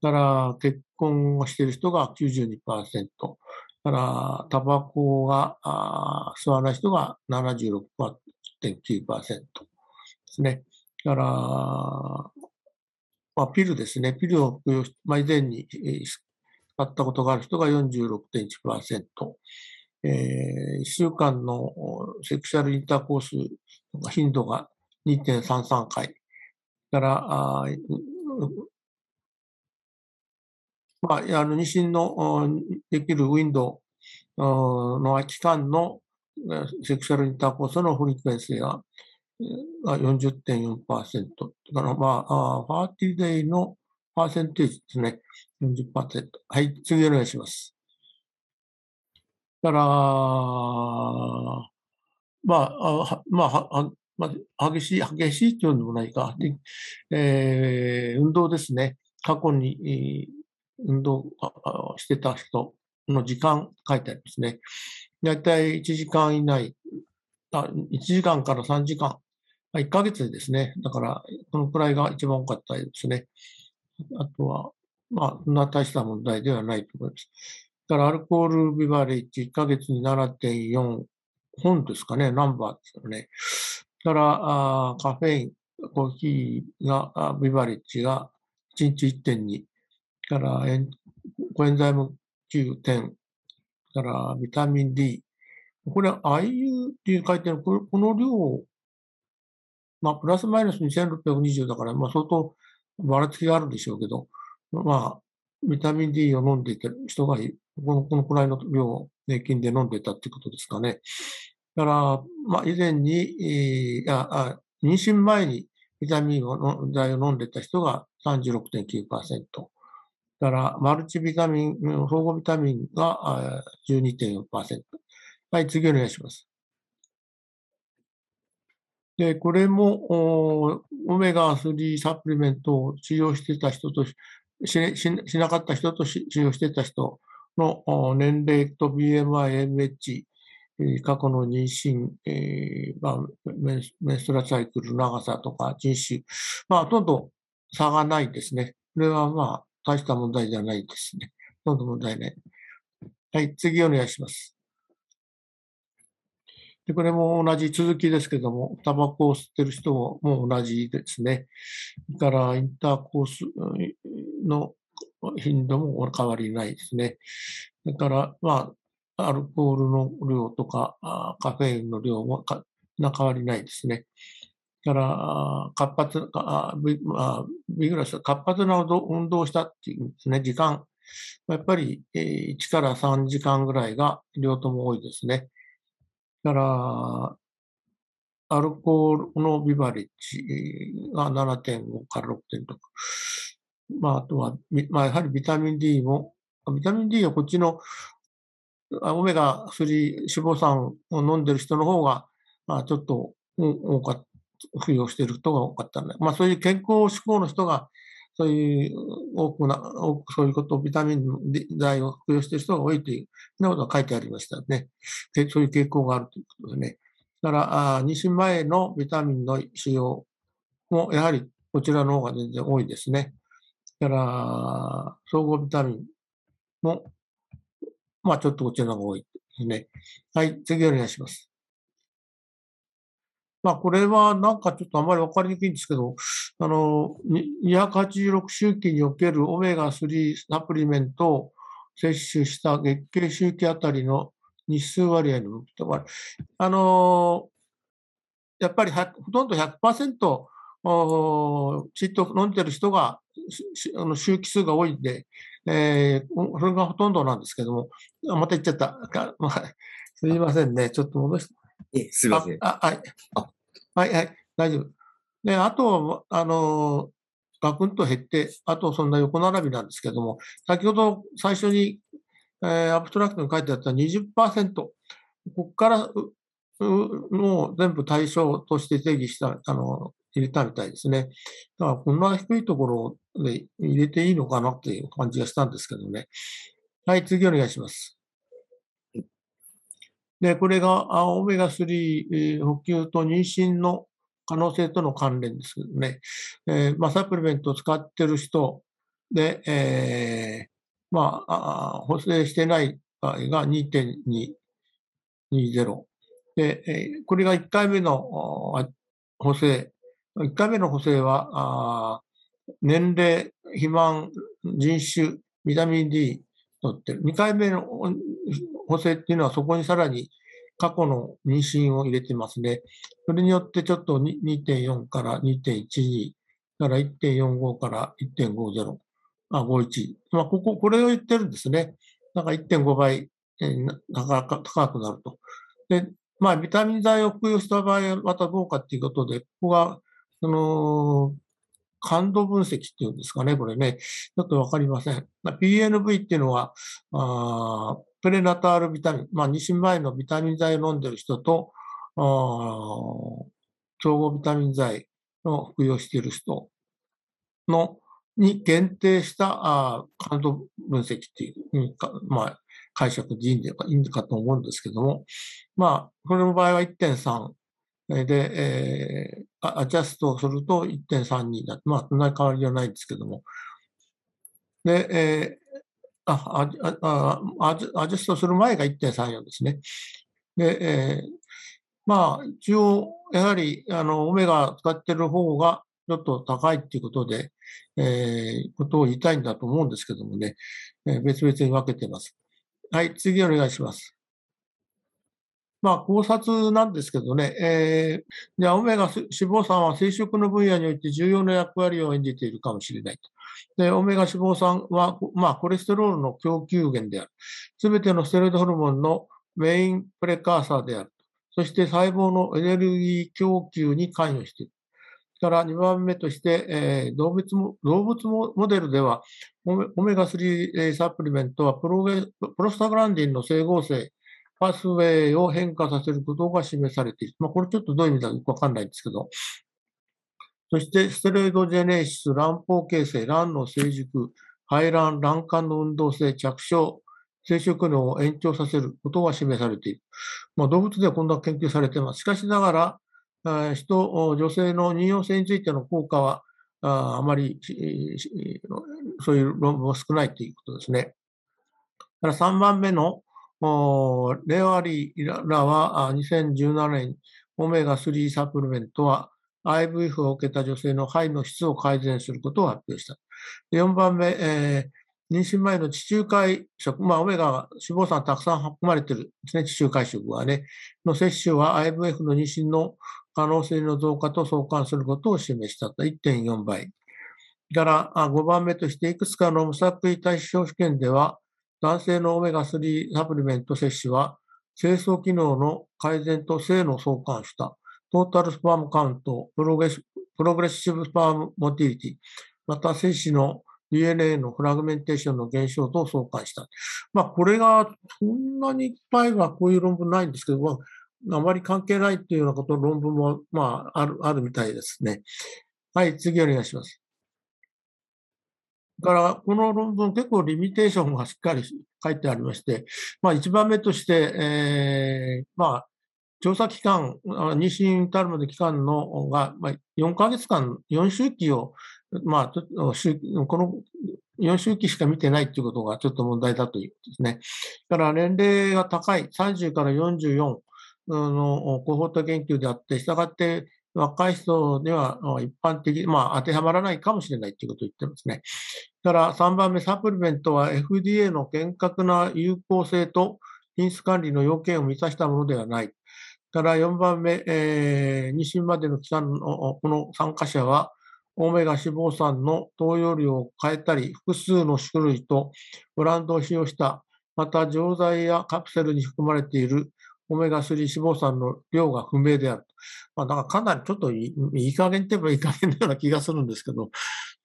だから、結婚をしてる人が92%。から、タバコが吸わない人が76.9%ですね。だから、まあ、ピルですね。ピルを服用し、まあ、以前に使ったことがある人が46.1%。えー、1週間のセクシャルインターコース頻度が2.33回。から、あまあ、あの、妊娠のできるウィンドウの期間のセクシャルインターコースのフリクエンシーが40.4%。だから、まあ、ファーティーデイのパーセンテージですね。40%。はい、次お願いします。だから、まあ、あまあ、まあ、激しい、激しいというのでもないか。えー、運動ですね。過去に運動してた人の時間書いてありますね。だいたい1時間以内、あ1時間から3時間、1ヶ月ですね。だから、このくらいが一番多かったですね。あとは、まあ、そんな大した問題ではないと思います。だから、アルコールビバレッジ1ヶ月に7.4本ですかね、ナンバーですよね。だから、あカフェイン、コーヒーが、ビバレッジが1日1.2。から、コエンザイム9点。からビタミン D。これ、IU っていう書いてある、この量、まあ、プラスマイナス2620だから、まあ、相当ばらつきがあるんでしょうけど、まあ、ビタミン D を飲んでいた人がこの、このくらいの量を平均で飲んでいたってことですかね。だから、まあ、以前に、えー、ああ妊娠前にビタミンを剤を飲んでた人が36.9%。だから、マルチビタミン、保護ビタミンが12.4%。はい、次お願いします。で、これも、オメガ3サプリメントを使用してた人とし、しなかった人と使用してた人の年齢と BMI、MH、過去の妊娠、えーまあ、メンストラサイクル長さとか人種、まあ、ほとんど差がないですね。これはまあ、大した問題じゃないですね。ほとんど問題ない。はい、次お願いします。でこれも同じ続きですけども、タバコを吸ってる人もも同じですね。それからインターコースの頻度も変わりないですね。だから、まあ、アルコールの量とか、カフェインの量もな変わりないですね。から、活発、あビビグラス、活発な運動をしたっていうんですね、時間。やっぱり、1から3時間ぐらいが両とも多いですね。だから、アルコールのビバレッジが7.5から6.6。まあ、あとは、まあ、やはりビタミン D も、ビタミン D はこっちのオメガ3脂肪酸を飲んでる人の方が、まあ、ちょっと多かった服用してる人が多かったね。まあそういう健康志向の人が、そういう多くな、多くそういうこと、ビタミン剤を服用している人が多いという、なことが書いてありましたね。でそういう傾向があるということでね。だから、あ妊娠前のビタミンの使用も、やはりこちらの方が全然多いですね。だから、総合ビタミンも、まあちょっとこちらの方が多いですね。はい、次お願いします。まあ、これはなんかちょっとあまりわかりにくいんですけど、あの、286周期におけるオメガ3サプリメントを摂取した月経周期あたりの日数割合の分布とあの、やっぱりほとんど100%おチット飲んでる人が、あの周期数が多いんで、えー、それがほとんどなんですけども、また言っちゃった。すみませんね。ちょっと戻して。え、すみません。あ、はい。はい、はい、大丈夫。で、あと、あの、ガクンと減って、あとそんな横並びなんですけども、先ほど最初に、えー、アブストラクトに書いてあった20%、ここからもう全部対象として定義した、あの、入れたみたいですね。だからこんな低いところで入れていいのかなっていう感じがしたんですけどね。はい、次お願いします。で、これがオメガ3補給と妊娠の可能性との関連ですけどね。えー、まあ、サプリメントを使ってる人で、えー、まあ、補正してない場合が2.220。で、これが1回目の補正。1回目の補正は、年齢、肥満、人種、ビタミン D とってる。2回目の補正っていうのはそこにさらに過去の妊娠を入れてますね。それによってちょっと2.4から2.12から1.45から1.50、あ、51。まあ、ここ、これを言ってるんですね。なんか1.5倍、えー、高くなると。で、まあ、ビタミン剤を服用した場合はまたどうかっていうことで、ここが、その、感度分析っていうんですかね、これね。ちょっとわかりません。PNV っていうのは、あプレナタールビタミン、まあ、妊娠前のビタミン剤を飲んでる人と、調合ビタミン剤を服用している人のに限定した感度分析っていう、まあ、解釈でいいんでいいんかと思うんですけども、まあ、これの場合は1.3で、えー、アジャストすると1.3になって、まあ、そんなに変わりはないんですけども、で、えあアジェストする前が1.34ですね。で、えー、まあ、一応、やはり、あの、オメガ使ってる方がちょっと高いっていうことで、えー、ことを言いたいんだと思うんですけどもね、えー、別々に分けてます。はい、次お願いします。まあ、考察なんですけどね、えー、じゃあ、オメガ脂肪酸は生殖の分野において重要な役割を演じているかもしれないと。で、オメガ脂肪酸は、まあ、コレステロールの供給源である。すべてのステロイドホルモンのメインプレカーサーである。そして細胞のエネルギー供給に関与している。から2番目として、えー、動物も動物モデルでは、オメガ3サプリメントはプロプロスタグランディンの整合性、パスウェイを変化させることが示されている。まあ、これちょっとどういう意味だかよくわかんないんですけど、そして、ステロイドジェネシス、卵胞形成、卵の成熟、排卵、卵管の運動性、着床、生殖能を延長させることが示されている。まあ、動物ではこんな研究されています。しかしながら、人、女性の妊用性についての効果は、ああまり、そういう論文は少ないということですね。から3番目の、レオアリーらは2017年、オメガ3サプリメントは IVF を受けた女性の肺の質を改善することを発表した。4番目、えー、妊娠前の地中海食、まあ、オメガ脂肪酸たくさん含まれているですね、地中海食はね、の摂取は IVF の妊娠の可能性の増加と相関することを示したと1.4倍。から5番目として、いくつかの無作為対象試験では、男性のオメガ3サプリメント摂取は、清掃機能の改善と性の相関した。トータルスパームカウント、プログレッシブスパームモティリティ、また精子の DNA のフラグメンテーションの減少と相関した。まあ、これが、そんなにいっぱいはこういう論文ないんですけど、まあ、あまり関係ないというようなこと論文も、まあ、ある、あるみたいですね。はい、次お願いします。から、この論文結構リミテーションがしっかり書いてありまして、まあ一番目として、えー、まあ、調査期間、妊娠至るまで期間のが、まあ、4ヶ月間、4周期を、まあ、この4周期しか見てないということがちょっと問題だということですね。だから年齢が高い、30から44のコホート研究であって、したがって若い人には一般的、まあ当てはまらないかもしれないということを言ってますね。だから3番目、サプリメントは FDA の厳格な有効性と品質管理の要件を満たしたものではない。から4番目、えー、妊娠までの期間のこの参加者は、オメガ脂肪酸の投与量を変えたり、複数の種類とブランドを使用した、また錠剤やカプセルに含まれているオメガ3脂肪酸の量が不明である。まあ、だからかなりちょっといい加減って言えばいい加減のような気がするんですけど、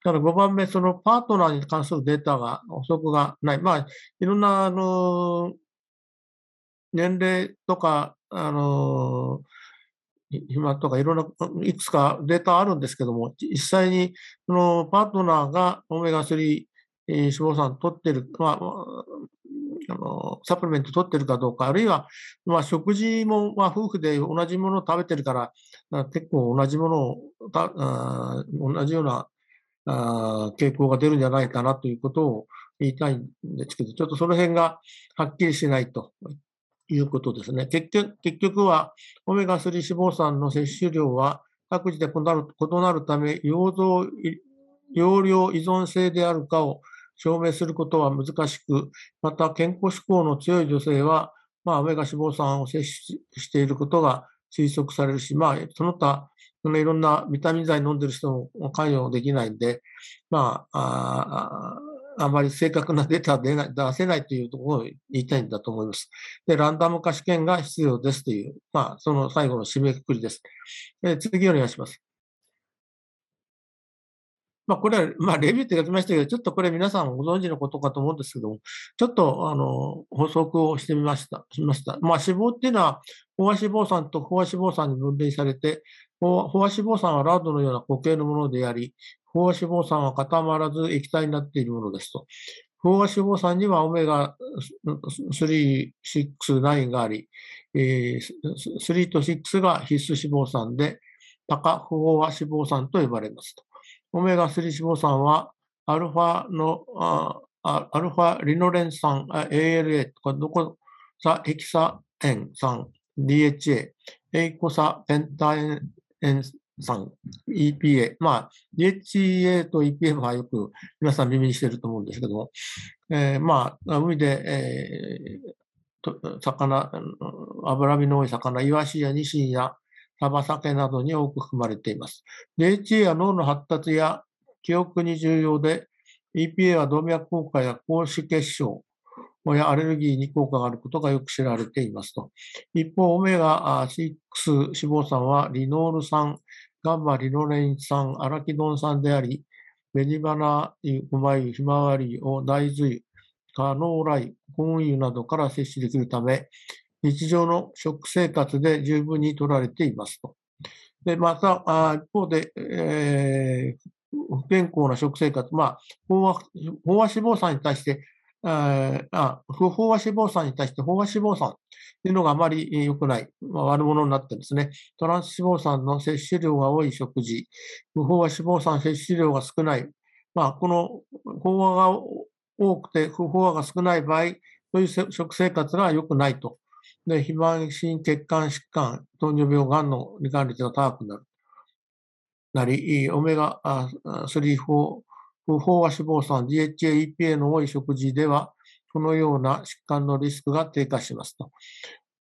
ただ5番目、そのパートナーに関するデータが補足がない。まあ、いろんな、あの、年齢とか、あの、暇とかいろんな、いくつかデータあるんですけども、実際に、そのパートナーがオメガ3脂肪酸取ってる、まあ、あの、サプリメント取ってるかどうか、あるいは、まあ、食事も、まあ、夫婦で同じものを食べてるから、結構同じものをたあ、同じようなあ傾向が出るんじゃないかなということを言いたいんですけど、ちょっとその辺がはっきりしないということですね。結局結局は、オメガ3脂肪酸の摂取量は各自で異なる異なるため、容像、容量依存性であるかを証明することは難しく、また健康志向の強い女性は、まあ、オメガ脂肪酸を摂取していることが推測されるし、まあ、その他、そのいろんなビタミン剤飲んでる人も関与できないんで、まあ、ああまり正確なデータ出ない出せないというところを言いたいんだと思います。で、ランダム化試験が必要ですという、まあ、その最後の締めくくりです。で次お願いします。まあ、これは、まあ、レビューって書きましたけど、ちょっとこれ皆さんご存知のことかと思うんですけども、ちょっと、あの、補足をしてみました。しました。まあ、脂肪っていうのは、飽和脂肪酸と飽和脂肪酸に分類されて、飽和脂肪酸はラードのような固形のものであり、飽和脂肪酸は固まらず液体になっているものですと。飽和脂肪酸にはオメガ3、6、9があり、えー、3と6が必須脂肪酸で、高飽和脂肪酸と呼ばれますと。オメガ3脂肪酸は、アルファの、あアルファリノレン酸、ALA とか、どこ、さ、ヘキサエン酸、DHA、エイコサペンタエン酸、EPA。まあ、DHA と EPA はよく皆さん耳にしてると思うんですけども、えー、まあ、海で、えー、魚、脂身の多い魚、イワシやニシンやサバサケなどに多く含まれています。DHA は脳の発達や記憶に重要で、EPA は動脈硬化や高脂血症やアレルギーに効果があることがよく知られていますと。一方、オメガ6脂肪酸はリノール酸、ガンマリノレイン酸、アラキドン酸であり、ベニバナ油、うまい、ひまわりを大豆油、カノーライ、コーン油などから摂取できるため、日常の食生活で十分に取られていますと。で、また、あ一方で、えー、不健康な食生活、まあ、飽和飽和脂肪酸に対して、ああ不飽和脂肪酸に対して飽和脂肪酸というのがあまり良くない、まあ、悪者になってですね、トランス脂肪酸の摂取量が多い食事、不飽和脂肪酸摂取量が少ない、まあ、この飽和が多くて不飽和が少ない場合、そういう食生活が良くないとで、肥満心血管疾患、糖尿病、がんの罹患率が高くなる。なり、オメガ3、4、不飽和脂肪酸、DHA、EPA の多い食事では、このような疾患のリスクが低下しますと。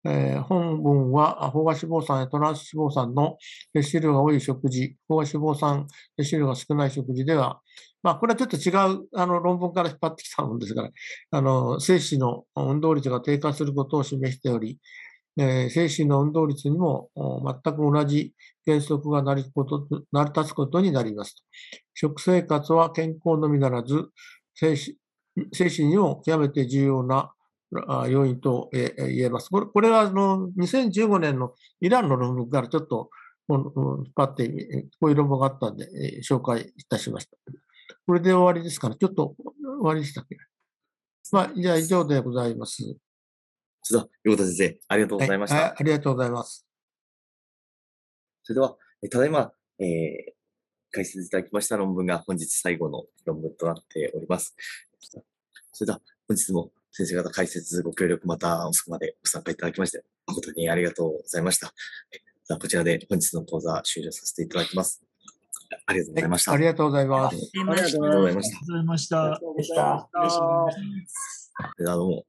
えー、本文は、飽和脂肪酸やトランス脂肪酸の摂取量が多い食事、飽和脂肪酸摂取量が少ない食事では、まあ、これはちょっと違うあの論文から引っ張ってきたもんですから、あの精子の運動率が低下することを示しており、えー、精子の運動率にも全く同じ原則が成りこと成り立つことになります。食生活は健康のみならず、精子精子にも極めて重要な要因とええ言えます。これこれはあの2015年のイランの論文からちょっと引っ張って、えこういう論文があったんで、えー紹介いたしました。これで終わりですかね。ちょっと終わりでしたっけ？まあ、じゃあ以上でございます。それでは、横田先生、ありがとうございました。はいはいありがとうございます。それでは、えただいま、えー解説いただきました論文が本日最後の論文となっております。それでは、本日も先生方解説ご協力また遅くまでご参加いただきまして、誠にありがとうございました。えではこちらで本日の講座終了させていただきます。ありがとうございました。ありがとうございます。ありがとうございましたありがとうございました。ありがとうございました。でした。よろしくお願いします。ではどうも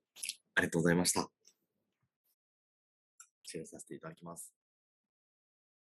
ありがとうございました。終了させていただきます。